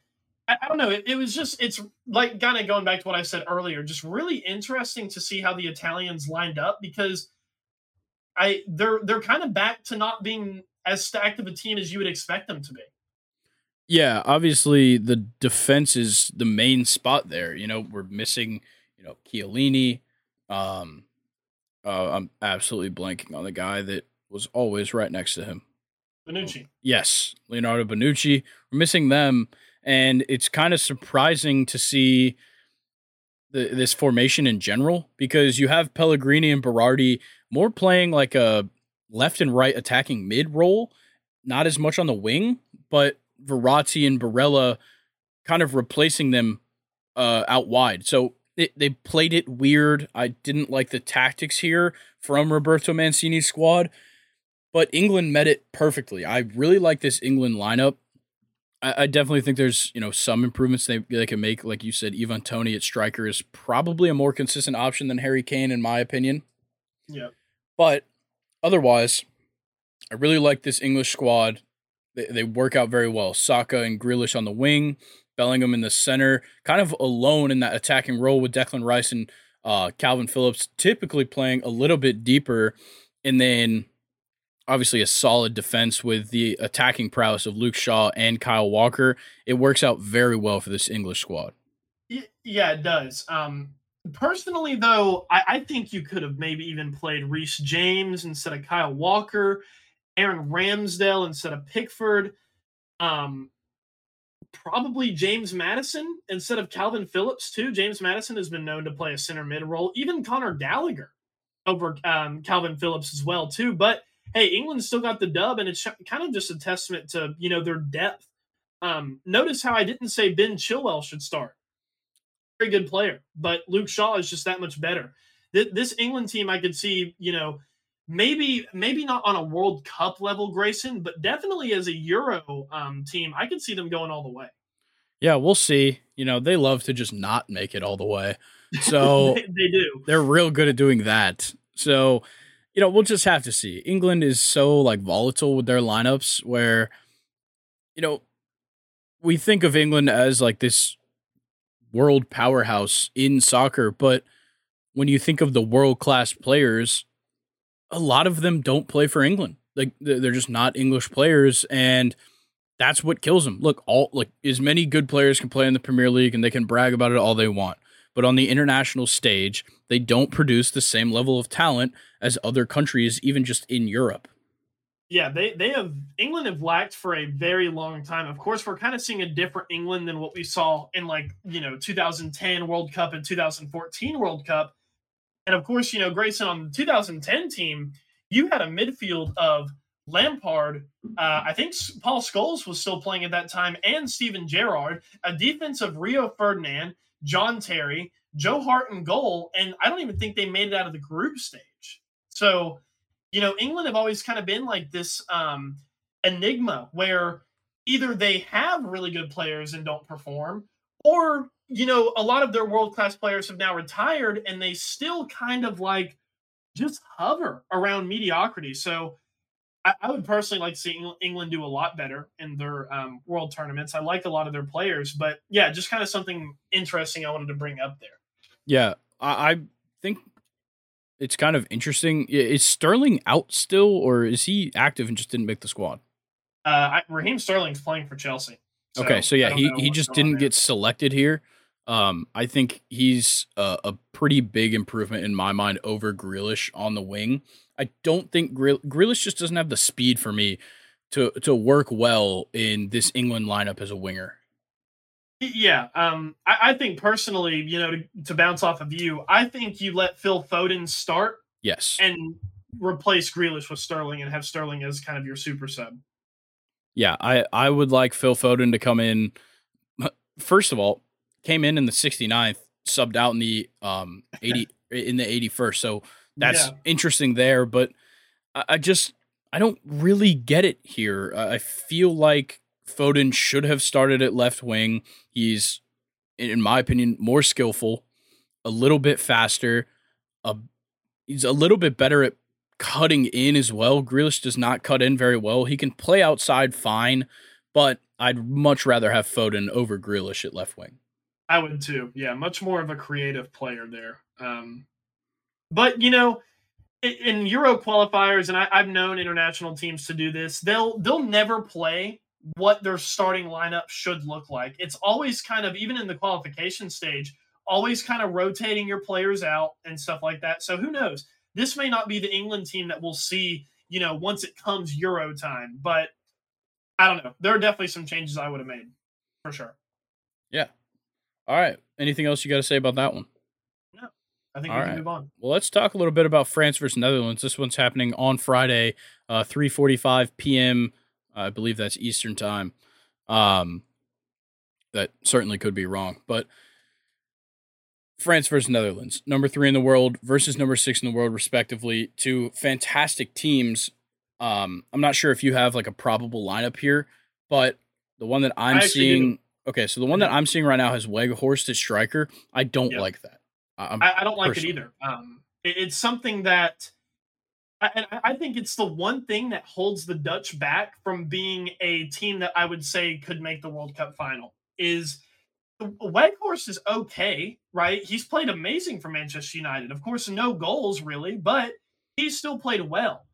I, I don't know. It, it, was just it's like kind of going back to what I said earlier. Just really interesting to see how the Italians lined up because I they're they're kind of back to not being as stacked of a team as you would expect them to be. Yeah, obviously the defense is the main spot there. You know, we're missing, you know, Chiellini. Um, uh, I'm absolutely blanking on the guy that was always right next to him. Bonucci. Yes, Leonardo Bonucci. We're missing them, and it's kind of surprising to see the, this formation in general because you have Pellegrini and Berardi more playing like a left and right attacking mid role, not as much on the wing, but Verratti and Barella kind of replacing them uh, out wide. So it, they played it weird. I didn't like the tactics here from Roberto Mancini's squad, but England met it perfectly. I really like this England lineup. I, I definitely think there's you know some improvements they they can make. Like you said, Ivan Toney at striker is probably a more consistent option than Harry Kane, in my opinion. Yeah. But otherwise, I really like this English squad. They, they work out very well. Saka and Grealish on the wing, Bellingham in the center, kind of alone in that attacking role with Declan Rice and uh, Kalvin Phillips, typically playing a little bit deeper. And then obviously a solid defense with the attacking prowess of Luke Shaw and Kyle Walker. It works out very well for this English squad. Yeah, it does. Um, personally, though, I, I think you could have maybe even played Reece James instead of Kyle Walker, Aaron Ramsdale instead of Pickford, um, probably James Maddison instead of Kalvin Phillips too. James Maddison has been known to play a center mid role, even Conor Gallagher over um, Kalvin Phillips as well too. But hey, England still got the dub, and it's kind of just a testament to you know their depth. Um, notice how I didn't say Ben Chilwell should start. Very good player, but Luke Shaw is just that much better. This England team, I could see, you know, maybe maybe not on a World Cup level, Grayson, but definitely as a Euro um, team, I could see them going all the way. Yeah, we'll see. You know, they love to just not make it all the way. [laughs] So they, they do. They're real good at doing that. So you know, we'll just have to see. England is so like volatile with their lineups where, you know, we think of England as like this world powerhouse in soccer, but when you think of the world class players, a lot of them don't play for England. Like they're just not English players, and that's what kills them. Look, all like as many good players can play in the Premier League, and they can brag about it all they want but on the international stage, they don't produce the same level of talent as other countries, even just in Europe. Yeah, they they have England have lacked for a very long time. Of course, we're kind of seeing a different England than what we saw in like you know 2010 World Cup and 2014 World Cup. And of course, you know Grayson on the 2010 team, you had a midfield of Lampard, uh, I think Paul Scholes was still playing at that time, and Steven Gerrard, a defense of Rio Ferdinand, John Terry, Joe Hart and goal, and I don't even think they made it out of the group stage. So, you know, England have always kind of been like this um, enigma where either they have really good players and don't perform, or you know, a lot of their world class players have now retired and they still kind of like just hover around mediocrity. So I, I, would personally like to see England do a lot better in their um, world tournaments. I like a lot of their players, but yeah, just kind of something interesting I wanted to bring up there. Yeah, I, I think it's kind of interesting. Is Sterling out still, or is he active and just didn't make the squad? Uh, I, Raheem Sterling's playing for Chelsea. So okay, so yeah, he, he just didn't get selected here. Um, I think he's a, a, pretty big improvement in my mind over Grealish on the wing. I don't think Greal- Grealish just doesn't have the speed for me to to work well in this England lineup as a winger. Yeah, um, I, I, think personally, you know, to, to, bounce off of you, I think you let Phil Foden start. Yes. And replace Grealish with Sterling and have Sterling as kind of your super sub. Yeah, I, I would like Phil Foden to come in. [laughs] First of all, came in in the 69th, subbed out in the um 80 [laughs] in the 81st. So that's yeah. interesting there, but I, I, just I don't really get it here. I feel like Foden should have started at left wing. He's in my opinion more skillful, a little bit faster, a he's a little bit better at cutting in as well. Grealish does not cut in very well. He can play outside fine, but I'd much rather have Foden over Grealish at left wing. I would too. Yeah, much more of a creative player there. Um, but you know, in Euro qualifiers, and I, have known international teams to do this. They'll they'll never play what their starting lineup should look like. It's always kind of even in the qualification stage, always kind of rotating your players out and stuff like that. So who knows? This may not be the England team that we'll see, you know, once it comes Euro time, but I don't know. There are definitely some changes I would have made for sure. Yeah. All right. Anything else you got to say about that one? No. I think All we can right. move on. Well, let's talk a little bit about France versus Netherlands. This one's happening on Friday, uh, 3:45 p.m. I believe that's Eastern time. Um, that certainly could be wrong, but France versus Netherlands, number three in the world versus number six in the world, respectively. Two fantastic teams. Um, I'm not sure if you have like a probable lineup here, but the one that I'm seeing, okay, so the one that I'm seeing right now has Weghorst as striker. I don't Yep. like that. I- I'm, I, I don't like it either. Um, it- it's something that I, I think it's the one thing that holds the Dutch back from being a team that I would say could make the World Cup final. Is Weghorst is okay, right? He's played amazing for Manchester United. Of course, no goals really, but he's still played well.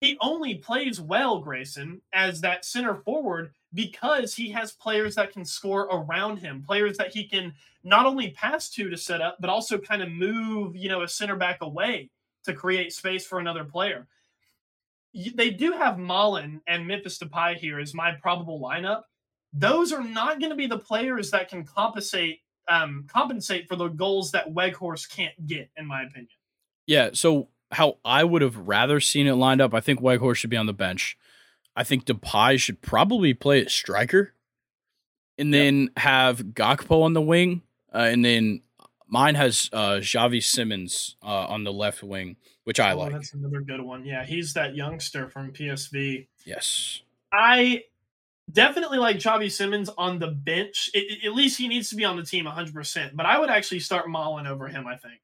He only plays well, Grayson, as that center forward because he has players that can score around him, players that he can not only pass to to set up, but also kind of move, you know, a center back away to create space for another player. They do have Malen and Memphis Depay here as my probable lineup. Those are not going to be the players that can compensate um, compensate for the goals that Weghorst can't get, in my opinion. Yeah, so how I would have rather seen it lined up, I think Weghorst should be on the bench. I think Depay should probably play at striker, and Yep. then have Gakpo on the wing, uh, and then mine has uh, Xavi Simons uh, on the left wing, which I oh, like. that's another good one. Yeah, he's that youngster from PSV. Yes, I definitely like Xavi Simons on the bench. It, it- at least he needs to be on the team 100%. But I would actually start Malen over him, I think.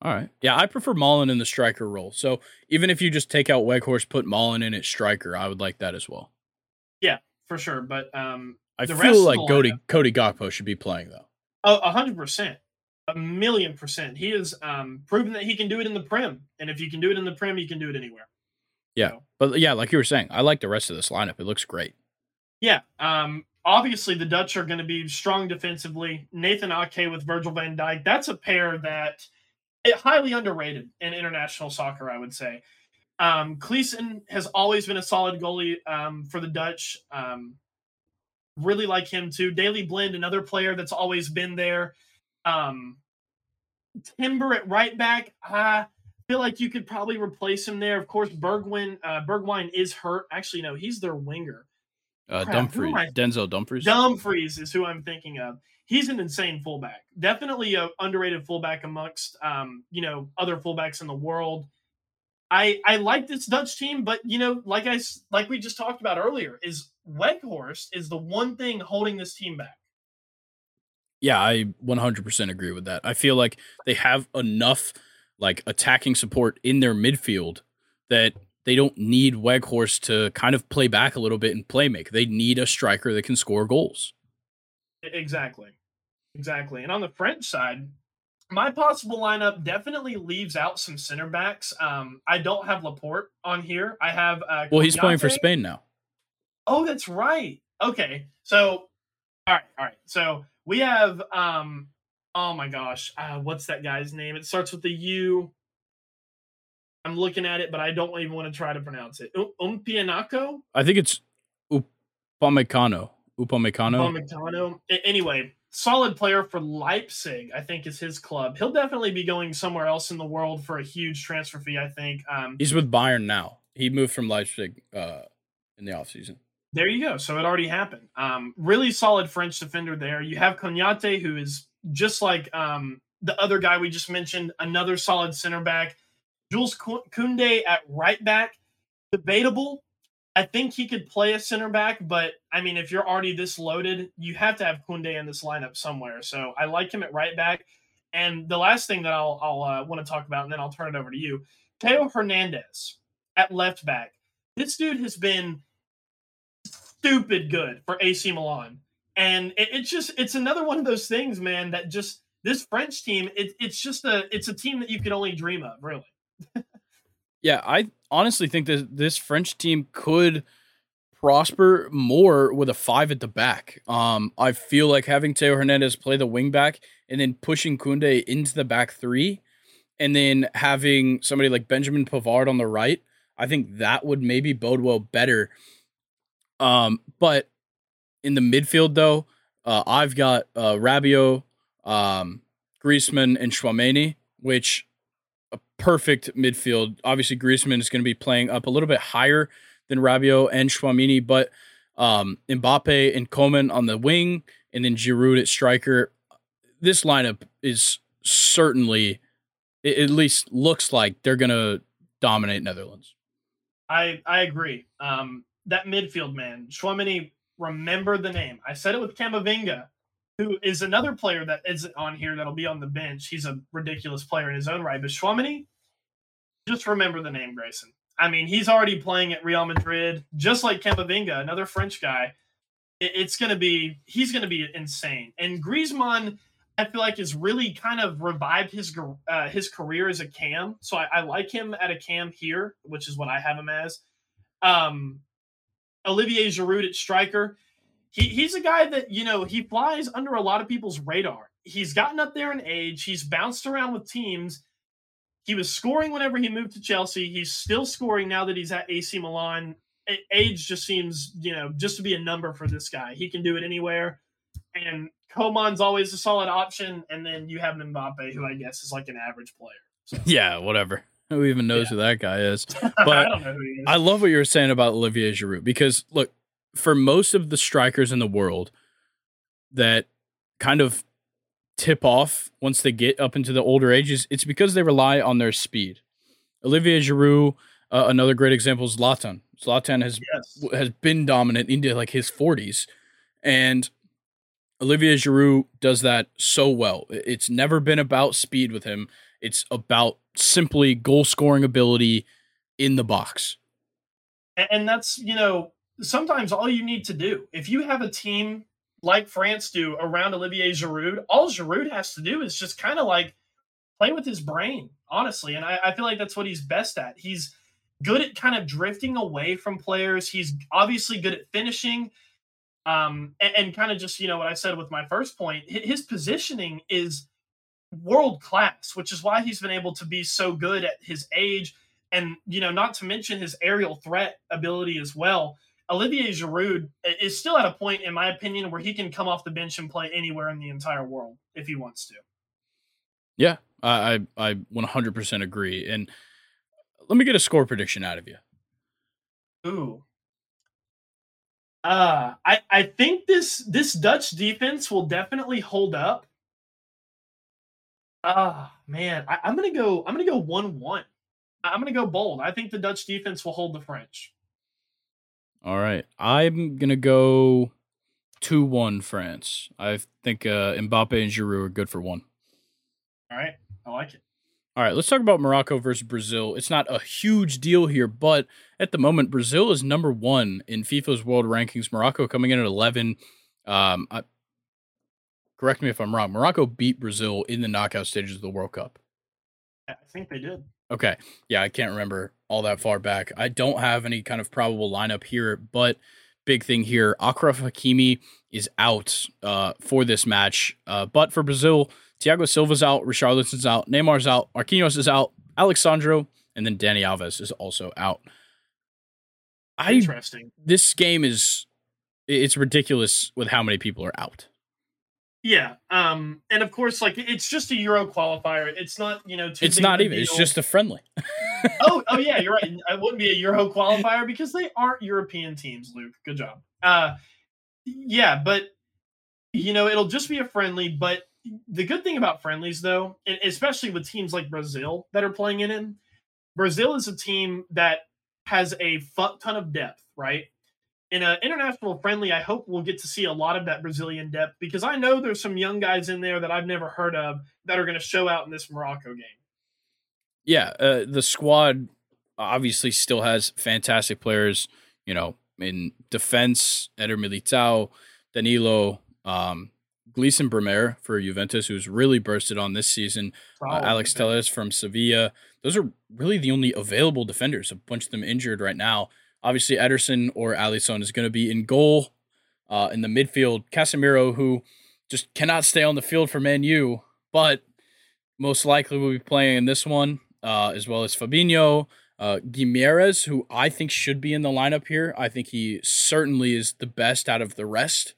all right. Yeah, I prefer Malen in the striker role. So even if you just take out Weghorst, put Malen in at striker, I would like that as well. Yeah, for sure. But um, I feel like Cody Cody Gakpo should be playing though. Oh, 100%. A million percent. He has um, proven that he can do it in the Prem. And if you can do it in the Prem, you can do it anywhere. Yeah, but yeah, like you were saying, I like the rest of this lineup. It looks great. yeah. Um, obviously, the Dutch are going to be strong defensively. Nathan Ake with Virgil van Dijk. That's a pair that it, highly underrated in international soccer, I would say. Um, Cleason has always been a solid goalie um, for the Dutch. Um, really like him too. Daley Blind, another player that's always been there. Um, Timber at right back. I feel like you could probably replace him there. Of course, Bergwin, uh, Bergwijn is hurt. Actually, no, he's their winger. Uh, Crap, Dumfries, I- Denzel Dumfries. Dumfries is who I'm thinking of. He's an insane fullback. Definitely a underrated fullback amongst um, you know, other fullbacks in the world. I I like this Dutch team, but you know, like I like we just talked about earlier, is Weghorst is the one thing holding this team back. Yeah, I 100% agree with that. I feel like they have enough like attacking support in their midfield that they don't need Weghorst to kind of play back a little bit and play make. They need a striker that can score goals. Exactly. Exactly. And on the French side, my possible lineup definitely leaves out some center backs. Um, I don't have Laporte on here. I have uh Well, he's playing for Spain now. Oh, that's right. Okay. So all right, all right. So we have um oh my gosh, uh what's that guy's name? It starts with the U. I'm looking at it, but I don't even want to try to pronounce it. U- Umpianaco? I think it's Upamecano. Upamecano. Upamecano. Anyway, solid player for Leipzig, I think is his club. He'll definitely be going somewhere else in the world for a huge transfer fee, I think. Um He's with Bayern now. He moved from Leipzig uh, in the offseason. There you go. So it already happened. Um, really solid French defender there. You have Konaté, who is just like um, the other guy we just mentioned, another solid center back. Jules Ku- Koundé at right back, debatable. I think he could play a center back, but I mean, if you're already this loaded, you have to have Koundé in this lineup somewhere. So I like him at right back. And the last thing that I'll, I'll uh, want to talk about, and then I'll turn it over to you, Theo Hernandez at left back. This dude has been stupid good for AC Milan. And it, it's just it's another one of those things, man, that just this French team, it, it's just a it's a team that you can only dream of, really. Yeah, I honestly think that this French team could prosper more with a five at the back. Um, I feel like having Theo Hernandez play the wing back and then pushing Koundé into the back three, and then having somebody like Benjamin Pavard on the right, I think that would maybe bode well better. Um, but in the midfield though, uh, I've got uh, Rabiot, um, Griezmann, and Tchouameni, which a perfect midfield. Obviously, Griezmann is going to be playing up a little bit higher than Rabiot and Tchouameni, but um, Mbappe and Coman on the wing, and then Giroud at striker. This lineup is certainly, it at least looks like they're going to dominate Netherlands. I I agree. Um, that midfield man, Tchouameni, remember the name. I said it with Camavinga, who is another player that isn't on here that'll be on the bench. He's a ridiculous player in his own right. But Tchouameni, just remember the name, Grayson. I mean, he's already playing at Real Madrid, just like Camavinga, another French guy. it's going to be, he's going to be insane. And Griezmann, I feel like, has really kind of revived his uh, his career as a cam. So I, I, like him at a cam here, which is what I have him as. Um, Olivier Giroud at striker. He, he's a guy that, you know, he flies under a lot of people's radar. He's gotten up there in age. He's bounced around with teams. He was scoring whenever he moved to Chelsea. He's still scoring now that he's at AC Milan. Age just seems, you know, just to be a number for this guy. He can do it anywhere. And Coman's always a solid option. And then you have Mbappe, who I guess is like an average player. So. [laughs] Yeah, whatever. [laughs] Who even knows yeah. who that guy is? [laughs] But I, is. I love what you were saying about Olivier Giroud because look, for most of the strikers in the world that kind of tip off once they get up into the older ages, it's because they rely on their speed. Olivier Giroud, uh, another great example is Zlatan. Zlatan has yes. has been dominant into like his 40s and Olivier Giroud does that so well. It's never been about speed with him. It's about simply goal scoring ability in the box. And that's, you know, sometimes all you need to do. If you have a team like France do around Olivier Giroud, all Giroud has to do is just kind of like play with his brain, honestly. And I, I feel like that's what he's best at. He's good at kind of drifting away from players. He's obviously good at finishing. Um, and, and kind of just, you know, what I said with my first point, his positioning is world class, which is why he's been able to be so good at his age. And, you know, not to mention his aerial threat ability as well. Olivier Giroud is still at a point, in my opinion, where he can come off the bench and play anywhere in the entire world if he wants to. Yeah, I I 100% agree. And let me get a score prediction out of you. Ooh. Uh, I I think this this Dutch defense will definitely hold up. Ah, oh, man, I, I'm gonna go. I'm gonna go one one. I'm gonna go bold. I think the Dutch defense will hold the French. All right, I'm gonna go two one France. I think uh, Mbappe and Giroud are good for one. All right, I like it. All right, let's talk about Morocco versus Brazil. It's not a huge deal here, but at the moment, Brazil is number one in FIFA's world rankings. Morocco coming in at 11. Um, I, correct me if I'm wrong. Morocco beat Brazil in the knockout stages of the World Cup. I think they did. Okay. Yeah, I can't remember all that far back. I don't have any kind of probable lineup here, but big thing here Achraf Hakimi is out uh, for this match. Uh, but for Brazil, Thiago Silva's out, Richarlison's out, Neymar's out, Marquinhos is out, Alex Sandro, and then Dani Alves is also out. I, Interesting. This game is it's ridiculous with how many people are out. Yeah, um, and of course, like it's just a Euro qualifier. It's not, you know, it's not even. Deal. It's just a friendly. [laughs] oh, oh yeah, you're right. [laughs] It wouldn't be a Euro qualifier because they aren't European teams. Luke, good job. Uh, yeah, but you know, it'll just be a friendly. But the good thing about friendlies, though, especially with teams like Brazil that are playing in it, Brazil is a team that has a fuck ton of depth, right? In an international friendly, I hope we'll get to see a lot of that Brazilian depth because I know there's some young guys in there that I've never heard of that are going to show out in this Morocco game. Yeah, uh, the squad obviously still has fantastic players. You know, in defense, Eder Militao, Danilo, um, Gleison Bremer for Juventus, who's really bursted on this season. Uh, Alex Telles from Sevilla. Those are really the only available defenders. A bunch of them injured right now Obviously, Ederson or Alisson is going to be in goal. Uh, in the midfield, Casemiro, who just cannot stay on the field for Man U, but most likely will be playing in this one, uh, as well as Fabinho, uh, who I think should be in the lineup here. I think he certainly is the best out of the rest.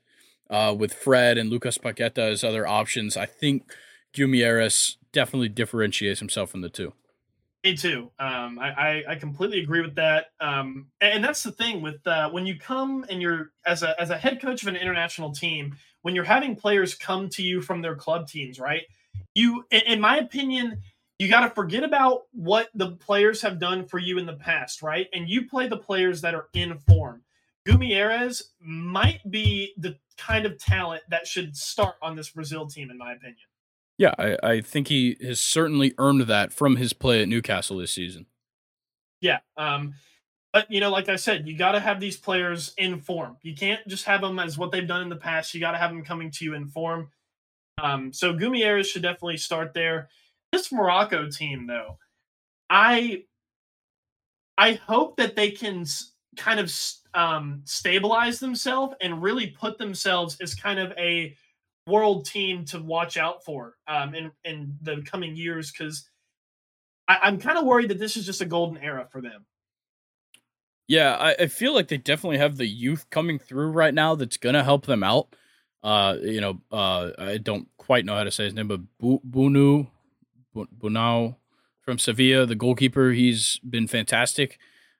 Uh, with Fred and Lucas Paqueta as other options, I think Guimaraes definitely differentiates himself from the two. Me too. Um, I, I, I completely agree with that. Um, and that's the thing with uh, when you come and you're as a as a head coach of an international team, when you're having players come to you from their club teams, right? You, in my opinion, you got to forget about what the players have done for you in the past, right? And you play the players that are in form. Guimaraes might be the kind of talent that should start on this Brazil team, in my opinion. Yeah, I, I think he has certainly earned that from his play at Newcastle this season. Yeah. Um, but you know, like I said, you got to have these players in form. You can't just have them as what they've done in the past. You got to have them coming to you in form. Um, so Guimaraes should definitely start there. This Morocco team, though, I I hope that they can kind of um, stabilize themselves and really put themselves as kind of a world team to watch out for um, in in the coming years because I'm kind of worried that this is just a golden era for them. Yeah, I, I, feel like they definitely have the youth coming through right now that's gonna help them out. Uh, you know, uh, I don't quite know how to say his name, but Bunu Bunau from Sevilla, the goalkeeper, he's been fantastic.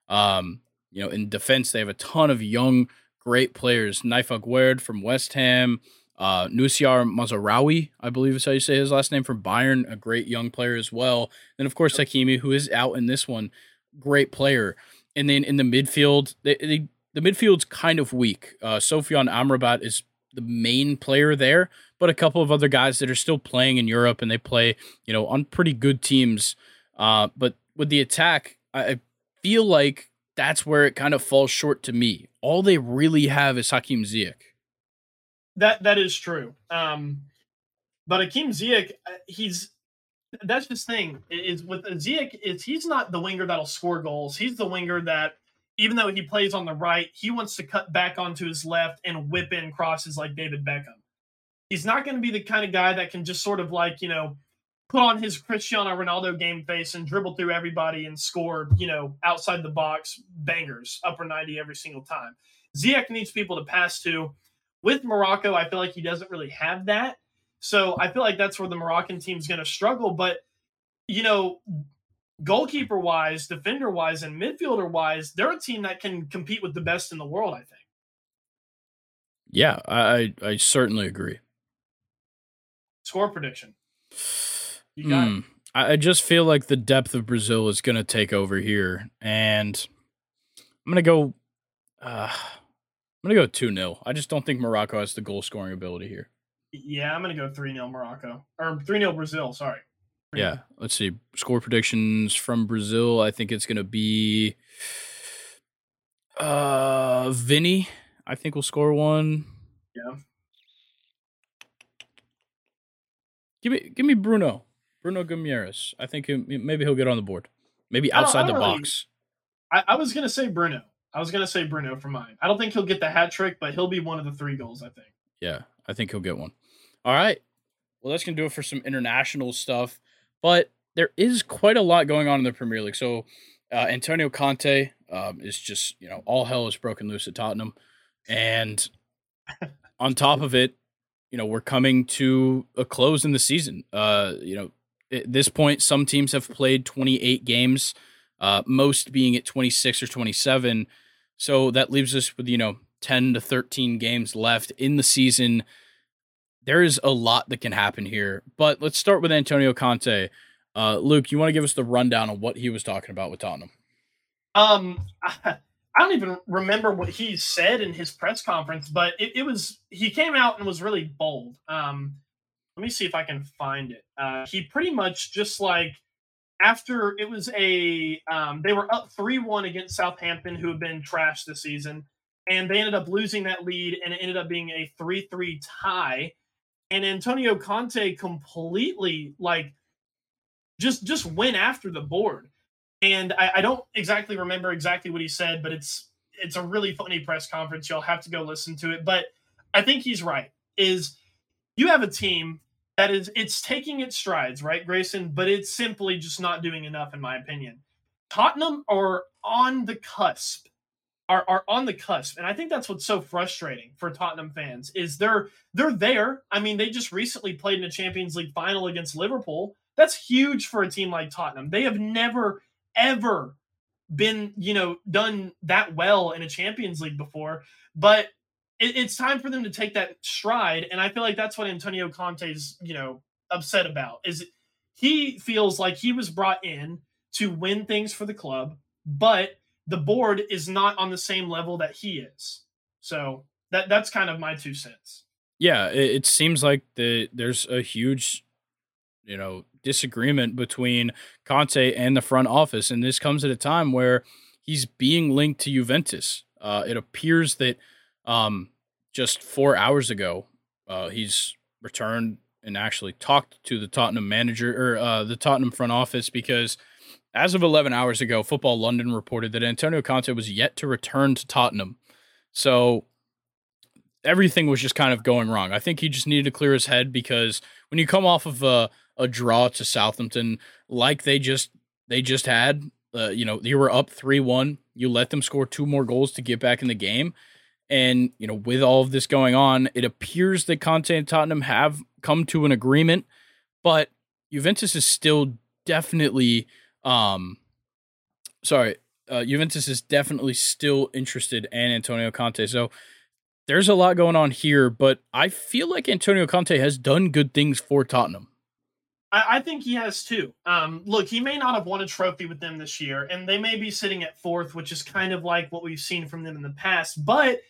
Um, you know, in defense, they have a ton of young, great players. Nayef Aguerd from West Ham, uh, Noussair Mazraoui, I believe is how you say his last name from Bayern, a great young player as well. Then of course Hakimi, who is out in this one, great player. And then in the midfield, they, they, the midfield's kind of weak. Uh, Sofyan Amrabat is the main player there, but a couple of other guys that are still playing in Europe and they play, you know, on pretty good teams. Uh, but with the attack, I feel like that's where it kind of falls short to me. All they really have is Hakim Ziyech. That that is true. Um, but Hakim Ziyech, uh, he's that's his thing. Is with Ziyech, is he's not the winger that'll score goals. He's the winger that, even though he plays on the right, he wants to cut back onto his left and whip in crosses like David Beckham. He's not going to be the kind of guy that can just sort of like you know put on his Cristiano Ronaldo game face and dribble through everybody and score you know outside the box bangers upper ninety every single time. Ziyech needs people to pass to with Morocco, I feel like he doesn't really have that. So I feel like that's where the Moroccan team's going to struggle. But, you know, goalkeeper wise, defender wise, and midfielder wise, they're a team that can compete with the best in the world, I think. Yeah, I I certainly agree. Score prediction. You got mm, I just feel like the depth of Brazil is going to take over here, and I'm going to go. Uh, I'm gonna go two 0 I just don't think Morocco has the goal scoring ability here. Yeah, I'm gonna go three 0 Morocco or three 0 Brazil. Sorry. 3-0. Yeah, let's see score predictions from Brazil. I think it's gonna be uh Vinny. I think will score one. Yeah. Give me give me Bruno. Bruno Guimaraes. I think he, maybe he'll get on the board. Maybe outside the really, box. I, I was gonna say Bruno. I was gonna say Bruno for mine. I don't think he'll get the hat trick, but he'll be one of the three goals. I think. Yeah, I think he'll get one. All right. Well, that's gonna do it for some international stuff, but there is quite a lot going on in the Premier League. So, uh, Antonio Conte um, is just you know all hell is broken loose at Tottenham, and [laughs] on top of it, you know we're coming to a close in the season. Uh, you know, at this point, some teams have played 28 games uh, most being at 26 or 27. So that leaves us with, you know, 10 to 13 games left in the season. There is a lot that can happen here, but let's start with Antonio Conte. Uh, Luke, you want to give us the rundown on what he was talking about with Tottenham? Um, [laughs] I, don't even remember what he said in his press conference, but it, it was he came out and was really bold. Um, let me see if I can find it. Uh, he pretty much just like after it was a um, they were up 3-1 against southampton who had been trashed this season and they ended up losing that lead and it ended up being a 3-3 tie and antonio conte completely like just just went after the board and I, I don't exactly remember exactly what he said but it's it's a really funny press conference. You'll have to go listen to it. But I think he's right. Is you have a team that is it's taking its strides, right, Grayson? But it's simply just not doing enough, in my opinion. Tottenham are on the cusp, are are on the cusp, and I think that's what's so frustrating for Tottenham fans is they're they're there. I mean, they just recently played in a Champions League final against Liverpool. That's huge for a team like Tottenham. They have never ever been, you know, done that well in a Champions League before, but it, it's time for them to take that stride. And I feel like that's what Antonio Conte's, you know, upset about is he feels like he was brought in to win things for the club, but the board is not on the same level that he is. So that that's kind of my two cents. Yeah, it, it seems like the there's a huge, you know, disagreement between Conte and the front office, and this comes at a time where he's being linked to Juventus. Uh, it appears that um, just four hours ago, uh, he's returned and actually talked to the Tottenham manager or uh, the Tottenham front office because as of 11 hours ago, Football London reported that Antonio Conte was yet to return to Tottenham. So everything was just kind of going wrong. I think he just needed to clear his head because when you come off of a, a draw to Southampton, like they just they just had, uh, you know, you were up three one. You let them score two more goals to get back in the game. And, you know, with all of this going on, it appears that Conte and Tottenham have come to an agreement, but Juventus is still definitely um sorry, uh, Juventus is definitely still interested in Antonio Conte. So there's a lot going on here, but I feel like Antonio Conte has done good things for Tottenham. I, think he has too. Um, look, he may not have won a trophy with them this year, and they may be sitting at fourth, which is kind of like what we've seen from them in the past. But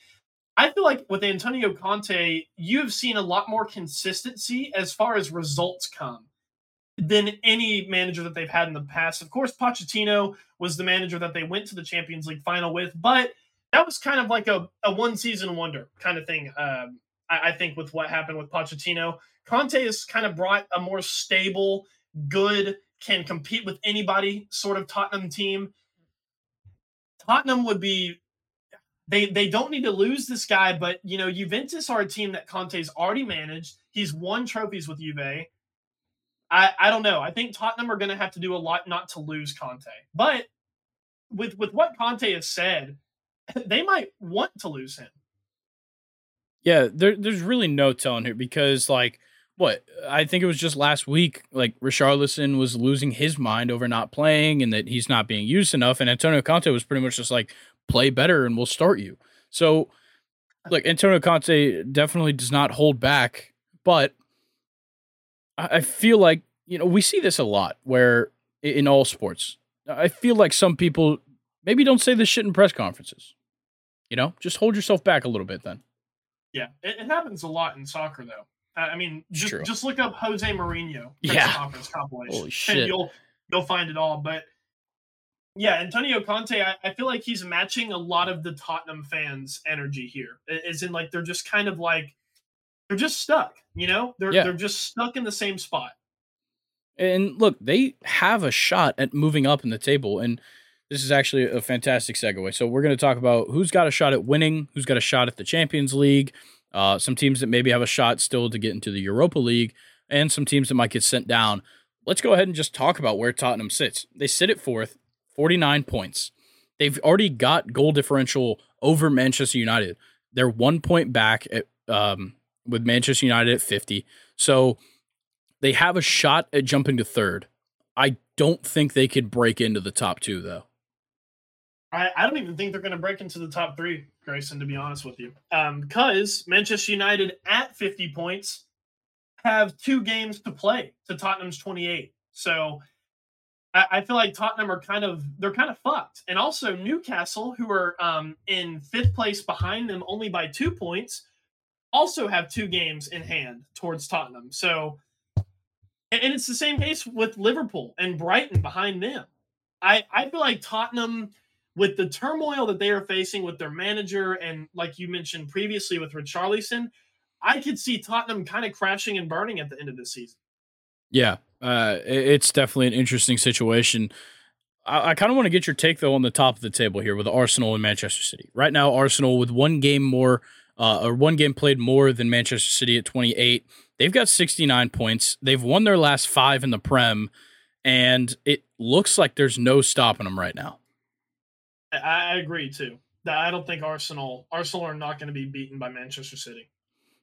I feel like with Antonio Conte, you have seen a lot more consistency as far as results come than any manager that they've had in the past. Of course, Pochettino was the manager that they went to the Champions League final with, but that was kind of like a, a one season wonder kind of thing. Um, I, I, think with what happened with Pochettino, Conte has kind of brought a more stable, good, can compete with anybody sort of Tottenham team. Tottenham would be they they don't need to lose this guy, but you know, Juventus are a team that Conte's already managed. He's won trophies with Juve. I, I don't know. I think Tottenham are going to have to do a lot not to lose Conte. But with with what Conte has said, [laughs] they might want to lose him. Yeah, there, there's really no telling here because like what I think it was just last week, like Richarlison was losing his mind over not playing and that he's not being used enough, and Antonio Conte was pretty much just like, play better and we'll start you. So, look, Antonio Conte definitely does not hold back, but I feel like, you know, we see this a lot where in all sports, I feel like some people maybe don't say this shit in press conferences. You know, just hold yourself back a little bit then. Yeah, it, it happens a lot in soccer, though. I mean, just just look up Jose Mourinho press yeah. conference compilation, Holy shit. and you'll you'll find it all. But yeah, Antonio Conte, I, I, feel like he's matching a lot of the Tottenham fans' energy here. Is in like they're just kind of like they're just stuck, you know? They're yeah. they're just stuck in the same spot. And look, they have a shot at moving up in the table. And this is actually a fantastic segue. So we're going to talk about who's got a shot at winning, who's got a shot at the Champions League, uh, some teams that maybe have a shot still to get into the Europa League, and some teams that might get sent down. Let's go ahead and just talk about where Tottenham sits. They sit at fourth. 49 points. They've already got goal differential over Manchester United. They're one point back at, um, with Manchester United at 50. So they have a shot at jumping to third. I don't think they could break into the top two, though. I, I don't even think they're going to break into the top three, Grayson, to be honest with you. Um, because Manchester United at 50 points have two games to play to Tottenham's 28. So I, feel like Tottenham are kind of they're kind of fucked, and also Newcastle, who are um, in fifth place behind them only by two points, also have two games in hand towards Tottenham. So, and it's the same case with Liverpool and Brighton behind them. I I feel like Tottenham, with the turmoil that they are facing with their manager and like you mentioned previously with Richarlison, I could see Tottenham kind of crashing and burning at the end of the season. Yeah, uh, it's definitely an interesting situation. I, I kind of want to get your take though on the top of the table here with Arsenal and Manchester City. Right now, Arsenal with one game more, uh, or one game played more than Manchester City at 28. They've got 69 points. They've won their last five in the Prem, and it looks like there's no stopping them right now. I, agree too. I don't think Arsenal Arsenal are not going to be beaten by Manchester City.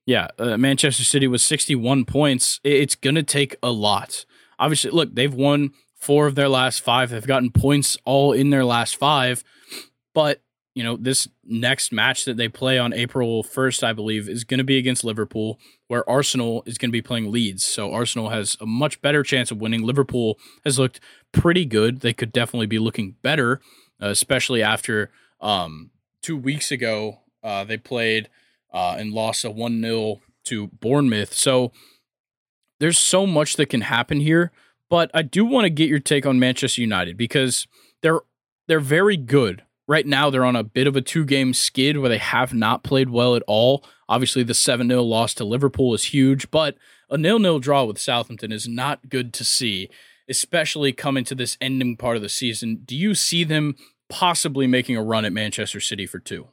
Yeah, uh, Manchester City with 61 points. It's going to take a lot. Obviously, look, they've won four of their last five. They've gotten points all in their last five. But, you know, this next match that they play on April 1st, I believe, is going to be against Liverpool, where Arsenal is going to be playing Leeds. So Arsenal has a much better chance of winning. Liverpool has looked pretty good. They could definitely be looking better, uh, especially after um, two weeks ago uh, they played uh, and lost a 1 0 to Bournemouth. So there's so much that can happen here. But I do want to get your take on Manchester United because they're they're very good. Right now they're on a bit of a two-game skid where they have not played well at all. Obviously the 7-0 loss to Liverpool is huge, but a nil-nil draw with Southampton is not good to see, especially coming to this ending part of the season. Do you see them possibly making a run at Manchester City for 2?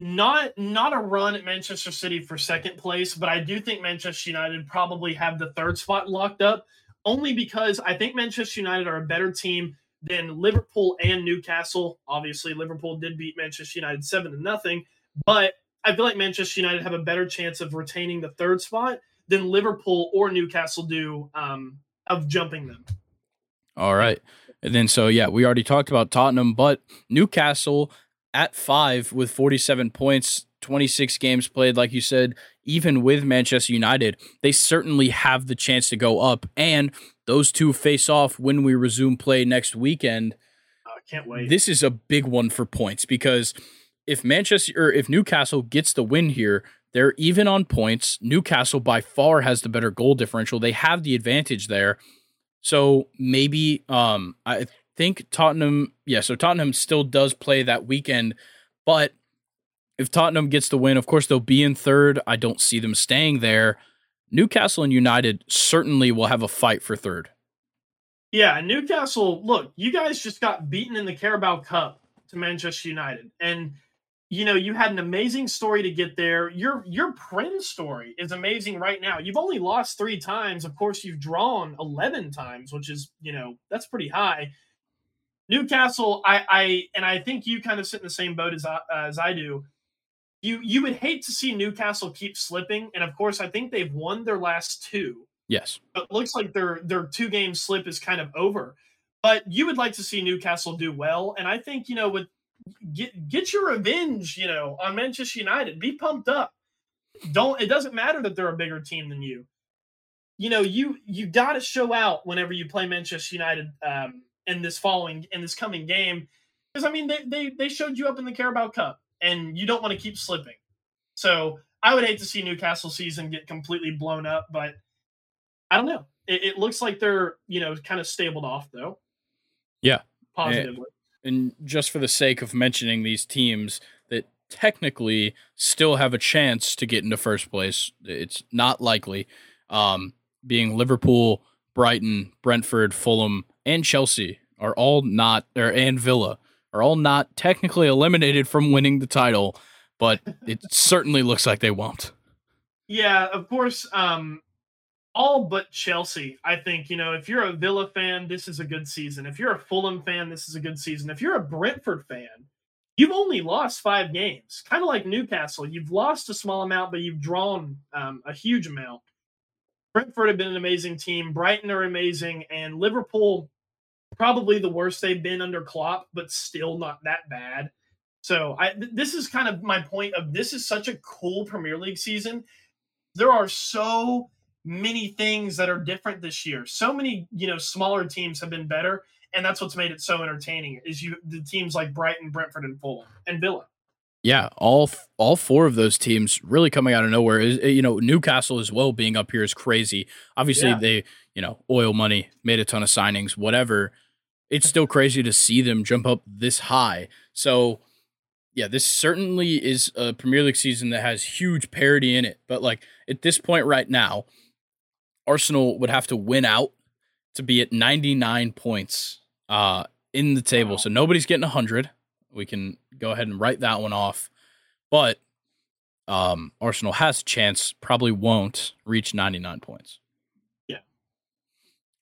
Not not a run at Manchester City for second place, but I do think Manchester United probably have the third spot locked up only because I think Manchester United are a better team than Liverpool and Newcastle. Obviously, Liverpool did beat Manchester United seven to nothing, but I feel like Manchester United have a better chance of retaining the third spot than Liverpool or Newcastle do um, of jumping them. All right. And then, so yeah, we already talked about Tottenham, but Newcastle at five with 47 points, 26 games played, like you said, even with Manchester United, they certainly have the chance to go up. And those two face off when we resume play next weekend. I uh, can't wait. This is a big one for points because if Manchester or if Newcastle gets the win here, they're even on points. Newcastle by far has the better goal differential. They have the advantage there. So maybe um I think Tottenham, yeah, so Tottenham still does play that weekend, but if Tottenham gets the win, of course they'll be in third. I don't see them staying there. Newcastle and United certainly will have a fight for third. Yeah, Newcastle, look, you guys just got beaten in the Carabao Cup to Manchester United. And you know, you had an amazing story to get there. Your your Prem story is amazing right now. You've only lost 3 times. Of course, you've drawn 11 times, which is, you know, that's pretty high. Newcastle, I I and I think you kind of sit in the same boat as I, as I do you you would hate to see Newcastle keep slipping, and of course, I think they've won their last two. Yes, but looks like their their two game slip is kind of over. But you would like to see Newcastle do well, and I think you know with get get your revenge, you know, on Manchester United. Be pumped up. Don't it doesn't matter that they're a bigger team than you. You know, you you got to show out whenever you play Manchester United um, in this following in this coming game, because I mean they they they showed you up in the Carabao Cup and you don't want to keep slipping. So I would hate to see Newcastle season get completely blown up, but I don't know. It, it looks like they're you know kind of stabled off though. Yeah, positively. And, and just for the sake of mentioning these teams that technically still have a chance to get into first place, it's not likely. Um, being Liverpool, Brighton, Brentford, Fulham, and Chelsea are all not, or and Villa are all not technically eliminated from winning the title, but it [laughs] certainly looks like they won't. Yeah, of course. Um, all but Chelsea. I think you know if you're a Villa fan, this is a good season. If you're a Fulham fan, this is a good season. If you're a Brentford fan, you've only lost five games, kind of like Newcastle. You've lost a small amount, but you've drawn um, a huge amount. Brentford have been an amazing team. Brighton are amazing, and Liverpool probably the worst they've been under Klopp, but still not that bad. So I th- this is kind of my point of this is such a cool Premier League season. There are so many things that are different this year. So many, you know, smaller teams have been better, and that's what's made it so entertaining. Is you the teams like Brighton, Brentford, and Fulham and Villa. Yeah, all all four of those teams really coming out of nowhere. Is eh, you know Newcastle as well being up here is crazy. Obviously, yeah. they you know oil money made a ton of signings, whatever it's still crazy to see them jump up this high. So, yeah, this certainly is a Premier League season that has huge parity in it. But like at this point right now, Arsenal would have to win out to be at 99 points uh, in the table. Wow. So nobody's getting 100. We can go ahead and write that one off. But um, Arsenal has a chance, probably won't reach 99 points.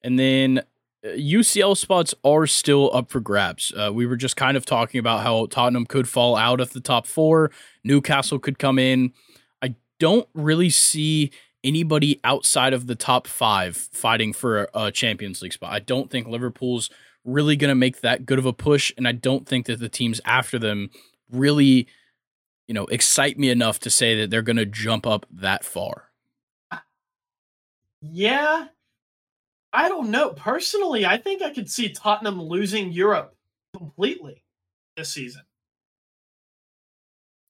And then UCL uh, spots are still up for grabs. Uh, we were just kind of talking about how Tottenham could fall out of the top four, Newcastle could come in. I don't really see anybody outside of the top five fighting for a, a Champions League spot. I don't think Liverpool's really going to make that good of a push, and I don't think that the teams after them really, you know, excite me enough to say that they're going to jump up that far. Yeah, I don't know. Personally, I think I could see Tottenham losing Europe completely this season.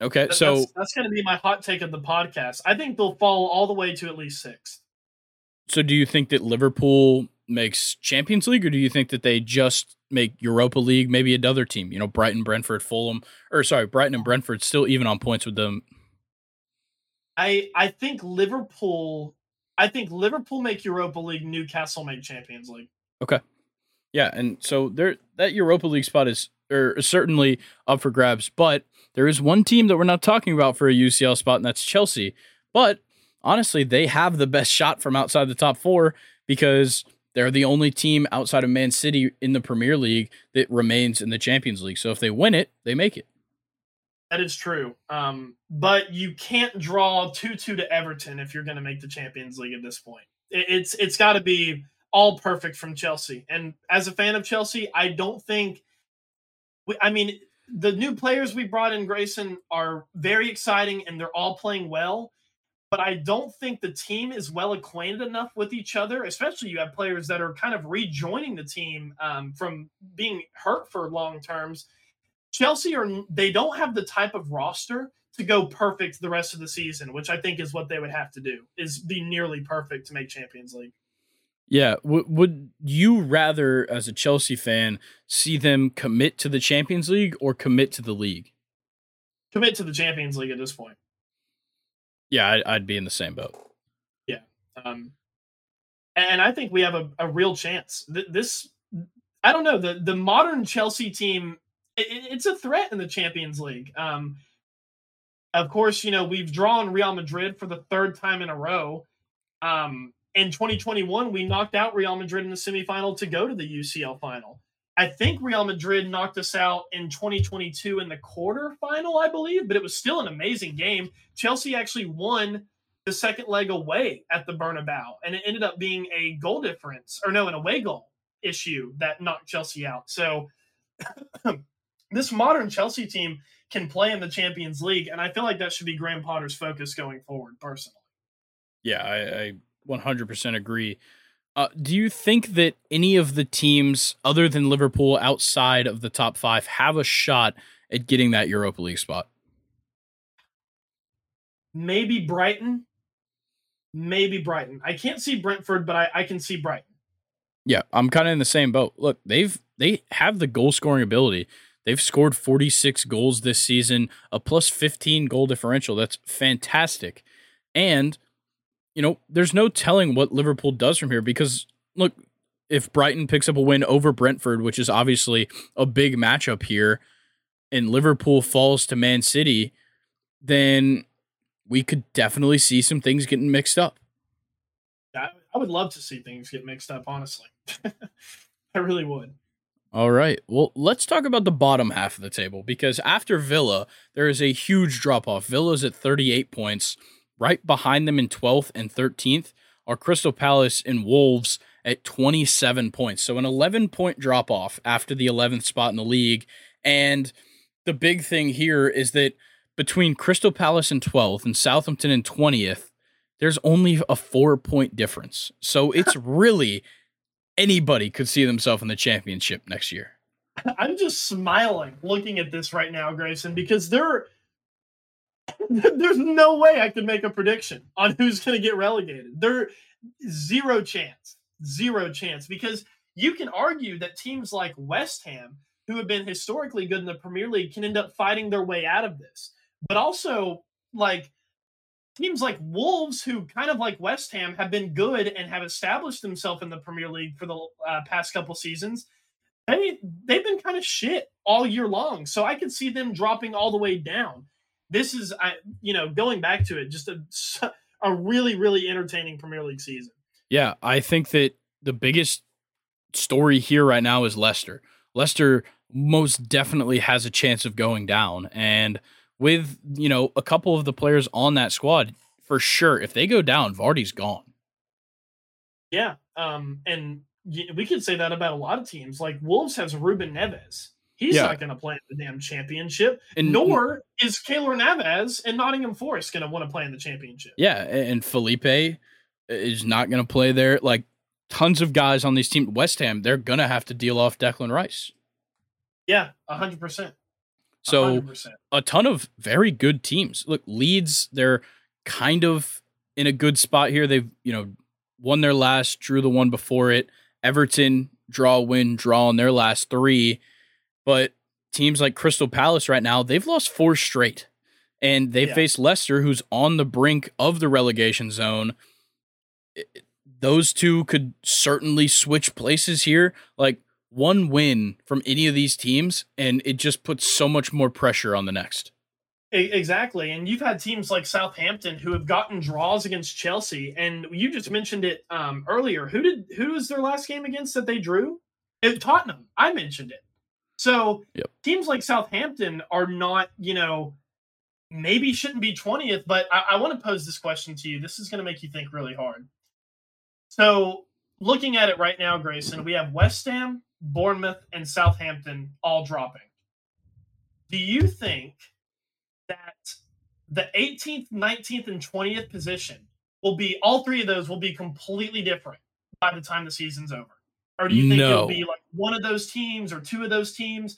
Okay, so that's, that's going to be my hot take of the podcast. I think they'll fall all the way to at least six. So, do you think that Liverpool makes Champions League, or do you think that they just make Europa League? Maybe another team, you know, Brighton, Brentford, Fulham, or sorry, Brighton and Brentford still even on points with them. I I think Liverpool. I think Liverpool make Europa League. Newcastle make Champions League. Okay, yeah, and so there that Europa League spot is er, or certainly up for grabs, but there is one team that we're not talking about for a UCL spot, and that's Chelsea. But honestly, they have the best shot from outside the top four because they're the only team outside of Man City in the Premier League that remains in the Champions League. So if they win it, they make it. That is true. Um, but you can't draw 2 2 to Everton if you're going to make the Champions League at this point. It, it's It's got to be all perfect from Chelsea. And as a fan of Chelsea, I don't think. We, I mean, the new players we brought in, Grayson, are very exciting and they're all playing well. But I don't think the team is well acquainted enough with each other, especially you have players that are kind of rejoining the team um, from being hurt for long terms. Chelsea are they don't have the type of roster to go perfect the rest of the season, which I think is what they would have to do is be nearly perfect to make Champions League. Yeah. W- would you rather, as a Chelsea fan, see them commit to the Champions League or commit to the league? Commit to the Champions League at this point. Yeah, I'd, I'd be in the same boat. Yeah. Um, and I think we have a, a real chance. This, I don't know, the, the modern Chelsea team, it, it's a threat in the Champions League. Um, of course, you know, we've drawn Real Madrid for the third time in a row. Um, in 2021, we knocked out Real Madrid in the semifinal to go to the UCL final. I think Real Madrid knocked us out in 2022 in the quarterfinal, I believe, but it was still an amazing game. Chelsea actually won the second leg away at the Bernabeu, and it ended up being a goal difference, or no, an away goal issue that knocked Chelsea out. So [clears throat] this modern Chelsea team can play in the Champions League, and I feel like that should be Graham Potter's focus going forward, personally. Yeah, I, I 100% agree. Uh, do you think that any of the teams other than Liverpool outside of the top five have a shot at getting that Europa League spot? Maybe Brighton. Maybe Brighton. I can't see Brentford, but I, I can see Brighton. Yeah, I'm kind of in the same boat. Look, they've they have the goal scoring ability. They've scored 46 goals this season, a plus 15 goal differential. That's fantastic. And you know, there's no telling what Liverpool does from here because look, if Brighton picks up a win over Brentford, which is obviously a big matchup here, and Liverpool falls to Man City, then we could definitely see some things getting mixed up. I, I would love to see things get mixed up, honestly. [laughs] I really would. All right. Well, let's talk about the bottom half of the table because after Villa, there is a huge drop off. Villa's at 38 points. Right behind them in 12th and 13th are Crystal Palace and Wolves at 27 points. So an 11 point drop off after the 11th spot in the league. And the big thing here is that between Crystal Palace in 12th and Southampton in 20th, there's only a four point difference. So it's [laughs] really anybody could see themselves in the championship next year. I'm just smiling looking at this right now, Grayson, because there [laughs] there's no way I could make a prediction on who's going to get relegated. There, zero chance, zero chance. Because you can argue that teams like West Ham, who have been historically good in the Premier League, can end up fighting their way out of this. But also, like teams like Wolves, who kind of like West Ham, have been good and have established themselves in the Premier League for the uh, past couple seasons. they they've been kind of shit all year long. So I could see them dropping all the way down. This is I you know going back to it, just a [laughs] a really really entertaining Premier League season. Yeah, I think that the biggest story here right now is Leicester. Leicester most definitely has a chance of going down, and with you know a couple of the players on that squad, for sure, if they go down, Vardy's gone. Yeah, um, and we could say that about a lot of teams. Like Wolves has Ruben Neves. He's yeah. not going to play in the damn championship. And nor is Keylor Navas and Nottingham Forest going to want to play in the championship. Yeah, and Felipe is not going to play there. Like tons of guys on these teams. West Ham, they're going to have to deal off Declan Rice. Yeah, hundred percent. So 100%. a ton of very good teams. Look, Leeds, they're kind of in a good spot here. They've you know won their last, drew the one before it. Everton draw, win, draw in their last three. But teams like Crystal Palace right now, they've lost four straight. And they yeah. face Leicester, who's on the brink of the relegation zone. Those two could certainly switch places here. Like one win from any of these teams, and it just puts so much more pressure on the next. Exactly. And you've had teams like Southampton who have gotten draws against Chelsea. And you just mentioned it um, earlier. Who did who was their last game against that they drew? It, Tottenham. I mentioned it. So yep. teams like Southampton are not, you know, maybe shouldn't be 20th, but I, I want to pose this question to you. This is going to make you think really hard. So looking at it right now, Grayson, we have West Ham, Bournemouth, and Southampton all dropping. Do you think – that the 18th, 19th, and 20th position will be all three of those will be completely different by the time the season's over? Or do you think no. it'll be like one of those teams or two of those teams?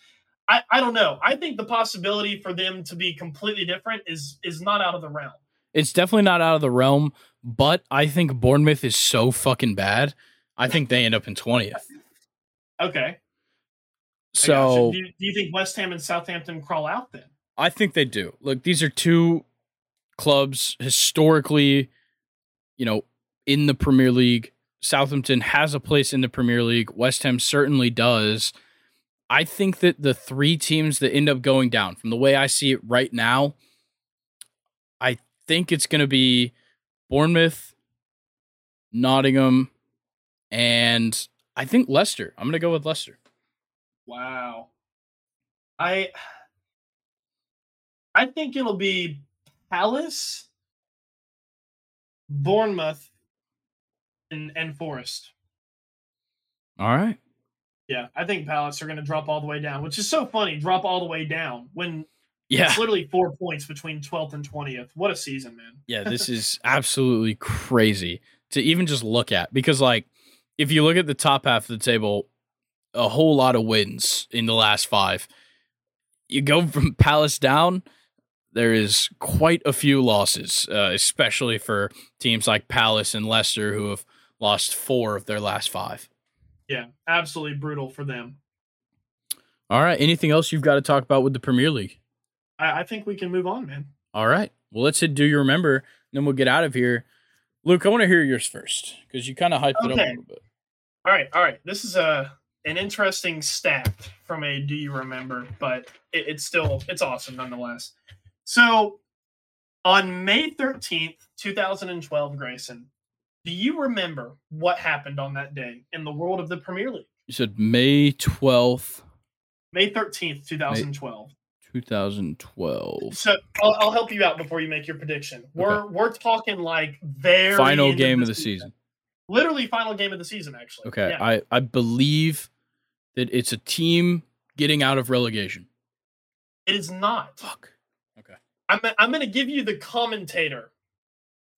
I, I don't know. I think the possibility for them to be completely different is is not out of the realm. It's definitely not out of the realm, but I think Bournemouth is so fucking bad. I think they end up in 20th. Okay. So do you, do you think West Ham and Southampton crawl out then? I think they do. Look, these are two clubs historically, you know, in the Premier League. Southampton has a place in the Premier League. West Ham certainly does. I think that the three teams that end up going down, from the way I see it right now, I think it's going to be Bournemouth, Nottingham, and I think Leicester. I'm going to go with Leicester. Wow. I I think it'll be Palace, Bournemouth, and, and Forest. All right. Yeah, I think Palace are going to drop all the way down, which is so funny. Drop all the way down when yeah, it's literally four points between 12th and 20th. What a season, man. yeah, this [laughs] is absolutely crazy to even just look at because, like, if you look at the top half of the table, a whole lot of wins in the last five. You go from [laughs] Palace down there is quite a few losses, uh, especially for teams like Palace and Leicester, who have lost four of their last five. Yeah, absolutely brutal for them. All right. Anything else you've got to talk about with the Premier League? I, I think we can move on, man. All right. Well, let's hit Do You Remember, and then we'll get out of here. Luke, I want to hear yours first because you kind of hyped okay. it up a little bit. All right. All right. This is a an interesting stat from a Do You Remember, but it, it's still it's awesome nonetheless. So on May 13th, 2012, Grayson, do you remember what happened on that day in the world of the Premier League? You said May 12th. May 13th, 2012. May 2012. So I'll, I'll, help you out before you make your prediction. We're okay. we're talking like very final game of the, of the season. season. Literally final game of the season, actually. Okay. Yeah. I, I believe that it's a team getting out of relegation. It is not. Fuck. Okay. I'm I'm going to give you the commentator.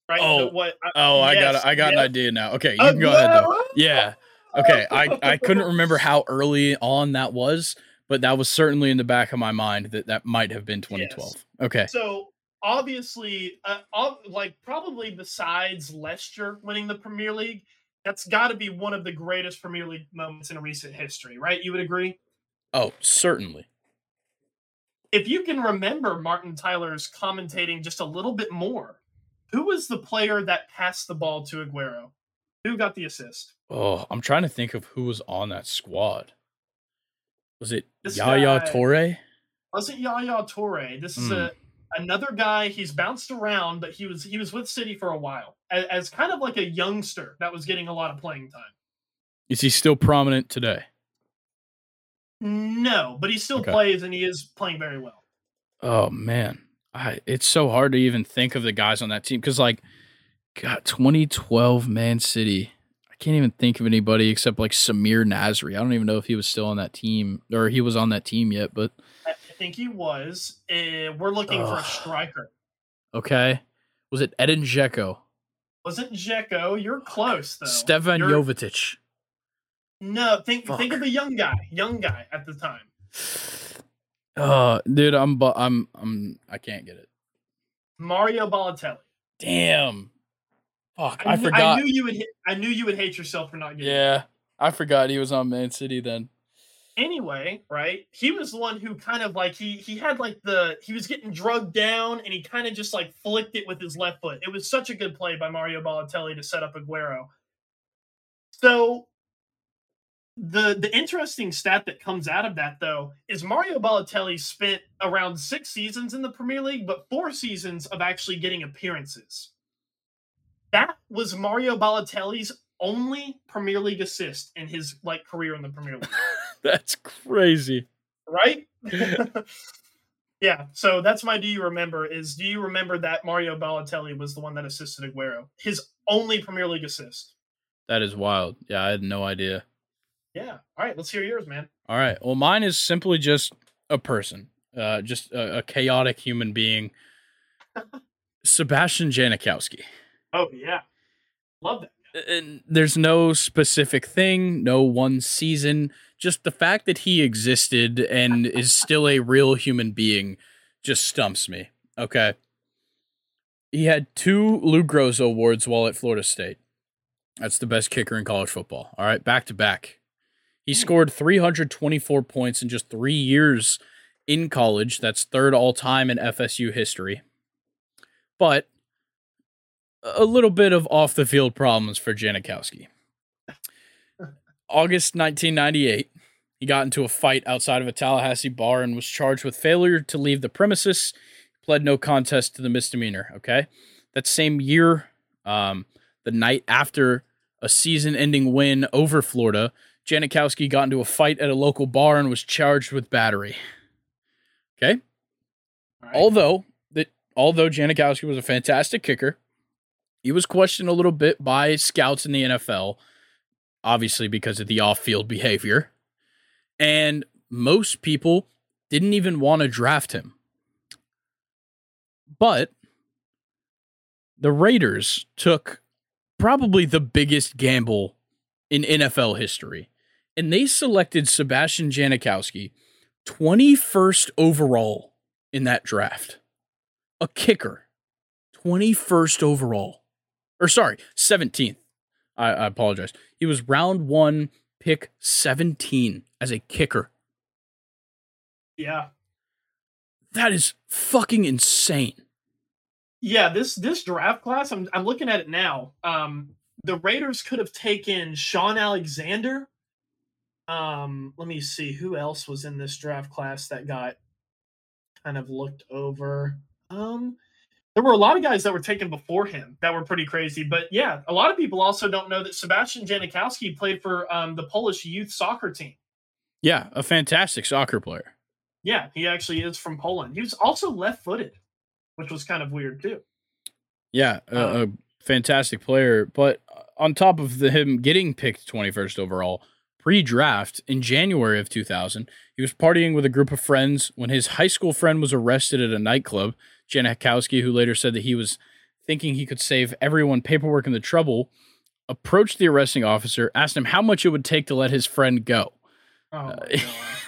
Right? Oh, the, what? I, oh, I got I got an idea now. Okay, you uh, can go ahead though. Yeah. Okay, I [laughs] I couldn't remember how early on that was, but that was certainly in the back of my mind that that might have been 2012. Yes. Okay. So obviously, uh, like probably besides Leicester winning the Premier League, that's got to be one of the greatest Premier League moments in recent history, right? You would agree? Oh, certainly if you can remember Martin Tyler's commentating just a little bit more, who was the player that passed the ball to Aguero? Who got the assist? Oh, I'm trying to think of who was on that squad. Was it This Yaya guy- Touré? wasn't Yaya Touré. This is Hmm. a another guy. He's bounced around, but he was he was with City for a while as, as kind of like a youngster that was getting a lot of playing time. Is he still prominent today? No, but he still Okay. plays and he is playing very well. Oh man, I, it's so hard to even think of the guys on that team because, like, God, 2012 Man City. I can't even think of anybody except like Samir Nasri. I don't even know if he was still on that team or he was on that team yet. But I think he was. Uh, we're looking for a striker. okay, was it Edin Dzeko, Wasn't Dzeko? You're close though. Stefan You're- Jovetic? No, think think of a young guy, young guy at the time. [sighs] Oh, dude, I'm bu- I'm I'm I can't get it. Mario Balotelli. Damn. Fuck, I, kn- forgot. I knew you would. hit- I knew you would hate yourself for not getting. it. yeah, I forgot he was on Man City then. Anyway, right? He was the one who kind of like he he had like the he was getting drugged down and he kind of just like flicked it with his left foot. It was such a good play by Mario Balotelli to set up Aguero. So the the interesting stat that comes out of that though is Mario Balotelli spent around 6 seasons in the Premier League but 4 seasons of actually getting appearances. That was Mario Balotelli's only Premier League assist in his like career in the Premier League [laughs] [laughs] That's crazy. right? [laughs] [laughs] yeah. So that's my do you remember is do you remember that Mario Balotelli was the one that assisted Aguero? His only Premier League assist. That is wild. Yeah, I had no idea. Yeah. All right, let's hear yours, man. All right. Well, mine is simply just a person, uh, just a, a chaotic human being. Sebastian Janikowski. Oh yeah. Love that. And there's no specific thing, no one season. Just the fact that he existed and is still a real human being just stumps me. Okay. He had two Lou Groza awards while at Florida State. That's the best kicker in college football. All right, back to back. He scored 324 points in just three years in college. That's third all time in FSU history. But a little bit of off the field problems for Janikowski. August 1998, he got into a fight outside of a Tallahassee bar and was charged with failure to leave the premises. Pled no contest to the misdemeanor. Okay. That same year, um, the night after a season ending win over Florida, Janikowski got into a fight at a local bar and was charged with battery. Okay. All right. Although that although Janikowski was a fantastic kicker, he was questioned a little bit by scouts in the NFL, obviously because of the off-field behavior. And most people didn't even want to draft him. But the Raiders took probably the biggest gamble in NFL history. And they selected Sebastian Janikowski 21st overall in that draft. A kicker. 21st overall. Or sorry, 17th. I, I apologize. He was round one, pick 17 as a kicker. yeah. That is fucking insane. Yeah, this this draft class, I'm I'm looking at it now. Um the Raiders could have taken Shaun Alexander. Um, let me see who else was in this draft class that got kind of looked over. Um, there were a lot of guys that were taken before him that were pretty crazy. But yeah, a lot of people also don't know that Sebastian Janikowski played for um, the Polish youth soccer team. Yeah, a fantastic soccer player. Yeah, he actually is from Poland. He was also left-footed, which was kind of weird too. Yeah, a, a fantastic player. But on top of the, him getting picked 21st overall, pre draft in January of 2000, he was partying with a group of friends when his high school friend was arrested at a nightclub. Janikowski, who later said that he was thinking he could save everyone paperwork and the trouble, approached the arresting officer, asked him how much it would take to let his friend go. Oh,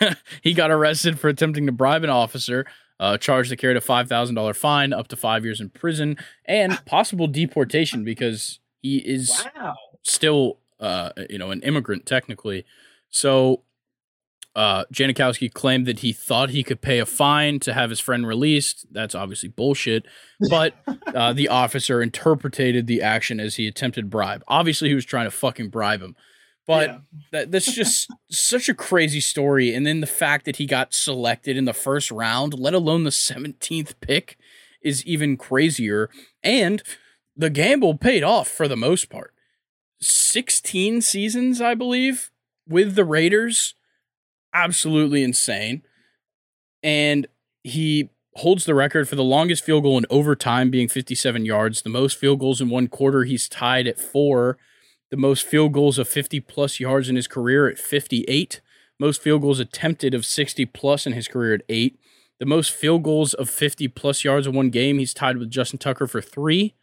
Uh, [laughs] he got arrested for attempting to bribe an officer, uh, charged to carry a five thousand dollar fine, up to five years in prison, and [laughs] possible deportation because he is wow. still, uh, you know, an immigrant technically. So, uh, Janikowski claimed that he thought he could pay a fine to have his friend released. That's obviously bullshit. But [laughs] uh, the officer interpreted the action as he attempted bribe. Obviously, he was trying to fucking bribe him. But Yeah. that, that's just [laughs] such a crazy story. And then the fact that he got selected in the first round, let alone the 17th pick, is even crazier. And the gamble paid off for the most part. 16 seasons, I believe, with the Raiders. Absolutely insane. And he holds the record for the longest field goal in overtime, being 57 yards. The most field goals in one quarter, he's tied at four. The most field goals of 50 plus yards in his career at 58. Most field goals attempted of 60 plus in his career at eight. The most field goals of 50 plus yards in one game, he's tied with Justin Tucker for three.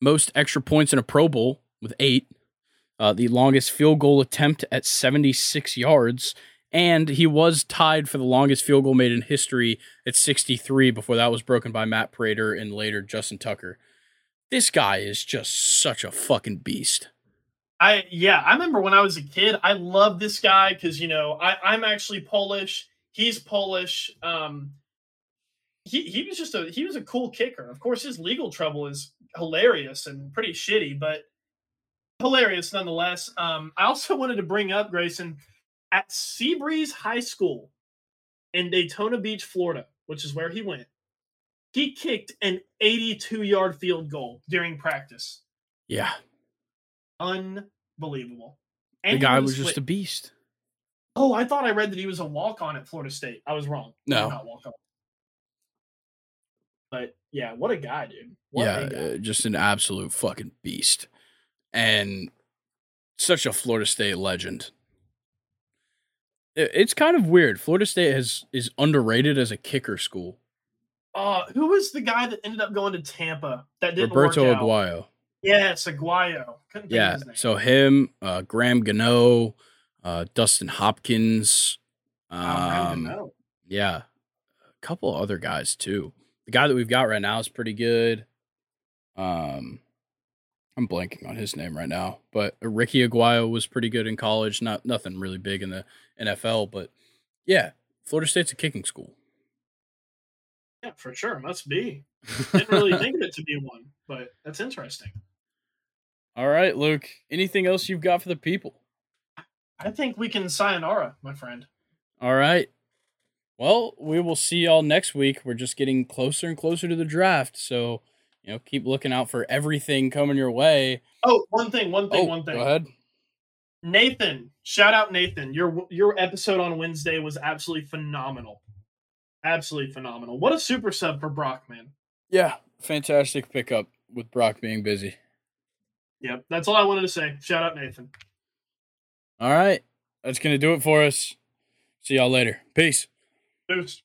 Most extra points in a Pro Bowl with eight. Uh, the longest field goal attempt at 76 yards. And he was tied for the longest field goal made in history at 63 before that was broken by Matt Prater and later Justin Tucker. This guy is just such a fucking beast. I yeah, I remember when I was a kid, I loved this guy because you know I I'm actually Polish. He's Polish. Um, he he was just a he was a cool kicker. Of course, his legal trouble is hilarious and pretty shitty, but hilarious nonetheless. Um, I also [laughs] wanted to bring up Grayson at Seabreeze High School in Daytona Beach, Florida, which is where he went. He kicked an 82 yard field goal during practice. Yeah. Unbelievable. The And he guy was was just a beast. Oh, I thought I read that he was a walk on at Florida State. I was wrong. No. not walk on. But yeah, what a guy, dude. What yeah, guy. uh, just an absolute fucking beast. And such a Florida State legend. It's kind of weird. Florida State has is underrated as a kicker school. Uh, who was the guy that ended up going to Tampa that didn't Roberto work out? Aguayo. Yes, Aguayo. Couldn't think Yeah. of his name. So him, uh, Graham Gano, uh, Dustin Hopkins. Oh, Um, know. yeah, a couple other guys too. The guy that we've got right now is pretty good. Um, I'm blanking on his name right now, but Ricky Aguayo was pretty good in college. Not nothing really big in the NFL, but yeah, Florida State's a kicking school. Yeah, for sure. Must be. Didn't really think of it to be one, but that's interesting. All right, Luke. Anything else you've got for the people? I think we can sayonara, my friend. All right. Well, we will see y'all next week. We're just getting closer and closer to the draft, so you know, keep looking out for everything coming your way. Oh, one thing, one thing, oh, one thing. go ahead. Nathan, shout out Nathan. Your your episode on Wednesday was absolutely phenomenal. Absolutely phenomenal. What a super sub for Brock, man. Yeah, fantastic pickup with Brock being busy. Yep, that's all I wanted to say. Shout out Nathan. All right, that's gonna do it for us. See y'all later. Peace. Boost.